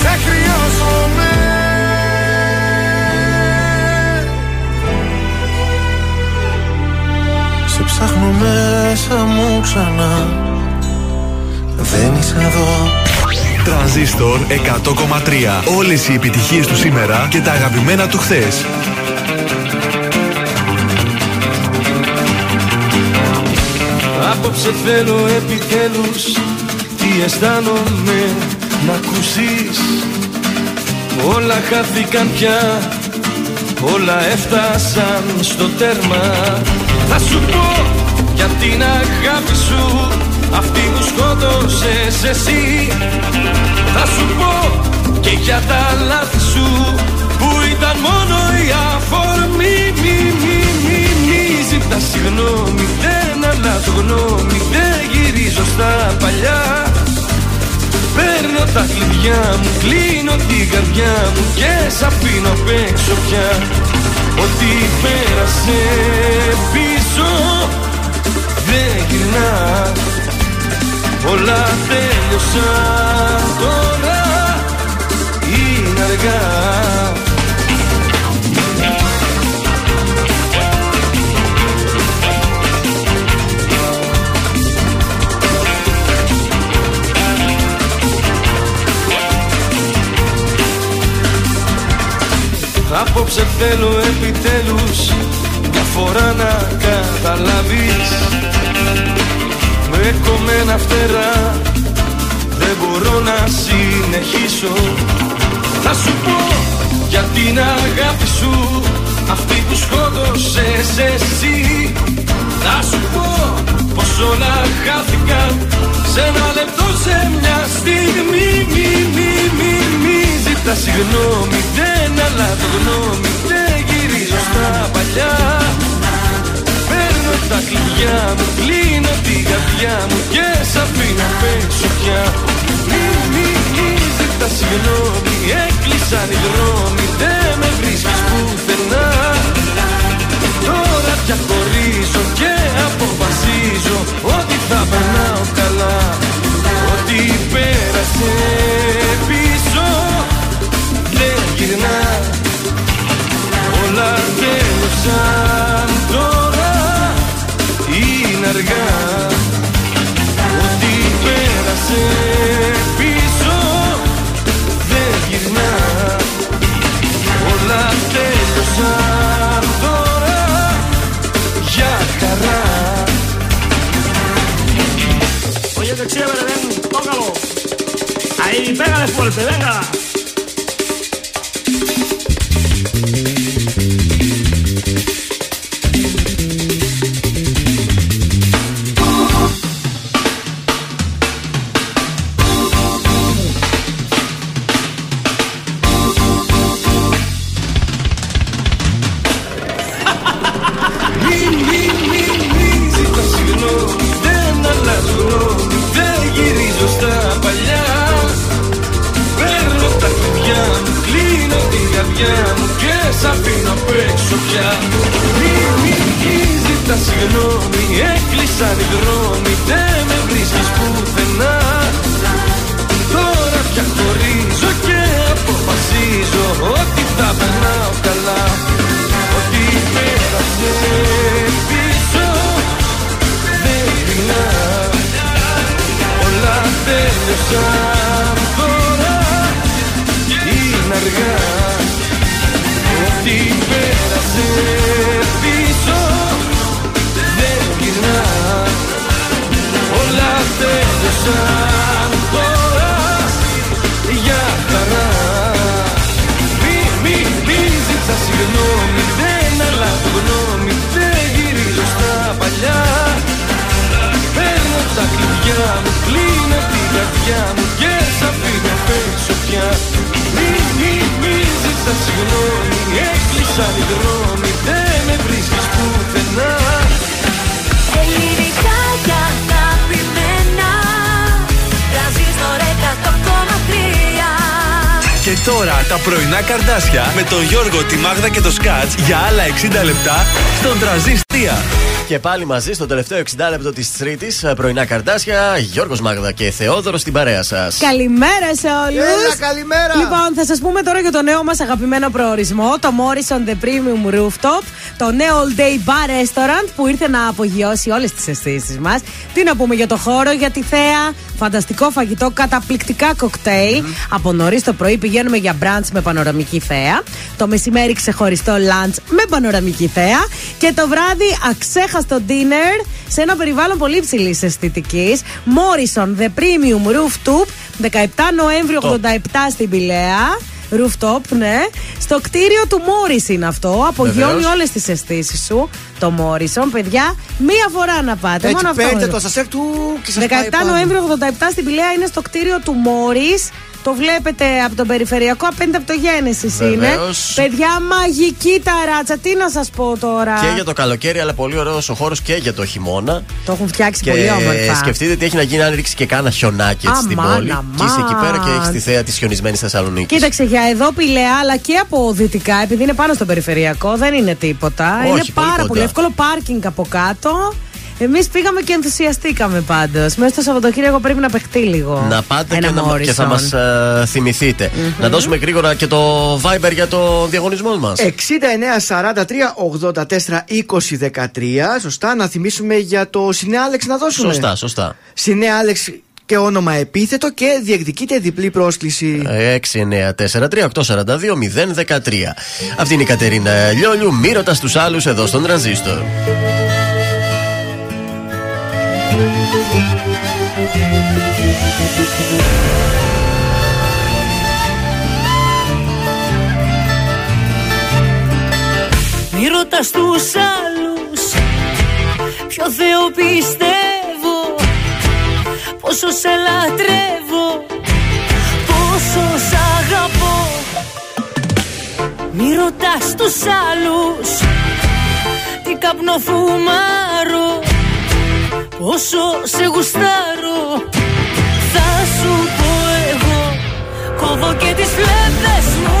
Speaker 8: Σε χρειάζομαι. Σε ψάχνω μέσα μου ξανά. Δεν είσαι εδώ.
Speaker 1: Τρανζίστορ 100,3 Όλες οι επιτυχίες του σήμερα και τα αγαπημένα του χθες.
Speaker 15: Απόψε θέλω επιτέλους Τι αισθάνομαι να ακούσεις; Όλα χάθηκαν πια. Όλα έφτασαν στο τέρμα. Θα σου πω για την αγάπη σου. Αυτή που σκότωσες εσύ. Θα σου πω και για τα λάθη σου Που ήταν μόνο η αφορμή. Μη, μη, μη, μη, ζητάς συγγνώμη Δεν αλλάζω γνώμη Δεν γυρίζω στα παλιά Παίρνω τα κλειδιά μου, κλείνω την καρδιά μου και σ' αφήνω απ' έξω πια. Ό,τι πέρασε πίσω δεν γυρνά. Όλα τέλειωσαν τώρα είναι αργά Απόψε θέλω επιτέλους Μια φορά να καταλάβεις. Με κομμένα φτερά δεν μπορώ να συνεχίσω. Θα σου πω για την αγάπη σου Αυτή που σκότωσες εσύ. Θα σου πω πως όλα χάθηκαν Σε ένα λεπτό σε μια στιγμή. Μη, μη, μη, μη ζητάς συγγνώμη Δεν αλλάζω γνώμη Δεν γυρίζω στα παλιά. Παίρνω τα κλειδιά μου Κλείνω την καρδιά μου Και σ' αφήνω απ' έξω πια. Μη, μη, μη ζητά συγγνώμη Έκλεισαν οι δρόμοι Δεν με βρίσκεις πουθενά. Τώρα πια χωρίζω και αποφασίζω Ότι θα περνάω καλά. Ότι πέρασε πίσω. Δεν γυρνά Όλα τέλειωσαν τώρα Είναι αργά Ότι πέρασε πίσω Δεν γυρνά Όλα τέλειωσαν τώρα Για χαρά
Speaker 21: Oye, qué chévere, ven, tócalo. Ahí, pégale fuerte, venga.
Speaker 15: Συγγνώμη Έκλεισαν οι δρόμοι Δεν με βρίσκεις πουθενά. Τώρα πια χωρίζω και αποφασίζω Ότι θα περνάω καλά. Ότι πέρασε πίσω Δεν γυρνά. Όλα τέλειωσαν τώρα Είναι αργά. Ότι πέρασε τέλειωσαν τώρα Για χαρά Μη, μη, μη ζητά συγγνώμη Δεν αλλάζω γνώμη Δεν γυρίζω στα παλιά Παίρνω τα κλειδιά μου Κλείνω την καρδιά μου Και σ' αφήνω απ' έξω πια. Μη, μη, μη ζητά συγγνώμη Έκλεισαν οι δρόμοι Δεν με βρίσκεις πουθενά
Speaker 5: Ελληνικά Και
Speaker 1: τώρα τα πρωινά καρδάσια με τον Γιώργο, τη Μάγδα και το Σκάτς για άλλα 60 λεπτά στον Τραζίστρια.
Speaker 2: Και πάλι μαζί στο τελευταίο 60 λεπτό της Τρίτης, πρωινά καρτάσια, Γιώργος Μάγδα και Θεόδωρος στην παρέα σας.
Speaker 3: Καλημέρα σε όλους.
Speaker 4: Έλα, καλημέρα.
Speaker 3: Λοιπόν, θα σας πούμε τώρα για το νέο μας αγαπημένο προορισμό, το Morrison The Premium Rooftop, το νέο All Day Bar Restaurant που ήρθε να απογειώσει όλες τις αισθήσεις μας. Τι να πούμε για το χώρο, για τη θέα, φανταστικό φαγητό, καταπληκτικά κοκτέιλ. Από νωρίς το πρωί πηγαίνουμε για brunch με πανοραμική θέα. Το μεσημέρι ξεχωριστό lunch με πανοραμική θέα. Και το βράδυ αξέχαστο dinner σε ένα περιβάλλον πολύ υψηλή αισθητικής. Morrison The Premium Rooftop, 17 Νοέμβριο 87 στην Πηλαία. Rooftop, ναι. Στο κτίριο του Μόρις είναι αυτό. Απογειώνει
Speaker 4: Βεβαίως.
Speaker 3: όλες τις αισθήσεις σου. Το Morrison, παιδιά, μία φορά να πάτε.
Speaker 4: Έτσι
Speaker 3: μόνο αυτό
Speaker 4: παίρνετε
Speaker 3: έχω.
Speaker 4: το σασέρ του και σας
Speaker 3: 17
Speaker 4: πάει πάνω.
Speaker 3: Νοέμβριο 87 στην Πηλαία είναι στο κτίριο του Μόρις. Το βλέπετε από τον περιφερειακό, απέναντι από το Γέννησης είναι.
Speaker 2: Βεβαίως.
Speaker 3: Παιδιά, μαγική ταράτσα. Τι να σας πω τώρα.
Speaker 2: Και για το καλοκαίρι, αλλά πολύ ωραίος ο χώρος και για το χειμώνα.
Speaker 3: Το έχουν φτιάξει
Speaker 2: Και
Speaker 3: πολύ όμορφα.
Speaker 2: σκεφτείτε τι έχει να γίνει αν ρίξει και κάνα χιονάκι έτσι στην
Speaker 3: Αμάν,
Speaker 2: πόλη. Και
Speaker 3: αμάν.
Speaker 2: είσαι εκεί πέρα και έχεις τη θέα της χιονισμένης Θεσσαλονίκης.
Speaker 3: Κοίταξε για εδώ Πηλαία, αλλά και από δυτικά, επειδή είναι πάνω στο περιφερειακό, δεν είναι τίποτα.
Speaker 2: Όχι,
Speaker 3: είναι
Speaker 2: πολύ
Speaker 3: πάρα
Speaker 2: κοντά.
Speaker 3: πολύ εύκολο πάρκινγκ από κάτω. Εμείς πήγαμε και ενθουσιαστήκαμε πάντως. Μέσα στο Σαββατοκύριακο πρέπει να παιχτεί λίγο.
Speaker 2: Να πάτε
Speaker 3: Ένα
Speaker 2: και, να, και θα
Speaker 3: μας
Speaker 2: ε, θυμηθειτε mm-hmm. Να δώσουμε γρήγορα και το Viber για το διαγωνισμό μας.
Speaker 4: 69 43 84 20 13. Σωστά, να θυμίσουμε για το Συνέαλεξ να δώσουμε.
Speaker 2: Σωστά, σωστά.
Speaker 4: Συνέαλεξ και όνομα επίθετο και διεκδικείται διπλή πρόσκληση.
Speaker 2: 6943-842-013. Αυτή είναι η Κατερίνα Λιόλιου, μύρωτας στου άλλους εδώ στον Τρανζίστορ.
Speaker 5: Μη ρωτάς τους άλλους Ποιο Θεό πιστεύω Πόσο σε λατρεύω Πόσο σ' αγαπώ. Μη ρωτάς τους άλλους Τι καπνοφουμάρω όσο σε γουστάρω Θα σου πω εγώ Κόβω και τις φλέβες μου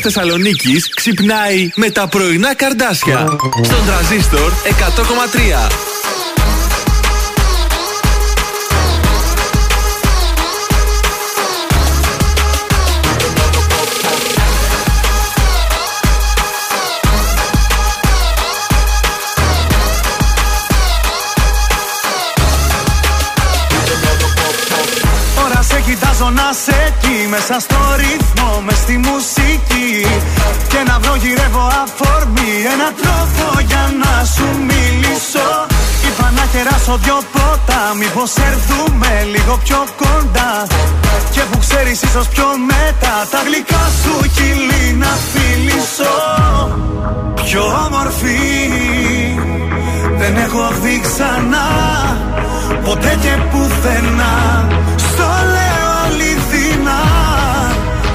Speaker 1: Θεσσαλονίκης ξυπνάει με τα πρωινά καρδάσια. Στον τραζίστορ 100,3.
Speaker 22: Σαν story στο δυο πότα Μήπως έρθουμε λίγο πιο κοντά. Και που ξέρεις ίσως πιο μετά Τα γλυκά σου κυλί να φιλήσω. Πιο όμορφη Δεν έχω δει ξανά. Ποτέ και πουθενά Στο λέω αληθινά.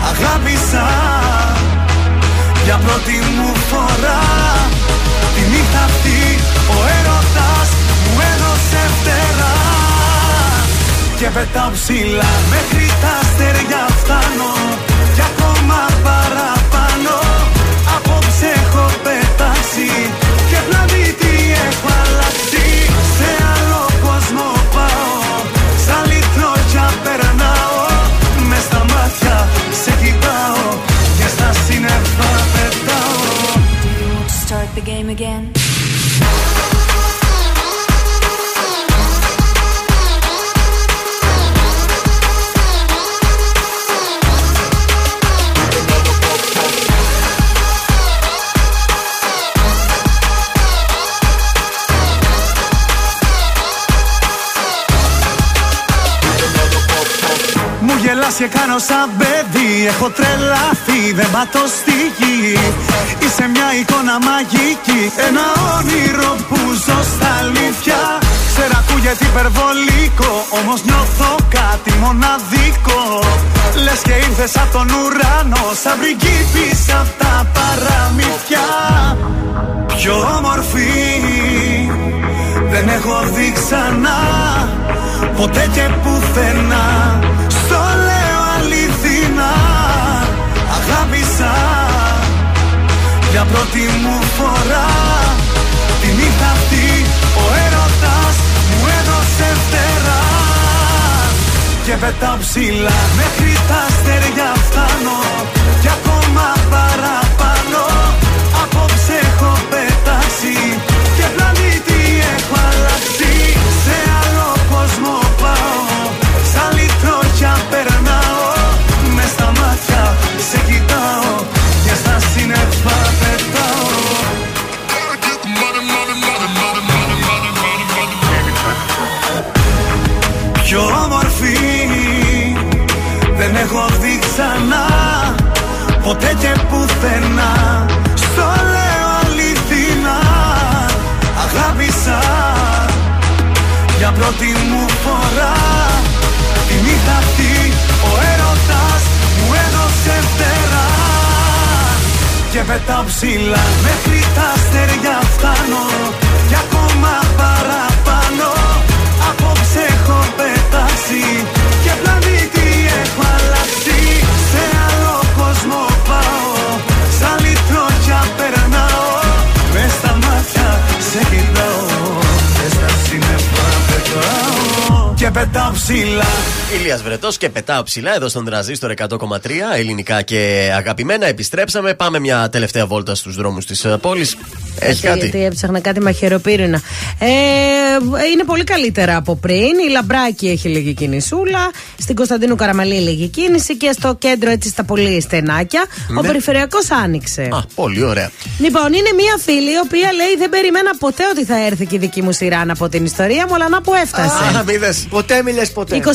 Speaker 22: Αγάπησα Για πρώτη μου φορά. και πετάω ψηλά. Μέχρι τα αστέρια φτάνω για ακόμα παραπάνω. Απόψε έχω πετάξει
Speaker 23: και πλανήτη
Speaker 22: έχω αλλάξει. Σε άλλο κόσμο πάω, σαν λιτρόγια περνάω μες στα μάτια σε κοιτάω και στα σύννεφα πετάω. Start the game again. Κάνω σαν παιδί. Έχω τρελαθεί, δεν πατώ στη γη. Είσαι μια εικόνα μαγική Ένα όνειρο που ζω στα αλήθεια. Ξέρω ακούγεται υπερβολικό Όμως νιώθω κάτι μοναδικό. Λες και ήρθες από τον ουρανό Σαν πριγκίπης απ' τα παραμύθια. Πιο όμορφη δεν έχω δει ξανά. Ποτέ και πουθενά Για πρώτη μου φορά Τη νύχτα αυτή Ο έρωτας μου έδωσε φτεράς. Και πετάω ψηλά Μέχρι τα αστέρια φτάνω. Και ακόμα παραπάνω Για πρώτη μου φορά Τη νύχτα αυτή Ο έρωτας μου έδωσε φτερά. Και πετάω ψηλά Μέχρι τα αστέρια φτάνω. Και ακόμα παραπάνω Απόψε έχω πετάξει πετάω Και πετάω ψηλά
Speaker 2: Ηλίας Βρετός και πετάω ψηλά εδώ στον τραζίστορ 100,3 ελληνικά και αγαπημένα. Επιστρέψαμε. Πάμε μια τελευταία βόλτα στους δρόμους της ε, πόλης. Έχει
Speaker 3: Γιατί-
Speaker 2: κάτι;
Speaker 3: Γιατί έψαχνα κάτι μαχαιροπύρινα. Ε, είναι πολύ καλύτερα από πριν. Η Λαμπράκη έχει λίγη κινησούλα. Στην Κωνσταντίνου Καραμαλή λίγη κίνηση. Και στο κέντρο έτσι στα πολύ στενάκια. Ο
Speaker 2: Ναι.
Speaker 3: περιφερειακός άνοιξε.
Speaker 2: Α, πολύ ωραία.
Speaker 3: Λοιπόν, είναι μία φίλη η οποία λέει: Δεν περιμένα ποτέ ότι θα έρθει και η δική μου σειρά από την ιστορία μου, αλλά να που έφτασε.
Speaker 2: Α, μήδες.
Speaker 4: Ποτέ μη λες ποτέ.
Speaker 3: 29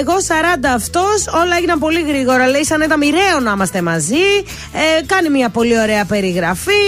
Speaker 3: εγώ, 40 αυτός. Όλα έγιναν πολύ γρήγορα. Λέει σαν να ήταν μοιραίο να είμαστε μαζί. Ε, κάνει μια πολύ ωραία περιγραφή.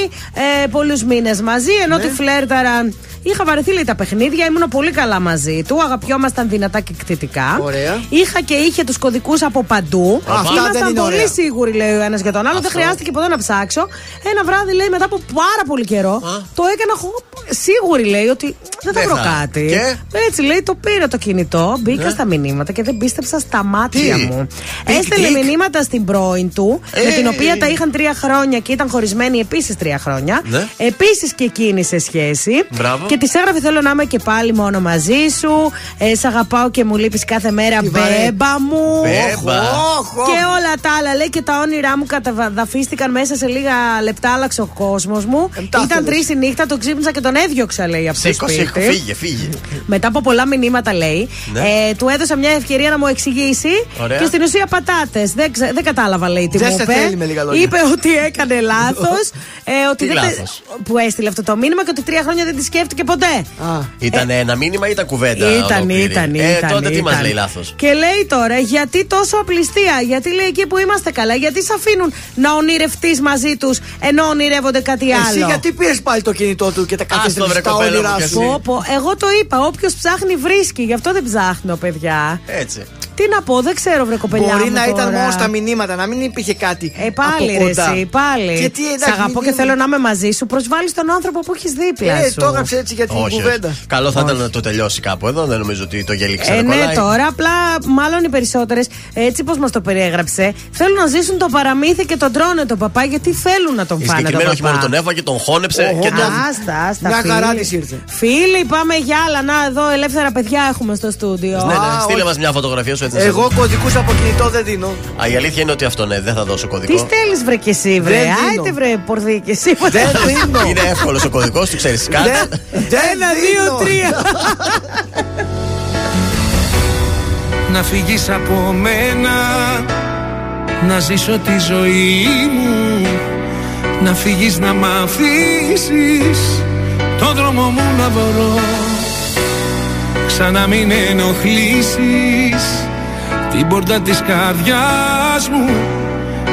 Speaker 3: Ε, Πολλούς μήνες μαζί. Ενώ
Speaker 4: Ναι.
Speaker 3: τη φλέρταραν. Είχα βαρεθεί λέει τα παιχνίδια, ήμουν πολύ καλά μαζί του. Αγαπιόμασταν δυνατά και κτητικά.
Speaker 4: Ωραία.
Speaker 3: Είχα και είχε τους κωδικούς από παντού.
Speaker 4: Αυτά δεν
Speaker 3: Ήμασταν
Speaker 4: είναι
Speaker 3: πολύ
Speaker 4: ωραία.
Speaker 3: σίγουροι, λέει ο ένας για τον άλλο. Δεν χρειάστηκε ποτέ να ψάξω. Ένα βράδυ, λέει, μετά από πάρα πολύ καιρό, το έκανα χω- σίγουρη, λέει, ότι δεν θα
Speaker 2: Δεν
Speaker 3: βρω
Speaker 2: θα.
Speaker 3: κάτι.
Speaker 2: Και;
Speaker 3: Έτσι λέει, το πήρα το κινητό, μπήκα
Speaker 2: Ναι.
Speaker 3: στα μηνύματα και δεν πίστεψα στα μάτια
Speaker 2: Τι;
Speaker 3: μου.
Speaker 2: Πικ,
Speaker 3: Έστελνε
Speaker 2: πικ.
Speaker 3: μηνύματα στην πρώην του, με
Speaker 2: Ε.
Speaker 3: την οποία τα είχαν τρία χρόνια και ήταν χωρισμένοι επίσης τρία χρόνια.
Speaker 2: Ναι.
Speaker 3: Επίσης και εκείνη σε σχέση.
Speaker 2: Μπράβο.
Speaker 3: Και της έγραφε: Θέλω να είμαι και πάλι μόνο μαζί σου. Ε, σ' αγαπάω και μου λείπεις κάθε μέρα,
Speaker 4: Τι βαρύ.
Speaker 3: μπέμπα μου.
Speaker 2: Μπέμπα.
Speaker 4: Όχ, όχ.
Speaker 3: Και όλα τα άλλα λέει και τα όνειρά μου καταδαφίστηκαν μέσα σε λίγα λεπτά. Άλλαξε ο κόσμος μου.
Speaker 4: Εμτάθελες.
Speaker 3: Ήταν τρεις η νύχτα, τον ξύπνησα και τον έδιωξα, λέει από το
Speaker 2: Σήκω, σήκω,
Speaker 3: σπίτι.
Speaker 2: φύγε, φύγε.
Speaker 3: Μετά από πολλά μηνύματα λέει,
Speaker 2: Ναι.
Speaker 3: ε, του έδωσα μια ευκαιρία να μου εξηγήσει
Speaker 2: Ωραία.
Speaker 3: και στην ουσία πατάτες. Δεν, ξε- δεν κατάλαβα, λέει τι
Speaker 4: Δεν
Speaker 3: μου
Speaker 4: σε
Speaker 3: είπε.
Speaker 4: θέλει, με λίγα λόγια.
Speaker 3: Είπε ότι έκανε <laughs> λάθος. ε, ότι
Speaker 2: Τι
Speaker 3: δεν τε-
Speaker 2: λάθος;
Speaker 3: Που έστειλε αυτό το μήνυμα και ότι τρία χρόνια δεν τη σκέφτηκε ποτέ.
Speaker 4: Α,
Speaker 2: Ήταν ένα μήνυμα ή ήταν κουβέντα.
Speaker 3: Ήταν,
Speaker 2: ολόκληρη;
Speaker 3: ήταν,
Speaker 2: Ε,
Speaker 3: ήταν.
Speaker 2: τότε τι μας
Speaker 3: ήταν.
Speaker 2: λέει λάθος;
Speaker 3: Και λέει τώρα, γιατί τόσο απληστία, γιατί λέει εκεί που είμαστε καλά, γιατί σε αφήνουν να ονειρευτείς μαζί τους ενώ ονειρεύονται κάτι άλλο;
Speaker 4: Εσύ γιατί πήρες πάλι το κινητό του και τα
Speaker 2: Άστο,
Speaker 4: καθίστηκε
Speaker 2: βρε,
Speaker 4: στα
Speaker 2: κοπέλα μου,
Speaker 4: όνειρά
Speaker 2: κι
Speaker 4: σου;
Speaker 2: εσύ.
Speaker 3: Πω, πω, εγώ το είπα. Όποιος ψάχνει βρίσκει. Γι' αυτό δεν ψάχνω, παιδιά.
Speaker 2: Έτσι.
Speaker 3: Τι να πω, δεν ξέρω, βρε κοπελιά.
Speaker 4: Μπορεί
Speaker 3: μου
Speaker 4: να ήταν
Speaker 3: τώρα.
Speaker 4: μόνο στα μηνύματα, να μην υπήρχε κάτι.
Speaker 3: Ε, πάλι
Speaker 4: από
Speaker 3: ρε,
Speaker 4: κοντά.
Speaker 3: εσύ, πάλι.
Speaker 4: Και τι, εντάξει,
Speaker 3: Σ' αγαπώ
Speaker 4: μην
Speaker 3: και
Speaker 4: δίνουμε-
Speaker 3: θέλω να είμαι μαζί σου. Προσβάλλεις τον άνθρωπο που έχεις δίπλα
Speaker 4: Ε,
Speaker 3: σου.
Speaker 4: το έγραψε έτσι για την
Speaker 2: Όχι,
Speaker 4: κουβέντα.
Speaker 2: όχι. Καλό θα ήταν να το τελειώσει κάπου εδώ. Δεν νομίζω ότι το γέλι
Speaker 3: Ε,
Speaker 2: ξανακολλάει.
Speaker 3: ναι, τώρα απλά μάλλον οι περισσότερες, έτσι πώ μας το περιέγραψε, θέλουν να ζήσουν το παραμύθι και τον τρώνε τον παπά γιατί θέλουν να τον
Speaker 2: Η
Speaker 3: φάνε τον
Speaker 2: συγκεκριμένη όχι μόνο
Speaker 3: παπά.
Speaker 2: τον έφαγε, τον χώνεψε
Speaker 4: Οχο,
Speaker 2: και τον.
Speaker 3: Άστα, άστα.
Speaker 4: Μια Μια
Speaker 3: φίλοι.
Speaker 4: χαρά της ήρθε.
Speaker 3: Φίλοι, πάμε για άλλα. Να, εδώ ελεύθερα παιδιά έχουμε στο στούντιο.
Speaker 2: Ναι, ναι,
Speaker 4: Α,
Speaker 2: στείλε
Speaker 4: όχι.
Speaker 2: μας μια φωτογραφία σου έτσι. να σε
Speaker 4: Εγώ
Speaker 2: δω.
Speaker 4: κωδικούς από κινητό δεν δίνω.
Speaker 2: Α, η αλήθεια είναι ότι αυτό ναι, δεν θα δώσω
Speaker 3: Τι
Speaker 2: κωδικό.
Speaker 3: στέλνεις, βρε και εσύ, βρε;
Speaker 4: Δεν δίνω.
Speaker 3: Άιτε, βρε, πορδί και εσύ.
Speaker 4: Δεν δίνω.
Speaker 2: Είναι εύκολος ο κωδικός, του ξέρεις
Speaker 4: Δεν-
Speaker 2: κάτι.
Speaker 4: Δεν
Speaker 3: Ένα, δύο,
Speaker 4: δίνω.
Speaker 3: τρία.
Speaker 19: να φύγεις από μένα Να ζήσω τη ζωή μου Να φύγεις να μ' αφήσεις Το δρόμο μου να βρω Ξανά μην ενοχλήσεις Την πόρτα της καρδιάς μου.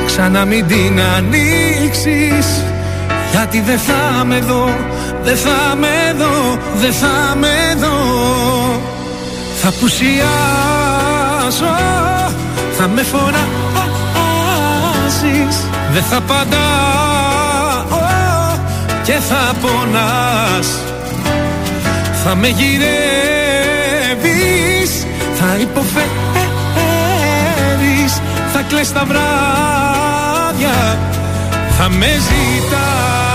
Speaker 19: Ξανά μην την ανοίξεις Γιατί δεν θα με δω Δεν θα με δω Δεν θα με δω. Θα πουσιάσω Θα με φοράσεις Δεν θα παντάω Και θα πονάς. Θα με γυρεύεις Θα υποφέρεις Θα κλαις τα βράδια Θα με ζητάς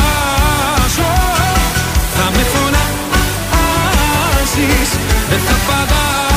Speaker 19: φωνάζεις Δεν θα παντάω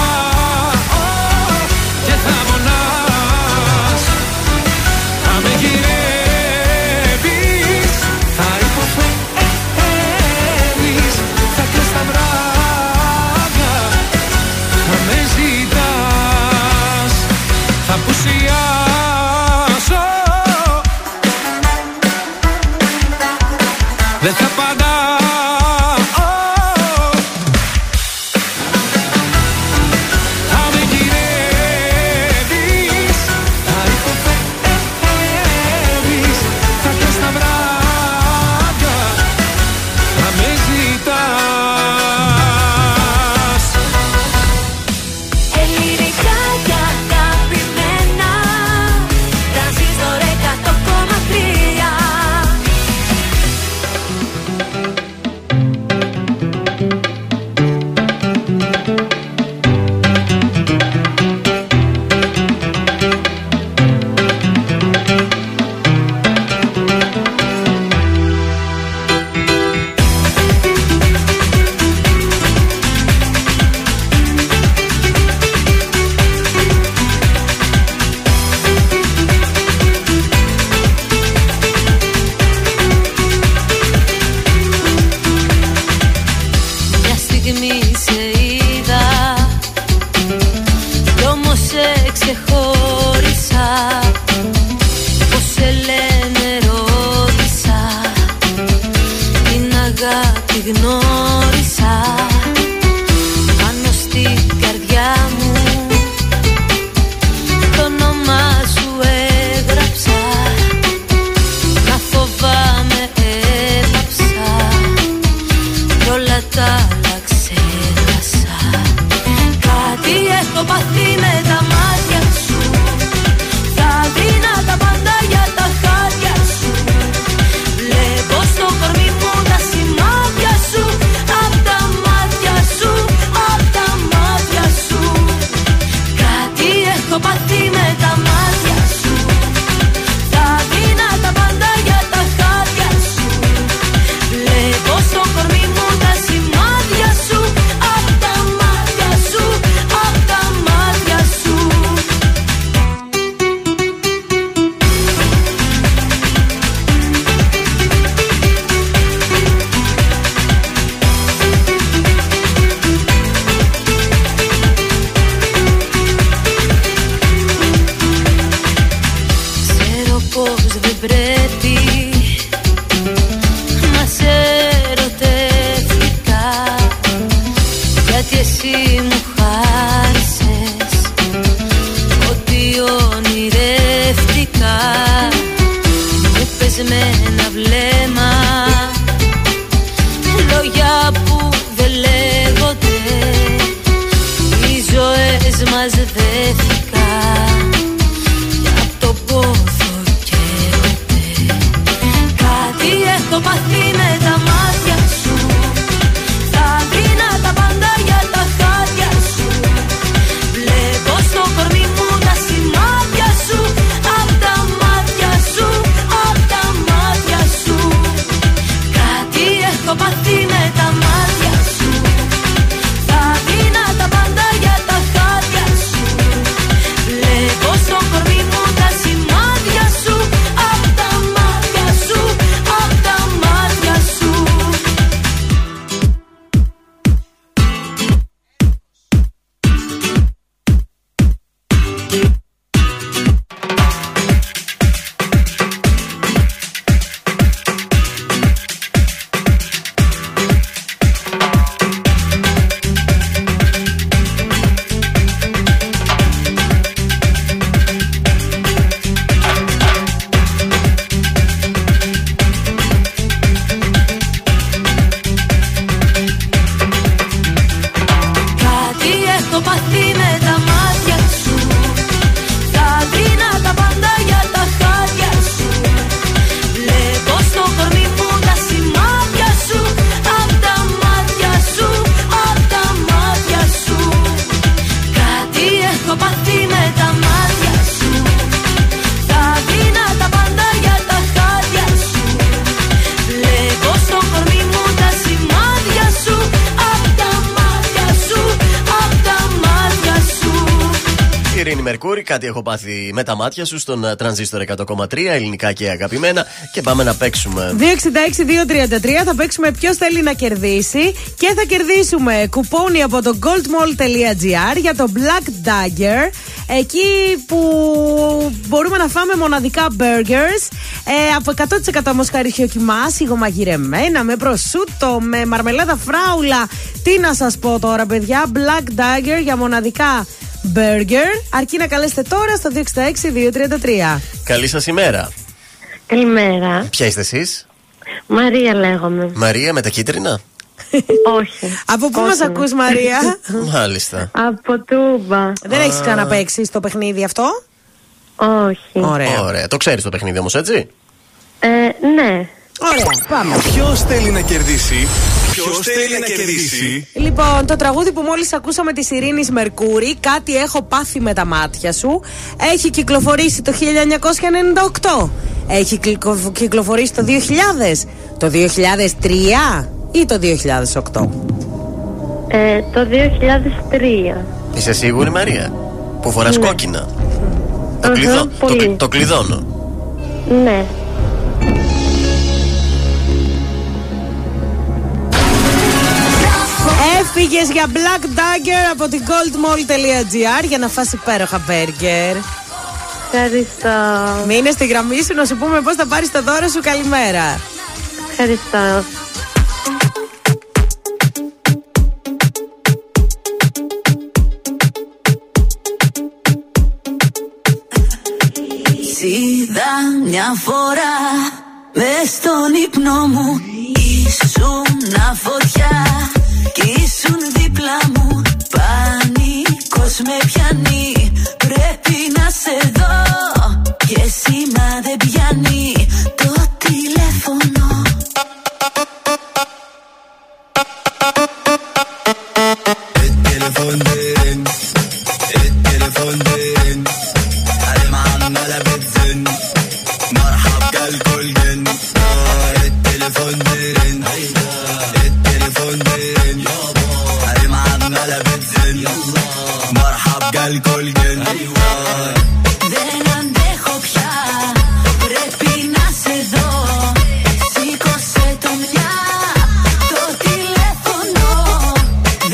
Speaker 2: Μερκούρη, κάτι έχω πάθει με τα μάτια σου στον ε, τρανζίστορ 100,3 ελληνικά και αγαπημένα. Και πάμε να παίξουμε.
Speaker 3: 266-233 θα παίξουμε ποιος θέλει να κερδίσει και θα κερδίσουμε κουπόνι από το goldmall.gr για το Black Dagger. Εκεί που μπορούμε να φάμε μοναδικά burgers ε, από 100% μοσχαριχιοκιμά, σιγομαγειρεμένα, με προσούτο, με μαρμελάδα φράουλα. Τι να σας πω τώρα, παιδιά, Black Dagger για μοναδικά burger. Αρκεί να καλέσετε τώρα στο 266-233.
Speaker 2: Καλή σας ημέρα.
Speaker 24: Καλημέρα.
Speaker 2: Ποια είστε εσείς,
Speaker 24: Μαρία λέγομαι.
Speaker 2: Μαρία με τα κίτρινα. <laughs>
Speaker 24: Όχι.
Speaker 3: Από πού μας ακούς Μαρία; <laughs>
Speaker 2: Μάλιστα.
Speaker 24: Από Τούμπα.
Speaker 3: Δεν έχεις ξαναπέξει στο παιχνίδι αυτό;
Speaker 24: Όχι.
Speaker 3: Ωραία.
Speaker 2: Ωραία. Το ξέρεις το παιχνίδι όμως, έτσι;
Speaker 24: Ε, ναι.
Speaker 3: Ωραία, πάμε.
Speaker 1: Ποιος θέλει να κερδίσει. Ποιος θέλει να κερδίσει;
Speaker 3: Λοιπόν, το τραγούδι που μόλις ακούσαμε της Ειρήνης Μερκούρη, Κάτι έχω πάθει με τα μάτια σου, έχει κυκλοφορήσει το 1998. Έχει κυκλο- κυκλοφορήσει το 2000, το 2003 ή το 2008.
Speaker 24: Ε, το 2003.
Speaker 2: Είσαι σίγουρη, Μαρία, που φοράς
Speaker 24: Ναι.
Speaker 2: κόκκινα; Το,
Speaker 24: Αχα,
Speaker 2: κλειδώ- το,
Speaker 24: πολύ.
Speaker 2: κλει- το κλειδώνω.
Speaker 24: Ναι.
Speaker 3: Έφυγε για Black Dagger από την goldmall.gr για να φας υπέροχα μπέργκερ.
Speaker 24: Ευχαριστώ.
Speaker 3: Μείνε στη γραμμή σου να σου πούμε πώς θα πάρεις το δώρο σου. Καλημέρα.
Speaker 24: Ευχαριστώ.
Speaker 6: Είδα μια φορά μες στον ύπνο μου Ήσουν φωτιά κι ήσουν δίπλα μου Πανικός με πιάνει. Πρέπει να σε δω Και σήμα δεν πιάνει Το τηλέφωνο. Δεν αντέχω πια, πρέπει να σε δω. Σήκωσε το μια, το τηλέφωνο.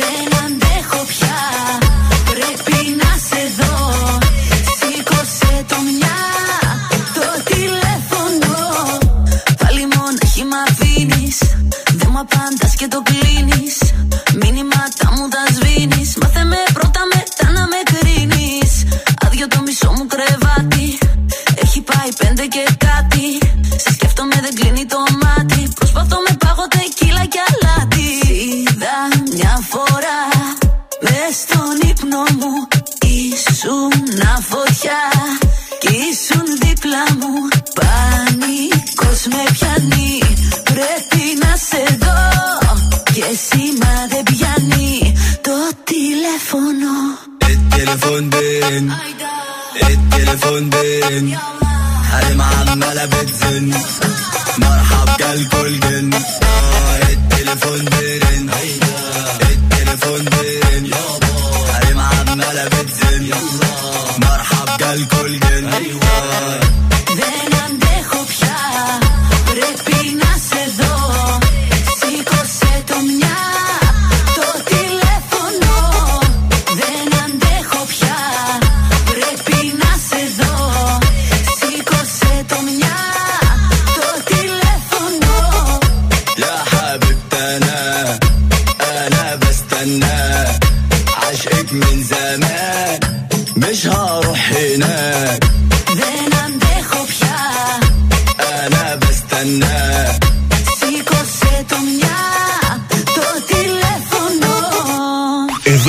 Speaker 6: Δεν αντέχω πια, πρέπει να σε δω. Σήκωσε το μια, το τηλέφωνο. Πάλι μόνο χει Δεν μου απάντας και το κλείνεις Και κάτι. Σε σκέφτομαι, δεν κλείνει το μάτι. Προσπαθώ με πάγο κύλα και αλάτι. Είδα μια φορά μες στον ύπνο μου. Ήσουν φωτιά και ήσουν δίπλα μου. Πανικός με πιάνει. Πρέπει να σε δω. Και σήμα δεν πιάνει το τηλέφωνο.
Speaker 25: El teléfono, el teléfono. قديم عمالة بتزن مرحب جالكوا الجن التليفون بيرن التليفون بيرن قديم عمالة بتزن مرحب
Speaker 6: جالكوا الجن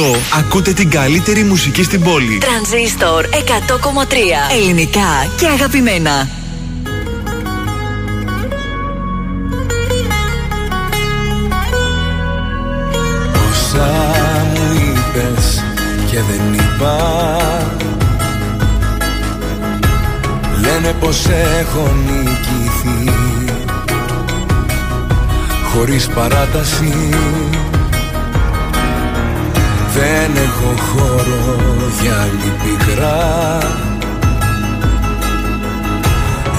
Speaker 1: Εδώ ακούτε την καλύτερη μουσική στην πόλη.
Speaker 13: Τρανζίστορ 100,3 Ελληνικά και αγαπημένα.
Speaker 14: Όσα μου είπες και δεν είπα Λένε πως έχω νικηθεί Χωρίς παράταση Δεν έχω χώρο για άλλη πικρά.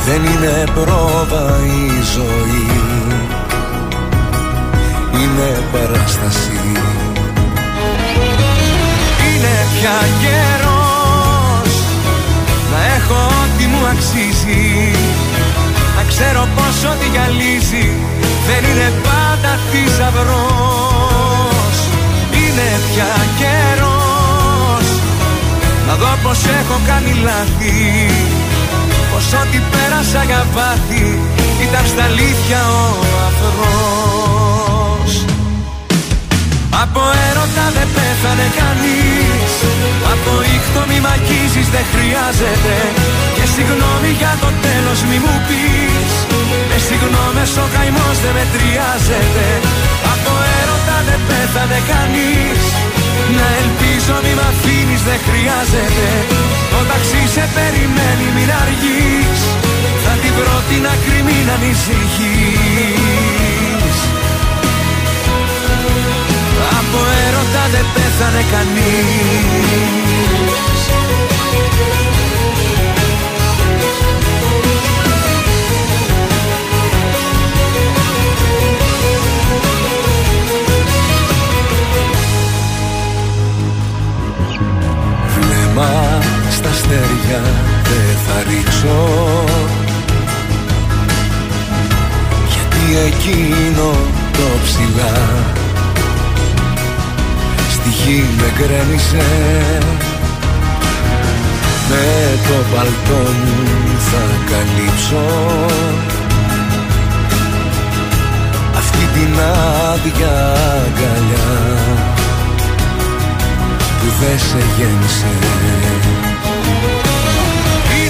Speaker 14: Δεν είναι πρόβα η ζωή. Είναι παράσταση.
Speaker 19: Είναι πια καιρός Να έχω ό,τι μου αξίζει. Να ξέρω πως ό,τι γυαλίζει Δεν είναι πάντα θησαυρός Είναι πια καιρός. Να δω πως έχω κάνει λάθη Πως ό,τι πέρασα για βάθη Ήταν στα αλήθεια ο αφρός από έρωτα δεν πέθανε κανείς Από ήχτο μη μ' αγγίζεις δεν χρειάζεται. Και συγγνώμη για το τέλος μη μου πεις. Με συγγνώμες ο καημός δεν μετριάζεται. Από έρωτα δεν πέθανε κανείς. Να ελπίζω μη μ' αφήνεις δεν χρειάζεται. Το ταξί σε περιμένει μην αργείς. Θα την πρώτη να κρυμεί να ανησυχείς. Από έρωτα δεν πέθανε κανείς
Speaker 14: αστέρια δεν θα ρίξω. Γιατί εκείνο το ψηλά Στη γη με γκρέμισε. Με το παλτό μου θα καλύψω. Αυτή την άδεια αγκαλιά που δεν σε γέννησε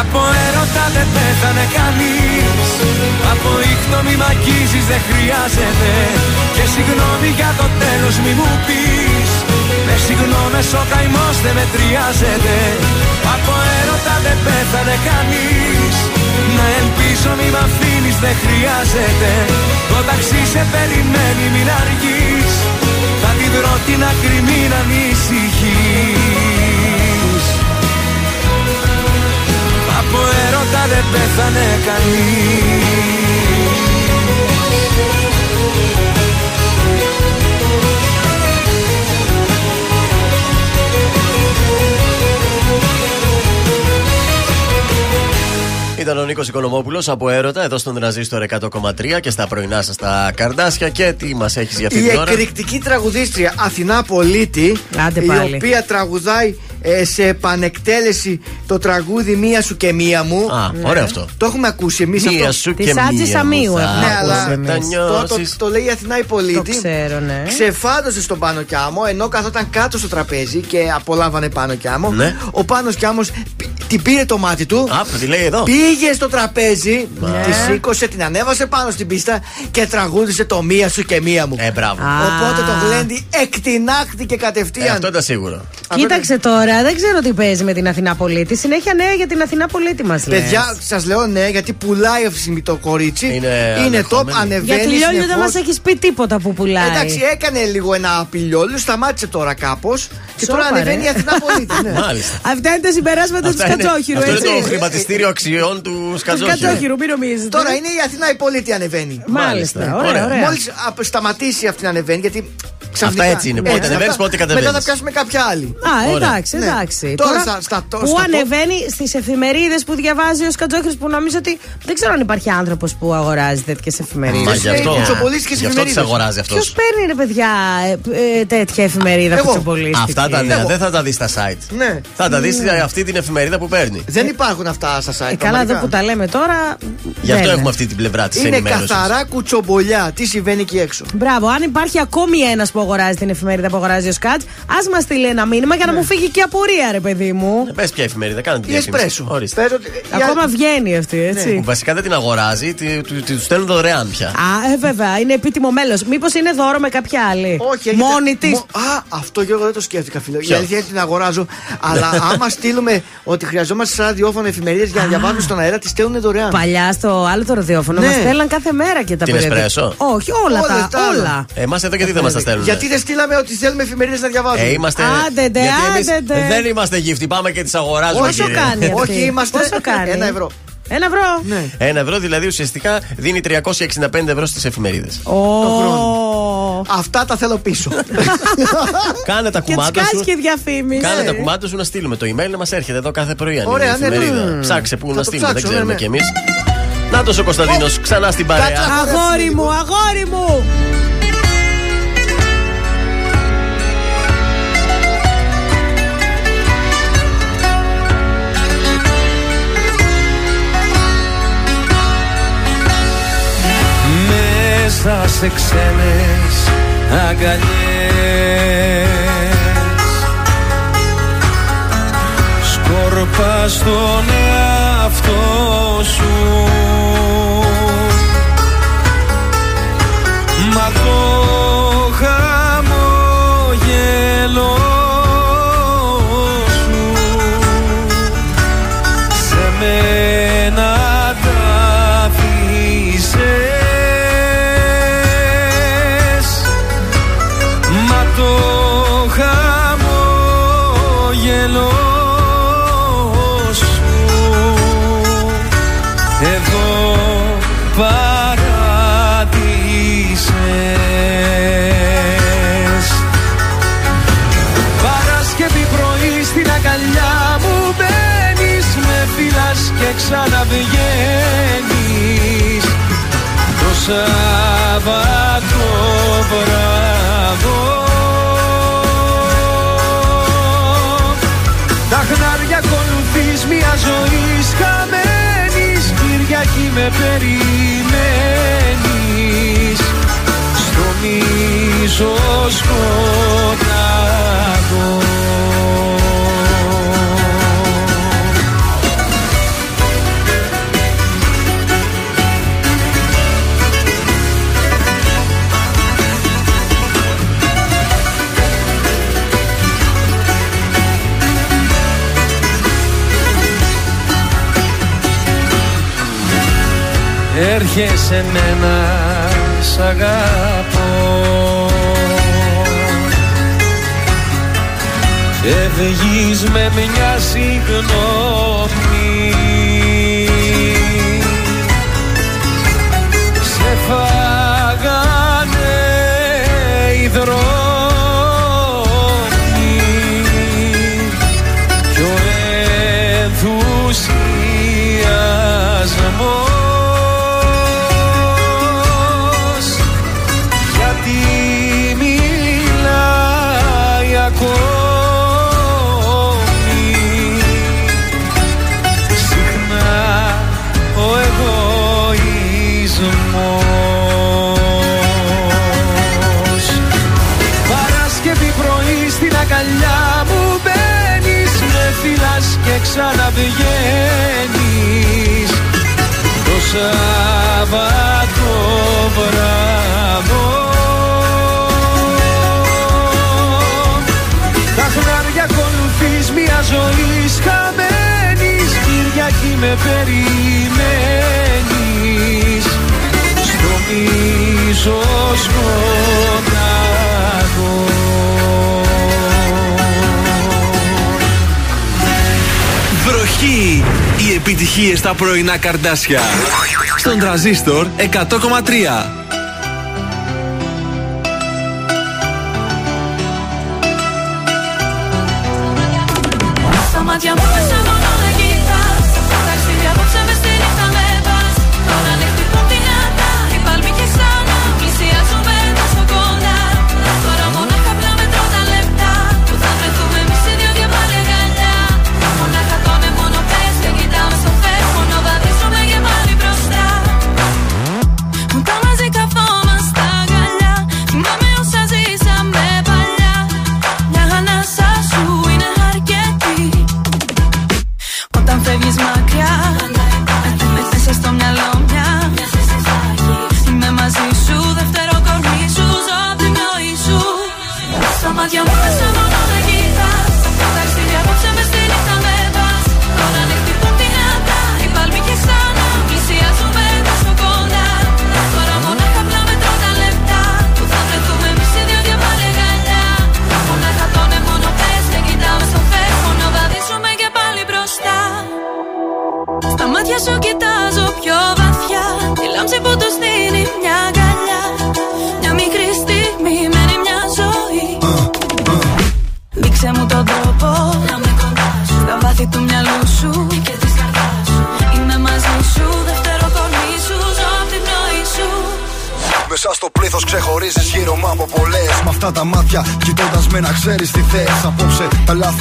Speaker 19: από έρωτα δεν πέθανε κανείς. Από ήχτο μη μ' αγγίζεις δεν χρειάζεται. Και συγγνώμη για το τέλος μη μου πεις. Με συγγνώμες ο καημός δεν μετριάζεται. Από έρωτα δεν πέθανε κανείς. Να ελπίζω μη μ' αφήνεις δεν χρειάζεται. Το ταξί σε περιμένει μην αργείς. Θα την βρω την άκρη μην ανησυχείς έρωτα δεν πέθανε κανείς
Speaker 2: Ήταν Ήταν ο Νίκος Οικονομόπουλος από έρωτα εδώ στον Τραζίστορ 100,3 και στα πρωινά σας τα καρδάσια. Και τι μας έχεις για αυτή
Speaker 4: Η
Speaker 2: την ώρα;
Speaker 4: εκρηκτική τραγουδίστρια Αθηνά Πολίτη,
Speaker 3: Άντε
Speaker 4: η
Speaker 3: πάλι.
Speaker 4: οποία τραγουδάει ε, σε επανεκτέλεση το τραγούδι Μία σου και μία μου.
Speaker 2: Α,
Speaker 3: Ναι.
Speaker 2: ωραίο αυτό.
Speaker 4: Το έχουμε ακούσει εμείς
Speaker 2: Μία
Speaker 4: αυτό.
Speaker 2: σου
Speaker 3: Της
Speaker 2: και
Speaker 3: Άτζης
Speaker 2: μία
Speaker 3: Σαμίου
Speaker 2: μου θα
Speaker 3: έχουμε
Speaker 4: Ναι,
Speaker 3: ακούσει
Speaker 4: αλλά
Speaker 3: εμείς.
Speaker 2: τα
Speaker 4: το, το,
Speaker 2: νιώσεις.
Speaker 4: το λέει η Αθηνά η Πολίτη.
Speaker 3: Το ξέρω, ναι.
Speaker 4: Ξεφάντωσε στον Πάνο Κιάμο ενώ καθόταν κάτω στο τραπέζι και απολάμβανε Πάνο Κιάμο.
Speaker 2: Ναι.
Speaker 4: Ο Πάνος Κιάμο την πήρε το μάτι του.
Speaker 2: Α, τι λέει εδώ.
Speaker 4: Πήγε στο τραπέζι,
Speaker 3: Ναι.
Speaker 4: τη σήκωσε, την ανέβασε πάνω στην πίστα και τραγούδισε το μία σου και μία μου.
Speaker 2: Ε, μπράβο.
Speaker 4: Οπότε το γλέντι εκτινάχτηκε
Speaker 2: Ε,
Speaker 4: κατευθείαν.
Speaker 2: αυτό ήταν σίγουρο.
Speaker 3: Κοίταξε τώρα, δεν ξέρω τι παίζει με την Αθηνά Πολίτη. Συνέχεια νέα για την Αθηνά Πολίτη μας λέει.
Speaker 4: Παιδιά, σας λέω ναι, γιατί πουλάει αυτή τη στιγμή το κορίτσι.
Speaker 2: Είναι
Speaker 4: Είναι top,
Speaker 2: ανερχόμενη.
Speaker 4: ανεβαίνει.
Speaker 3: Για τη Λιόλιο δεν
Speaker 4: συνεχώς.
Speaker 3: μας έχεις πει τίποτα που πουλάει.
Speaker 4: Εντάξει, έκανε λίγο ένα απειλιόλιο, σταμάτησε τώρα κάπως. Και τώρα
Speaker 3: Σώπα, ρε.
Speaker 4: ανεβαίνει η Αθηνά Πολίτη. ναι. <laughs>
Speaker 2: Μάλιστα.
Speaker 3: Αυτά είναι τα συμπεράσματα του
Speaker 2: Αυτά είναι-
Speaker 3: Σκατζόχυρου,
Speaker 2: Αυτό είναι
Speaker 3: έτσι.
Speaker 2: το χρηματιστήριο αξιών του Σκατζόχυρου.
Speaker 3: Σκατζόχυρου, μην νομίζετε.
Speaker 4: Τώρα είναι η Αθηνά η Πολίτη ανεβαίνει.
Speaker 3: Μάλιστα,
Speaker 2: Μάλιστα.
Speaker 3: ωραία,
Speaker 2: Ωραία.
Speaker 3: ωραία.
Speaker 4: Μόλις σταματήσει αυτή να ανεβαίνει, γιατί. Ξαφνικά,
Speaker 2: έτσι είναι, πότε ανεβαίνεις,
Speaker 4: αυτά.
Speaker 2: πότε κατεβαίνεις.
Speaker 4: Μετά θα πιάσουμε κάποια άλλη.
Speaker 3: Α,
Speaker 2: Ωραία.
Speaker 3: εντάξει,
Speaker 4: Ναι.
Speaker 3: εντάξει.
Speaker 4: Τώρα στα- στα-
Speaker 3: που
Speaker 4: στα-
Speaker 3: ανεβαίνει στις εφημερίδες που διαβάζει ο Σκατζόχυρο που νομίζω ότι δεν ξέρω αν υπάρχει άνθρωπος που αγοράζει τέτοιες εφημερίδες.
Speaker 2: Μα γι' αυτό.
Speaker 4: λέει, κουτσομπολίστικες
Speaker 2: Γι' αυτό τις
Speaker 4: εφημερίδες.
Speaker 2: αγοράζει αυτός.
Speaker 3: Ποιος παίρνει ρε παιδιά ε, ε, τέτοια εφημερίδα
Speaker 4: Εγώ.
Speaker 3: κουτσομπολίστικη.
Speaker 2: Αυτά τα νέα
Speaker 4: Εγώ.
Speaker 2: δεν θα τα δεις στα site.
Speaker 4: Ναι.
Speaker 2: Θα τα δεις αυτή την εφημερίδα που παίρνει.
Speaker 4: Δεν υπάρχουν αυτά στα site.
Speaker 3: Ε, καλά, εδώ
Speaker 4: πραγματικά.
Speaker 3: που τα λέμε τώρα.
Speaker 2: Γι' αυτό
Speaker 3: δεν
Speaker 2: έχουμε αυτή την πλευρά της
Speaker 4: Είναι
Speaker 2: ενημέρωσης.
Speaker 4: καθαρά κουτσομπολιά. Τι συμβαίνει εκεί έξω.
Speaker 3: Μπράβο, αν υπάρχει ακόμη ένας που αγοράζει την εφημερίδα που αγοράζει ο Σκάτ, ας μας στείλει ένα μήνυμα για να μου φύγει και η απορία, ρε παιδί μου.
Speaker 2: Πες ποια εφημερίδα, κάνε την
Speaker 4: Η Εσπρέσο.
Speaker 2: Ορίστε.
Speaker 4: Πες ότι-
Speaker 3: Ακόμα βγαίνει αυτή, έτσι.
Speaker 2: Που βασικά δεν την αγοράζει, τη, του, τους στέλνουν δωρεάν πια.
Speaker 3: Α, ε, βέβαια, είναι επίτιμο μέλος. Μήπως είναι δώρο με κάποια άλλη;
Speaker 4: Όχι, έχετε-
Speaker 3: Μόνη της.
Speaker 4: Μο- Α, αυτό Γιώργο δεν το σκέφτηκα, φίλε. Η
Speaker 2: Ποιος;
Speaker 4: αλήθεια είναι ότι την αγοράζω. αλλά άμα <laughs> στείλουμε ότι χρειαζόμαστε σαν ραδιόφωνο εφημερίδες για να διαβάζουμε στον αέρα, τη στέλνουν δωρεάν.
Speaker 3: Παλιά στο άλλο το ραδιόφωνο
Speaker 4: Ναι.
Speaker 3: μας στέλναν κάθε μέρα και τα
Speaker 2: Την
Speaker 3: περιοδικά.
Speaker 2: Εσπρέσο;
Speaker 3: Όχι, όλα,
Speaker 4: Όλα
Speaker 3: τα.
Speaker 4: τα άλλα.
Speaker 3: Όλα.
Speaker 2: Εμάς εδώ γιατί δεν μας τα στέλνουν;
Speaker 4: Γιατί δεν στείλαμε ότι θέλουμε εφημερίδες να διαβάζουμε.
Speaker 2: Ε, είμαστε.
Speaker 3: Άντε, ντε,
Speaker 2: γιατί εμείς
Speaker 3: άντε, ντε.
Speaker 2: Δεν είμαστε γύφτη, πάμε και τις αγοράζουμε.
Speaker 3: Πόσο
Speaker 2: κύριε.
Speaker 3: κάνει αυτή;
Speaker 4: Όχι, είμαστε
Speaker 3: Πόσο κάνει;
Speaker 4: ένα ευρώ.
Speaker 3: Ένα ευρώ.
Speaker 4: Ναι.
Speaker 2: Ένα ευρώ δηλαδή ουσιαστικά δίνει 365 ευρώ στις εφημερίδες.
Speaker 3: Ω.
Speaker 4: Αυτά τα θέλω πίσω. <laughs>
Speaker 2: Κάνε τα
Speaker 3: Και
Speaker 2: κουμάντα
Speaker 3: τη
Speaker 2: σου.
Speaker 3: κάνει και διαφήμιση.
Speaker 2: Κάνε τα κουμάντα σου να στείλουμε το email να μας έρχεται εδώ κάθε πρωί. αν
Speaker 4: Ωραία,
Speaker 2: είναι η
Speaker 4: ναι, ναι.
Speaker 2: εφημερίδα.
Speaker 4: Μμμ.
Speaker 2: Ψάξε πού
Speaker 4: Θα
Speaker 2: να
Speaker 4: το
Speaker 2: στείλουμε, δεν
Speaker 4: ψάξω,
Speaker 2: ξέρουμε
Speaker 4: ναι,
Speaker 2: κι
Speaker 4: ναι.
Speaker 2: εμείς. Να ο Κωνσταντίνος ξανά στην παρέα.
Speaker 4: Κάτσε.
Speaker 3: Αγόρι μου, αγόρι μου.
Speaker 19: Μέσα σε ξένες αγκαλιές. Σκόρπα στον εαυτό σου. Μα το χαμόγελο Σάββατο βράδο Τα χνάρια ακολουθείς μια ζωή χαμένης Κυριακή με περιμένεις. Στο μίσο σκοτάδο Έρχεσαι μένα σ' αγαπώ. Φεύγεις με μια συγγνώμη. Σε φάγανε οι δρόμοι ξαναβγαίνεις. Το Σάββατο βράδο Τα χνάρια ακολουθείς μια ζωή χαμένης Κυριακή με περιμένεις. Στο μίσος
Speaker 1: Βροχή! Οι επιτυχίες στα πρωινά καρδάσια. Στον τραζίστορ 100,3.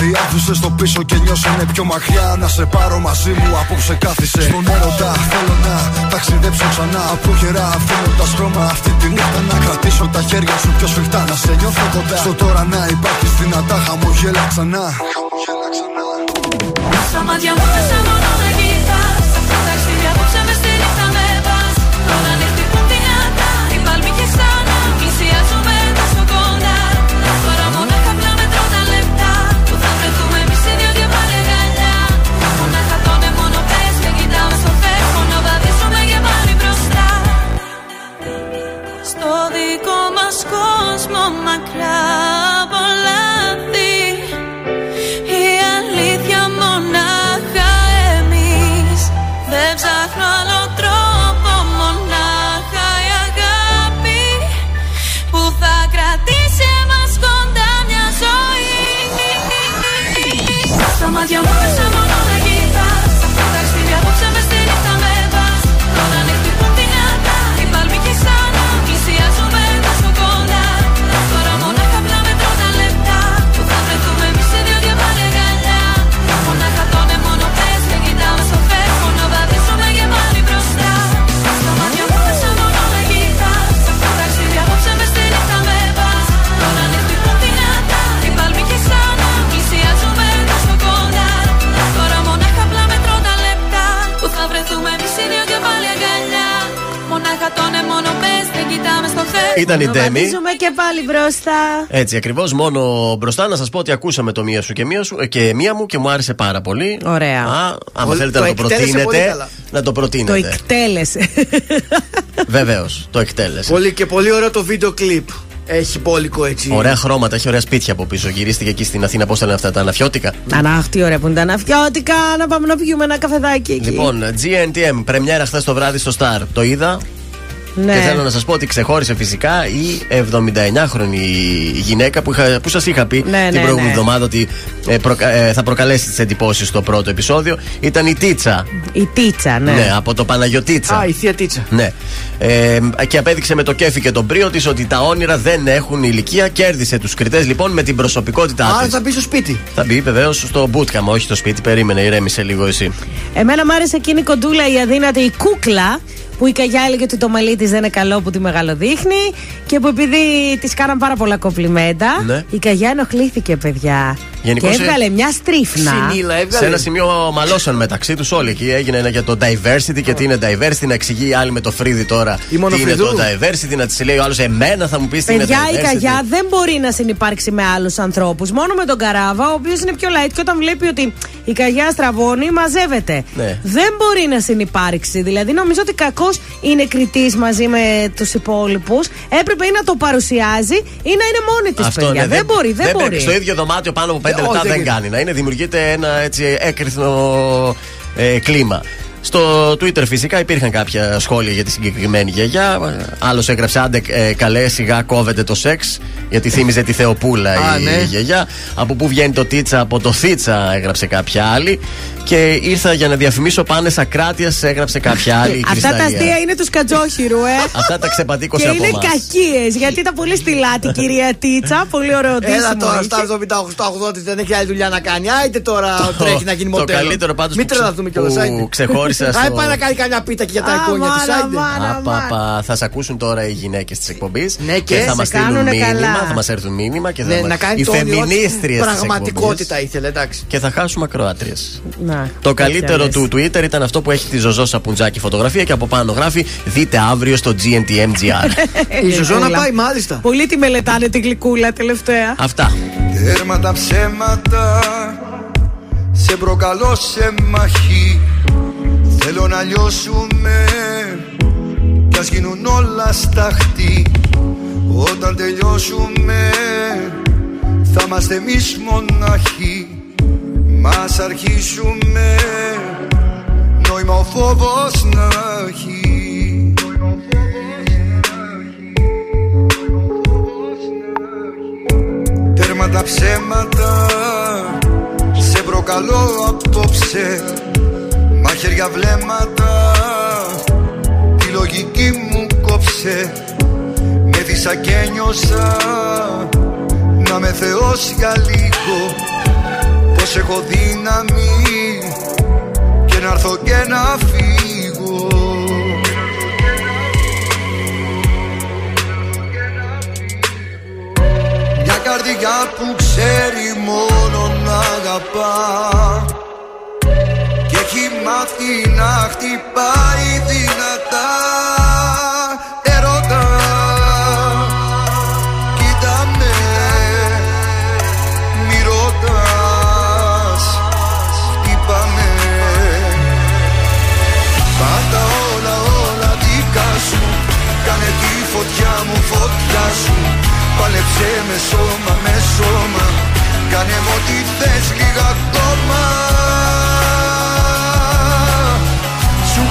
Speaker 9: Τα λάθη άφησε στο πίσω και νιώσανε πιο μακριά. Να σε πάρω μαζί μου, απόψε κάθισε. Στον έρωτα θέλω να ταξιδέψω ξανά. Προχερά αφήνοντα χρώμα αυτή τη νύχτα. Να κρατήσω τα χέρια σου πιο σφιχτά. Να σε νιώθω κοντά. Στο τώρα να υπάρχει δυνατά χαμογέλα ξανά.
Speaker 5: Στα μάτια μου
Speaker 2: Ήταν η
Speaker 3: Να
Speaker 2: Ντέμι.
Speaker 3: βαδίζουμε και πάλι μπροστά.
Speaker 2: Έτσι ακριβώς, μόνο μπροστά να σας πω ότι ακούσαμε το μία σου και μία, σου, ε, και μία μου και μου άρεσε πάρα πολύ.
Speaker 3: Ωραία.
Speaker 2: Α, άμα
Speaker 4: Πολύ-
Speaker 2: θέλετε
Speaker 4: το
Speaker 2: να το
Speaker 4: εκτέλεσε πολύ
Speaker 2: προτείνετε,
Speaker 4: καλά.
Speaker 2: να το
Speaker 3: Το
Speaker 2: προτείνετε.
Speaker 3: εκτέλεσε. <laughs>
Speaker 2: Βεβαίως, το εκτέλεσε.
Speaker 4: Πολύ και πολύ ωραίο το βίντεο κλιπ. Έχει μπόλικο έτσι.
Speaker 2: Ωραία χρώματα, έχει ωραία σπίτια από πίσω. Γυρίστηκε εκεί στην Αθήνα, πώς λένε αυτά τα αναφιώτικα.
Speaker 3: Ανάχ, τι ωραία που είναι τα ναφιώτικα. Να πάμε να πιούμε ένα καφεδάκι εκεί.
Speaker 2: Λοιπόν, GNTM, πρεμιέρα χθες το βράδυ στο Star. Το είδα.
Speaker 3: Ναι.
Speaker 2: Και θέλω να σας πω ότι ξεχώρισε φυσικά η 79χρονη γυναίκα που, είχα, που σας είχα πει
Speaker 3: Ναι,
Speaker 2: την
Speaker 3: ναι,
Speaker 2: προηγούμενη
Speaker 3: ναι.
Speaker 2: εβδομάδα ότι ε, προκα- ε, θα προκαλέσει τις εντυπώσεις στο πρώτο επεισόδιο. Ήταν η Τίτσα.
Speaker 3: Η τίτσα, ναι.
Speaker 2: Ναι, από το Παναγιωτίτσα.
Speaker 4: Α, η θεία Τίτσα.
Speaker 2: Ναι. Ε, και απέδειξε με το κέφι και τον πρίο της ότι τα όνειρα δεν έχουν ηλικία. Κέρδισε τους κριτές λοιπόν με την προσωπικότητά
Speaker 4: Άρα
Speaker 2: της.
Speaker 4: θα μπει στο σπίτι.
Speaker 2: Θα μπει βεβαίως στο bootcamp, όχι στο σπίτι. Περίμενε, ηρέμησε λίγο εσύ.
Speaker 3: Εμένα μου άρεσε εκείνη η κοντούλα, η αδύνατη, η κούκλα που η Καγιά έλεγε ότι το μαλλί της δεν είναι καλό που τη μεγαλοδείχνει και που επειδή της κάναν πάρα πολλά κομπλιμέντα,
Speaker 2: Ναι.
Speaker 3: η Καγιά ενοχλήθηκε, παιδιά.
Speaker 2: Γενικώς,
Speaker 3: και έβγαλε μια στρίφνα.
Speaker 2: Σε ένα σημείο μαλώσαν μεταξύ τους όλοι. Εκεί έγινε ένα για το diversity και τι είναι diversity. Να εξηγεί η άλλη με το φρύδι τώρα τι είναι
Speaker 4: μονοφρυδού.
Speaker 2: το diversity. Να της λέει ο άλλος Εμένα θα μου πεις τι είναι
Speaker 3: Παιδιά, η
Speaker 2: diversity.
Speaker 3: Καγιά δεν μπορεί να συνεπάρξει με άλλους ανθρώπους. Μόνο με τον Καράβα, ο οποίος είναι πιο light και όταν βλέπει ότι η Καγιά στραβώνει, μαζεύεται.
Speaker 2: Ναι.
Speaker 3: Δεν μπορεί να συνεπάρξει. Δηλαδή, νομίζω ότι κακώ είναι κριτή μαζί με τους υπόλοιπους. Έπρεπε ή να το παρουσιάζει ή να είναι μόνη της, παιδιά.
Speaker 2: ναι,
Speaker 3: δεν, μπορεί, δεν, μπορεί.
Speaker 2: πρέπει. Στο ίδιο δωμάτιο πάνω από 5
Speaker 4: Ε,
Speaker 2: λεπτά
Speaker 4: όχι,
Speaker 2: δεν
Speaker 4: δεν
Speaker 2: κάνει. Να είναι, δημιουργείται ένα έτσι έκρηθνο ε, κλίμα. Στο Twitter φυσικά υπήρχαν κάποια σχόλια για τη συγκεκριμένη γιαγιά. Άλλος έγραψε άντε ε, καλέ, σιγά κόβεται το σεξ. Γιατί θύμιζε τη Θεοπούλα
Speaker 4: Α,
Speaker 2: η
Speaker 4: ναι.
Speaker 2: γιαγιά. Από πού βγαίνει το τίτσα, από το θίτσα έγραψε κάποια άλλη. Και ήρθα για να διαφημίσω πάνε ακράτεια, έγραψε κάποια άλλη. η
Speaker 3: Αυτά τα
Speaker 2: Κρυσταλλία.
Speaker 3: αστεία είναι τους Κατζόχυρου, ε.
Speaker 2: Αυτά τα ξεπατήκωσε
Speaker 3: Και
Speaker 2: από
Speaker 3: είναι
Speaker 2: εμάς.
Speaker 3: κακίες, γιατί ήταν πολύ στυλάτη η κυρία Τίτσα. Πολύ ωραίο
Speaker 4: Έλα
Speaker 3: ντύσιμο
Speaker 4: τώρα,
Speaker 3: είχε.
Speaker 4: στα 78 δεν έχει άλλη δουλειά να κάνει. Άιτε τώρα
Speaker 2: Το-
Speaker 4: τρέχει να γίνει
Speaker 2: το
Speaker 4: μοντέλο.
Speaker 2: καλύτερο πάντως
Speaker 4: Μην
Speaker 2: που ξε-
Speaker 4: τρελαθούμε κιόλα.
Speaker 2: που ξεχώρισα στο-
Speaker 4: Άι πάει να κάνει καμιά πίτα και για τα
Speaker 3: Α,
Speaker 4: εικόνια της.
Speaker 3: μάνα,
Speaker 4: Άιντε.
Speaker 3: μάνα.
Speaker 2: Απαπα, θα σε ακούσουν τώρα οι γυναίκες της εκπομπής.
Speaker 4: Ναι, και
Speaker 2: θα
Speaker 4: σε
Speaker 2: μας στείλουν
Speaker 3: κάνουνε
Speaker 2: μήνυμα.
Speaker 3: καλά.
Speaker 2: Θα μας έρθουν μήνυμα και θα
Speaker 4: Ναι,
Speaker 2: μας-
Speaker 4: να κάνει
Speaker 2: οι
Speaker 4: το όνειρό της
Speaker 2: φεμινίστριες
Speaker 4: Πραγματικότητα ήθελε, εντάξει.
Speaker 2: Και θα χάσουμε ακροάτριες.
Speaker 3: Να,
Speaker 2: Το καλύτερο
Speaker 3: τέτοια
Speaker 2: του Twitter ήταν αυτό που έχει τη Ζωζό Σαπουτζάκη φωτογραφία και από πάνω γράφει Δείτε αύριο στο GNTMGR. <laughs>
Speaker 4: Η Ζωζό να
Speaker 3: Γλυκούλα.
Speaker 4: πάει μάλιστα.
Speaker 3: Πολύ τη μελετάνε την γλυκούλα τελευταία.
Speaker 2: Αυτά.
Speaker 9: Τέρμα τα ψέματα Σε προκαλώ σε μαχή Θέλω να λιώσουμε Κι ας γίνουν όλα σταχτή Όταν τελειώσουμε Θα είμαστε εμείς μοναχοί Μας αρχίσουμε Νόημα ο φόβος να έχει. Τέρμα τα ψέματα Σε προκαλώ απόψε Μαχαίρια βλέμματα. Τη λογική μου κόψε Με δίσα και νιώσα. Να με θεώσει για λίγο Πως έχω δύναμη. Και να έρθω και να φύγω. Μια καρδιά που ξέρει μόνο να αγαπά. Και έχει μάθει να χτυπάει δυνατά Ερώτα Κοίτα με Μη ρωτάς Χτύπα με Πάντα όλα όλα δικά σου Κάνε τη φωτιά μου φωτιά σου. Πάλεψε με σώμα με σώμα Κάνε μου ό,τι θες λίγα ακόμα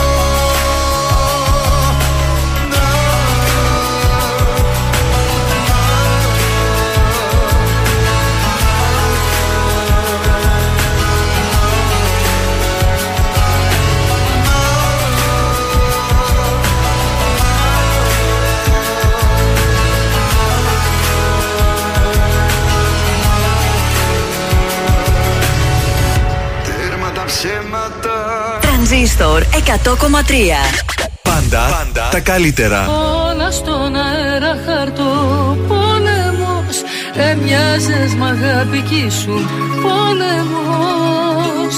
Speaker 13: Τρανζίστορ 100,3.
Speaker 1: Πάντα, πάντα τα καλύτερα.
Speaker 7: Όλα στον αέρα χαρτό πόλεμος Έμοιαζες μ' αγάπη κι ήσουν πόλεμος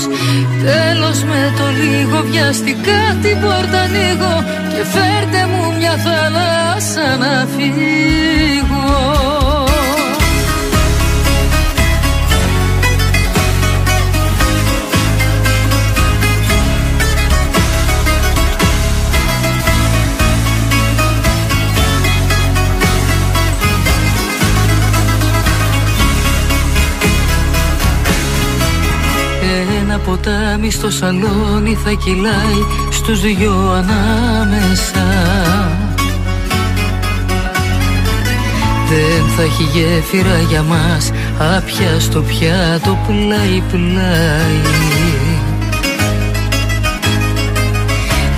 Speaker 7: Τέλος με το λίγο βιαστικά την πόρτα ανοίγω Και φέρτε μου μια θάλασσα να φύγω ποτάμι στο σαλόνι θα κυλάει στους δυο ανάμεσα. Δεν θα έχει γέφυρα για μας άπια στο πιάτο πλάι πλάι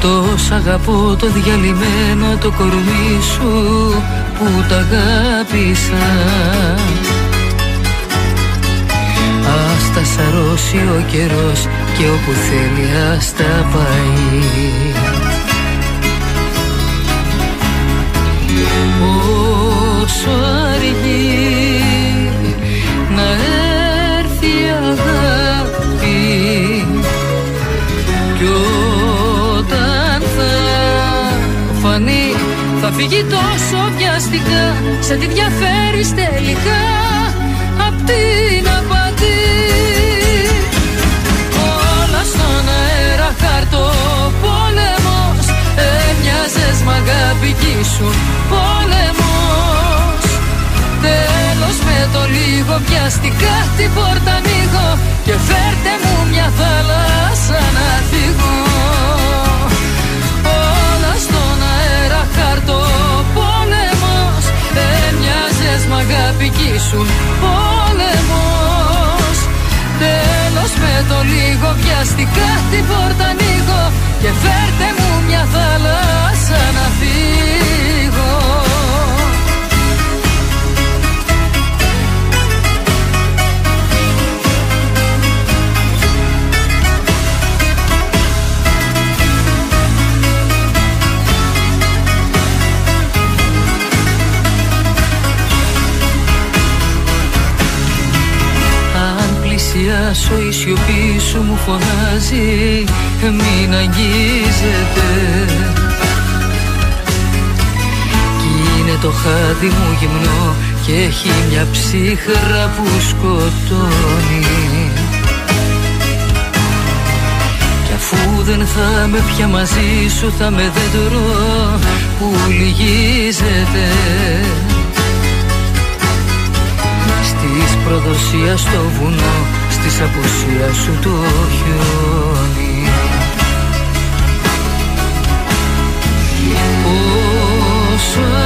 Speaker 7: Τόσο αγαπώ το διαλυμένο το κορμί σου που τ' αγάπησα Ας τα σαρώσει ο καιρός και όπου θέλει ας τα πάει. Όσο αργεί να έρθει η αγάπη κι όταν θα φανεί θα φύγει τόσο βιαστικά σε τι διαφέρεις τελικά απ' την απαντή αγάπη κι ήσουν πόλεμος Τέλος με το λίγο βιαστικά την πόρτα ανοίγω Και φέρτε μου μια θάλασσα να φύγω. Όλα στον αέρα χαρτό πόλεμος Έμοιαζες μ' αγάπη κι ήσουν πόλεμος Τέλος με το λίγο βιαστικά την πόρτα ανοίγω Και φέρτε μου μια θάλασσα να φύγω πλησιάσω η σιωπή σου μου φωνάζει Μην αγγίζετε Κι είναι το χάδι μου γυμνό Και έχει μια ψύχρα που σκοτώνει. Κι αφού δεν θα με πια μαζί σου Θα με δέντρο που λυγίζεται. Στις προδοσία στο βουνό Στις απουσίας σου το χιόνι. Πόσο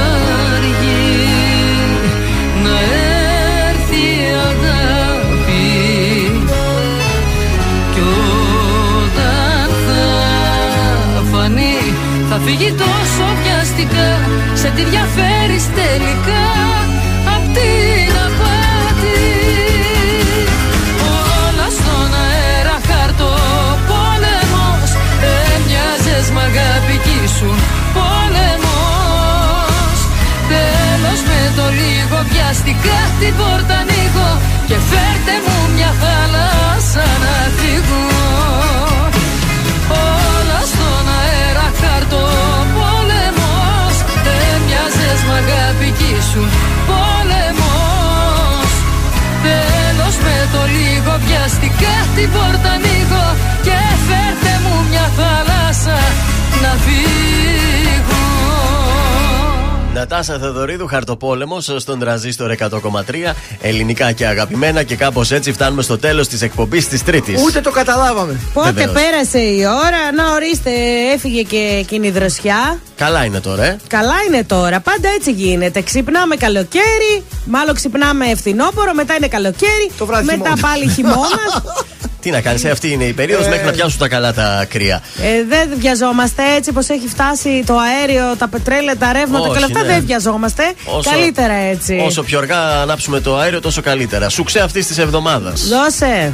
Speaker 2: Νατάσα Θεοδωρίδου, χαρτοπόλεμος στον τραζίστορ 100,3. Ελληνικά και αγαπημένα. Και κάπως έτσι φτάνουμε στο τέλος της εκπομπής της Τρίτης.
Speaker 26: Ούτε το καταλάβαμε.
Speaker 3: Πότε
Speaker 2: Βεβαίως.
Speaker 3: πέρασε η ώρα, να ορίστε, έφυγε και εκείνη η δροσιά.
Speaker 2: Καλά είναι τώρα, ε.
Speaker 3: Καλά είναι τώρα, πάντα έτσι γίνεται. Ξυπνάμε καλοκαίρι, μάλλον ξυπνάμε φθινόπωρο, μετά είναι καλοκαίρι,
Speaker 26: βράδυ
Speaker 3: μετά
Speaker 26: χειμώνα.
Speaker 3: πάλι χειμώνα. <laughs>
Speaker 2: Τι να κάνεις, αυτή είναι η περίοδος
Speaker 26: Ε.
Speaker 2: μέχρι να πιάσουν τα καλά τα κρύα.
Speaker 3: ε, δεν βιαζόμαστε έτσι πως έχει φτάσει το αέριο, τα πετρέλαια, τα ρεύματα
Speaker 2: Όχι,
Speaker 3: και όλα αυτά.
Speaker 2: ναι.
Speaker 3: Δεν βιαζόμαστε.
Speaker 2: Όσο-
Speaker 3: Καλύτερα έτσι.
Speaker 2: Όσο πιο αργά ανάψουμε το αέριο, τόσο καλύτερα. Σουξέ αυτής της εβδομάδας.
Speaker 3: Δώσε.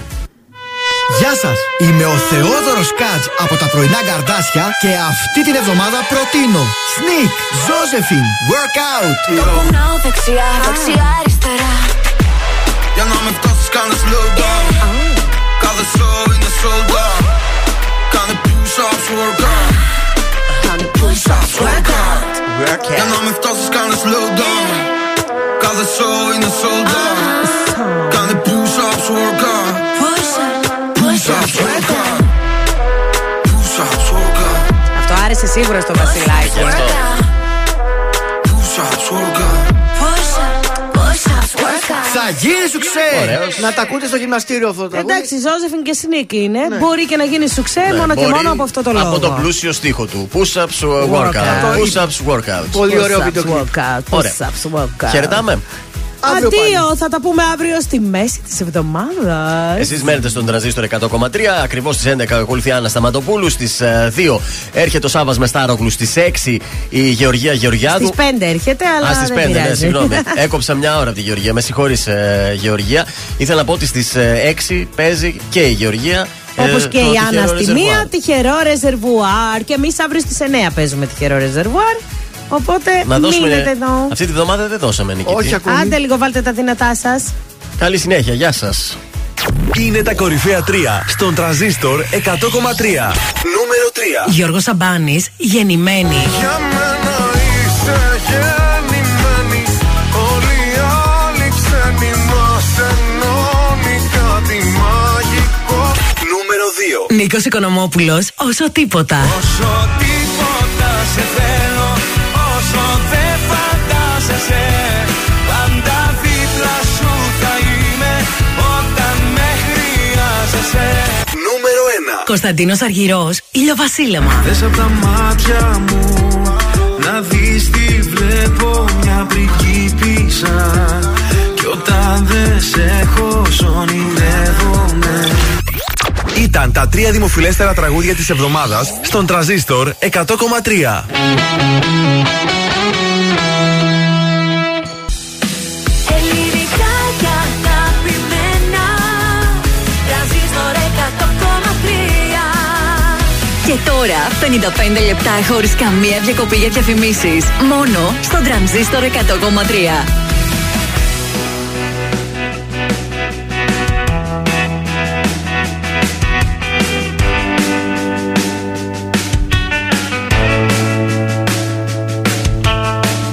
Speaker 4: Γεια σας! Είμαι ο Θεόδωρος Κάτ από τα πρωινά καρδάσια και αυτή την εβδομάδα προτείνω Sneak, Josephine, Workout.
Speaker 6: Το κουνάω δεξιά, δεξιά, αριστερά.
Speaker 27: Για να με φτάσεις κάνε slow down Κάθε show είναι sold out Κάνε push-ups workout
Speaker 6: Κάνε push-ups, workout.
Speaker 27: Για να με φτάσεις κάνε slow down Κάθε show είναι sold out Κάνε push-ups workout Push-ups workout Push-ups workout
Speaker 3: Αυτό άρεσε σίγουρα στο Βασιλάκι.
Speaker 27: Push-ups workout
Speaker 6: Push-ups, workout.
Speaker 26: Θα γίνει σου ξέ!
Speaker 2: Ωραίος.
Speaker 26: Να τα ακούτε στο γυμναστήριο αυτό το τραγούδι.
Speaker 3: Εντάξει, Ζώζεφιν και Σνίκ είναι. Μπορεί και να γίνει σουξέ
Speaker 2: Ναι,
Speaker 3: μόνο και
Speaker 2: μπορεί
Speaker 3: μόνο από αυτό το λόγο.
Speaker 2: Από το πλούσιο στίχο του. Push-ups uh, workout.
Speaker 3: Workout.
Speaker 2: Push-ups workout.
Speaker 26: Πολύ ωραίο
Speaker 3: Push-ups,
Speaker 26: βίντεο κλιπ.
Speaker 3: workout,
Speaker 2: Ωραία.
Speaker 3: push-ups, workout.
Speaker 2: Χαιρετάμε.
Speaker 26: Αύριο πάλι.
Speaker 3: Αντίο, θα τα πούμε αύριο στη μέση της εβδομάδας.
Speaker 2: Εσείς μένετε στον τραζίστορ 100,3. Ακριβώς στις 11 ακολουθεί η Άννα Σταματοπούλου. Στις 2 έρχεται ο Σάβα Μεστάρογλου. Στις 6 η Γεωργία Γεωργιάδου.
Speaker 3: Στις 5 έρχεται, αλλά.
Speaker 2: Α, στις 5,
Speaker 3: δεν
Speaker 2: ναι,
Speaker 3: πειράζει.
Speaker 2: συγγνώμη. <laughs> Έκοψα μια ώρα από τη Γεωργία. Με συγχωρείς, Γεωργία. Ήθελα να πω ότι στις 6 παίζει και η Γεωργία. ε,
Speaker 3: Όπως
Speaker 2: το
Speaker 3: και η Άννα
Speaker 2: τυχερό
Speaker 3: στη
Speaker 2: ρεζερβουάρ.
Speaker 3: μία, τυχερό ρεζερβουάρ. Και εμείς αύριο στις 9 παίζουμε τυχερό ρεζερβουάρ. Οπότε
Speaker 2: Να δώσουμε.
Speaker 3: μείνετε εδώ.
Speaker 2: Αυτή τη βδομάδα δεν δώσαμε νικητή.
Speaker 26: Όχι ακόμη.
Speaker 3: Άντε λίγο, βάλτε τα δυνατά σας.
Speaker 2: Καλή συνέχεια, γεια σας.
Speaker 1: Είναι τα κορυφαία 3 στον τραζίστορ 100,3. Νούμερο 3.
Speaker 14: Γιώργος Σαμπάνης, γεννημένη.
Speaker 8: Για μένα είσαι γεννημένη Όλοι οι άλλοι ξένοι μας ενώνει κάτι μαγικό
Speaker 1: Νούμερο 2.
Speaker 14: Νίκος Οικονομόπουλος, όσο τίποτα.
Speaker 9: Όσο τίποτα σε θέλω Όσο δεν φαντάζεσαι Πάντα δίπλα σου θα είμαι Όταν με χρειάζεσαι
Speaker 1: Νούμερο 1.
Speaker 14: Κωνσταντίνος Αργυρός, ηλιοβασίλεμα.
Speaker 9: Θες απ' τα μάτια μου Να δεις τι βλέπω μια πριγκίπισσα Κι όταν δεν σε έχω σ' ονειρεύομαι
Speaker 1: Ήταν τα τρία δημοφιλέστερα τραγούδια της εβδομάδας στον τραζίστορ 100,3.
Speaker 6: Και
Speaker 13: τώρα 55 λεπτά χωρίς καμία διακοπή για διαφημίσεις. Μόνο στο τρανζίστορ 100,3.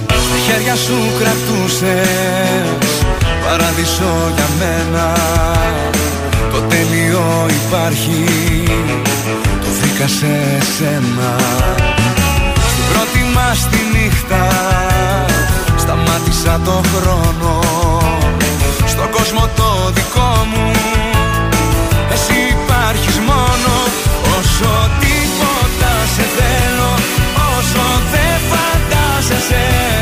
Speaker 9: Στα χέρια σου κρατούσες Παράδεισο για μένα Το τέλειο υπάρχει Το βρήκα σε σένα Στην πρώτη μας τη νύχτα Σταμάτησα το χρόνο. Στον κόσμο το δικό μου Εσύ υπάρχεις μόνο. Όσο τίποτα σε θέλω Όσο δεν φαντάζεσαι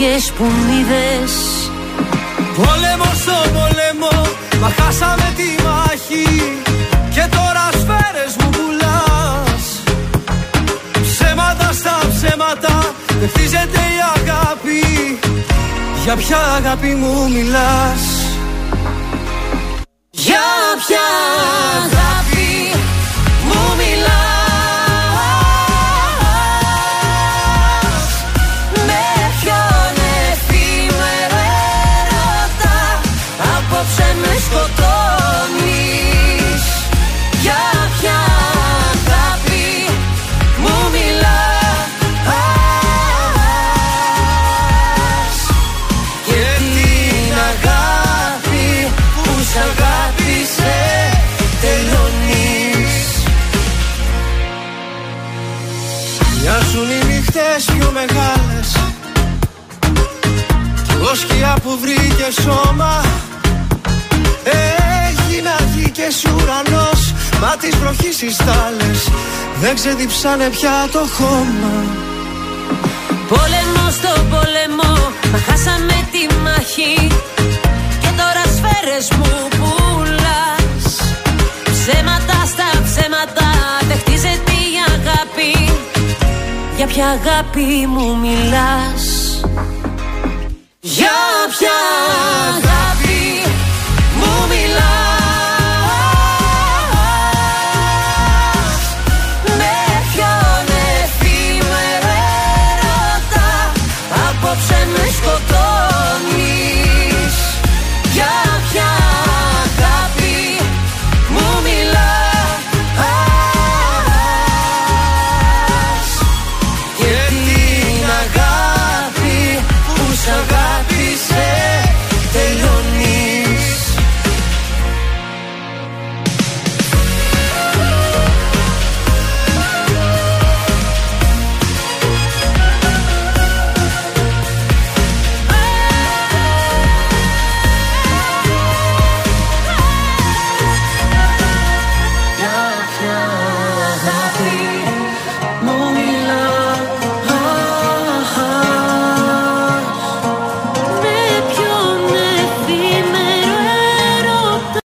Speaker 6: χαρικές που μ' είδες
Speaker 19: ξεδιψάνε πια το χώμα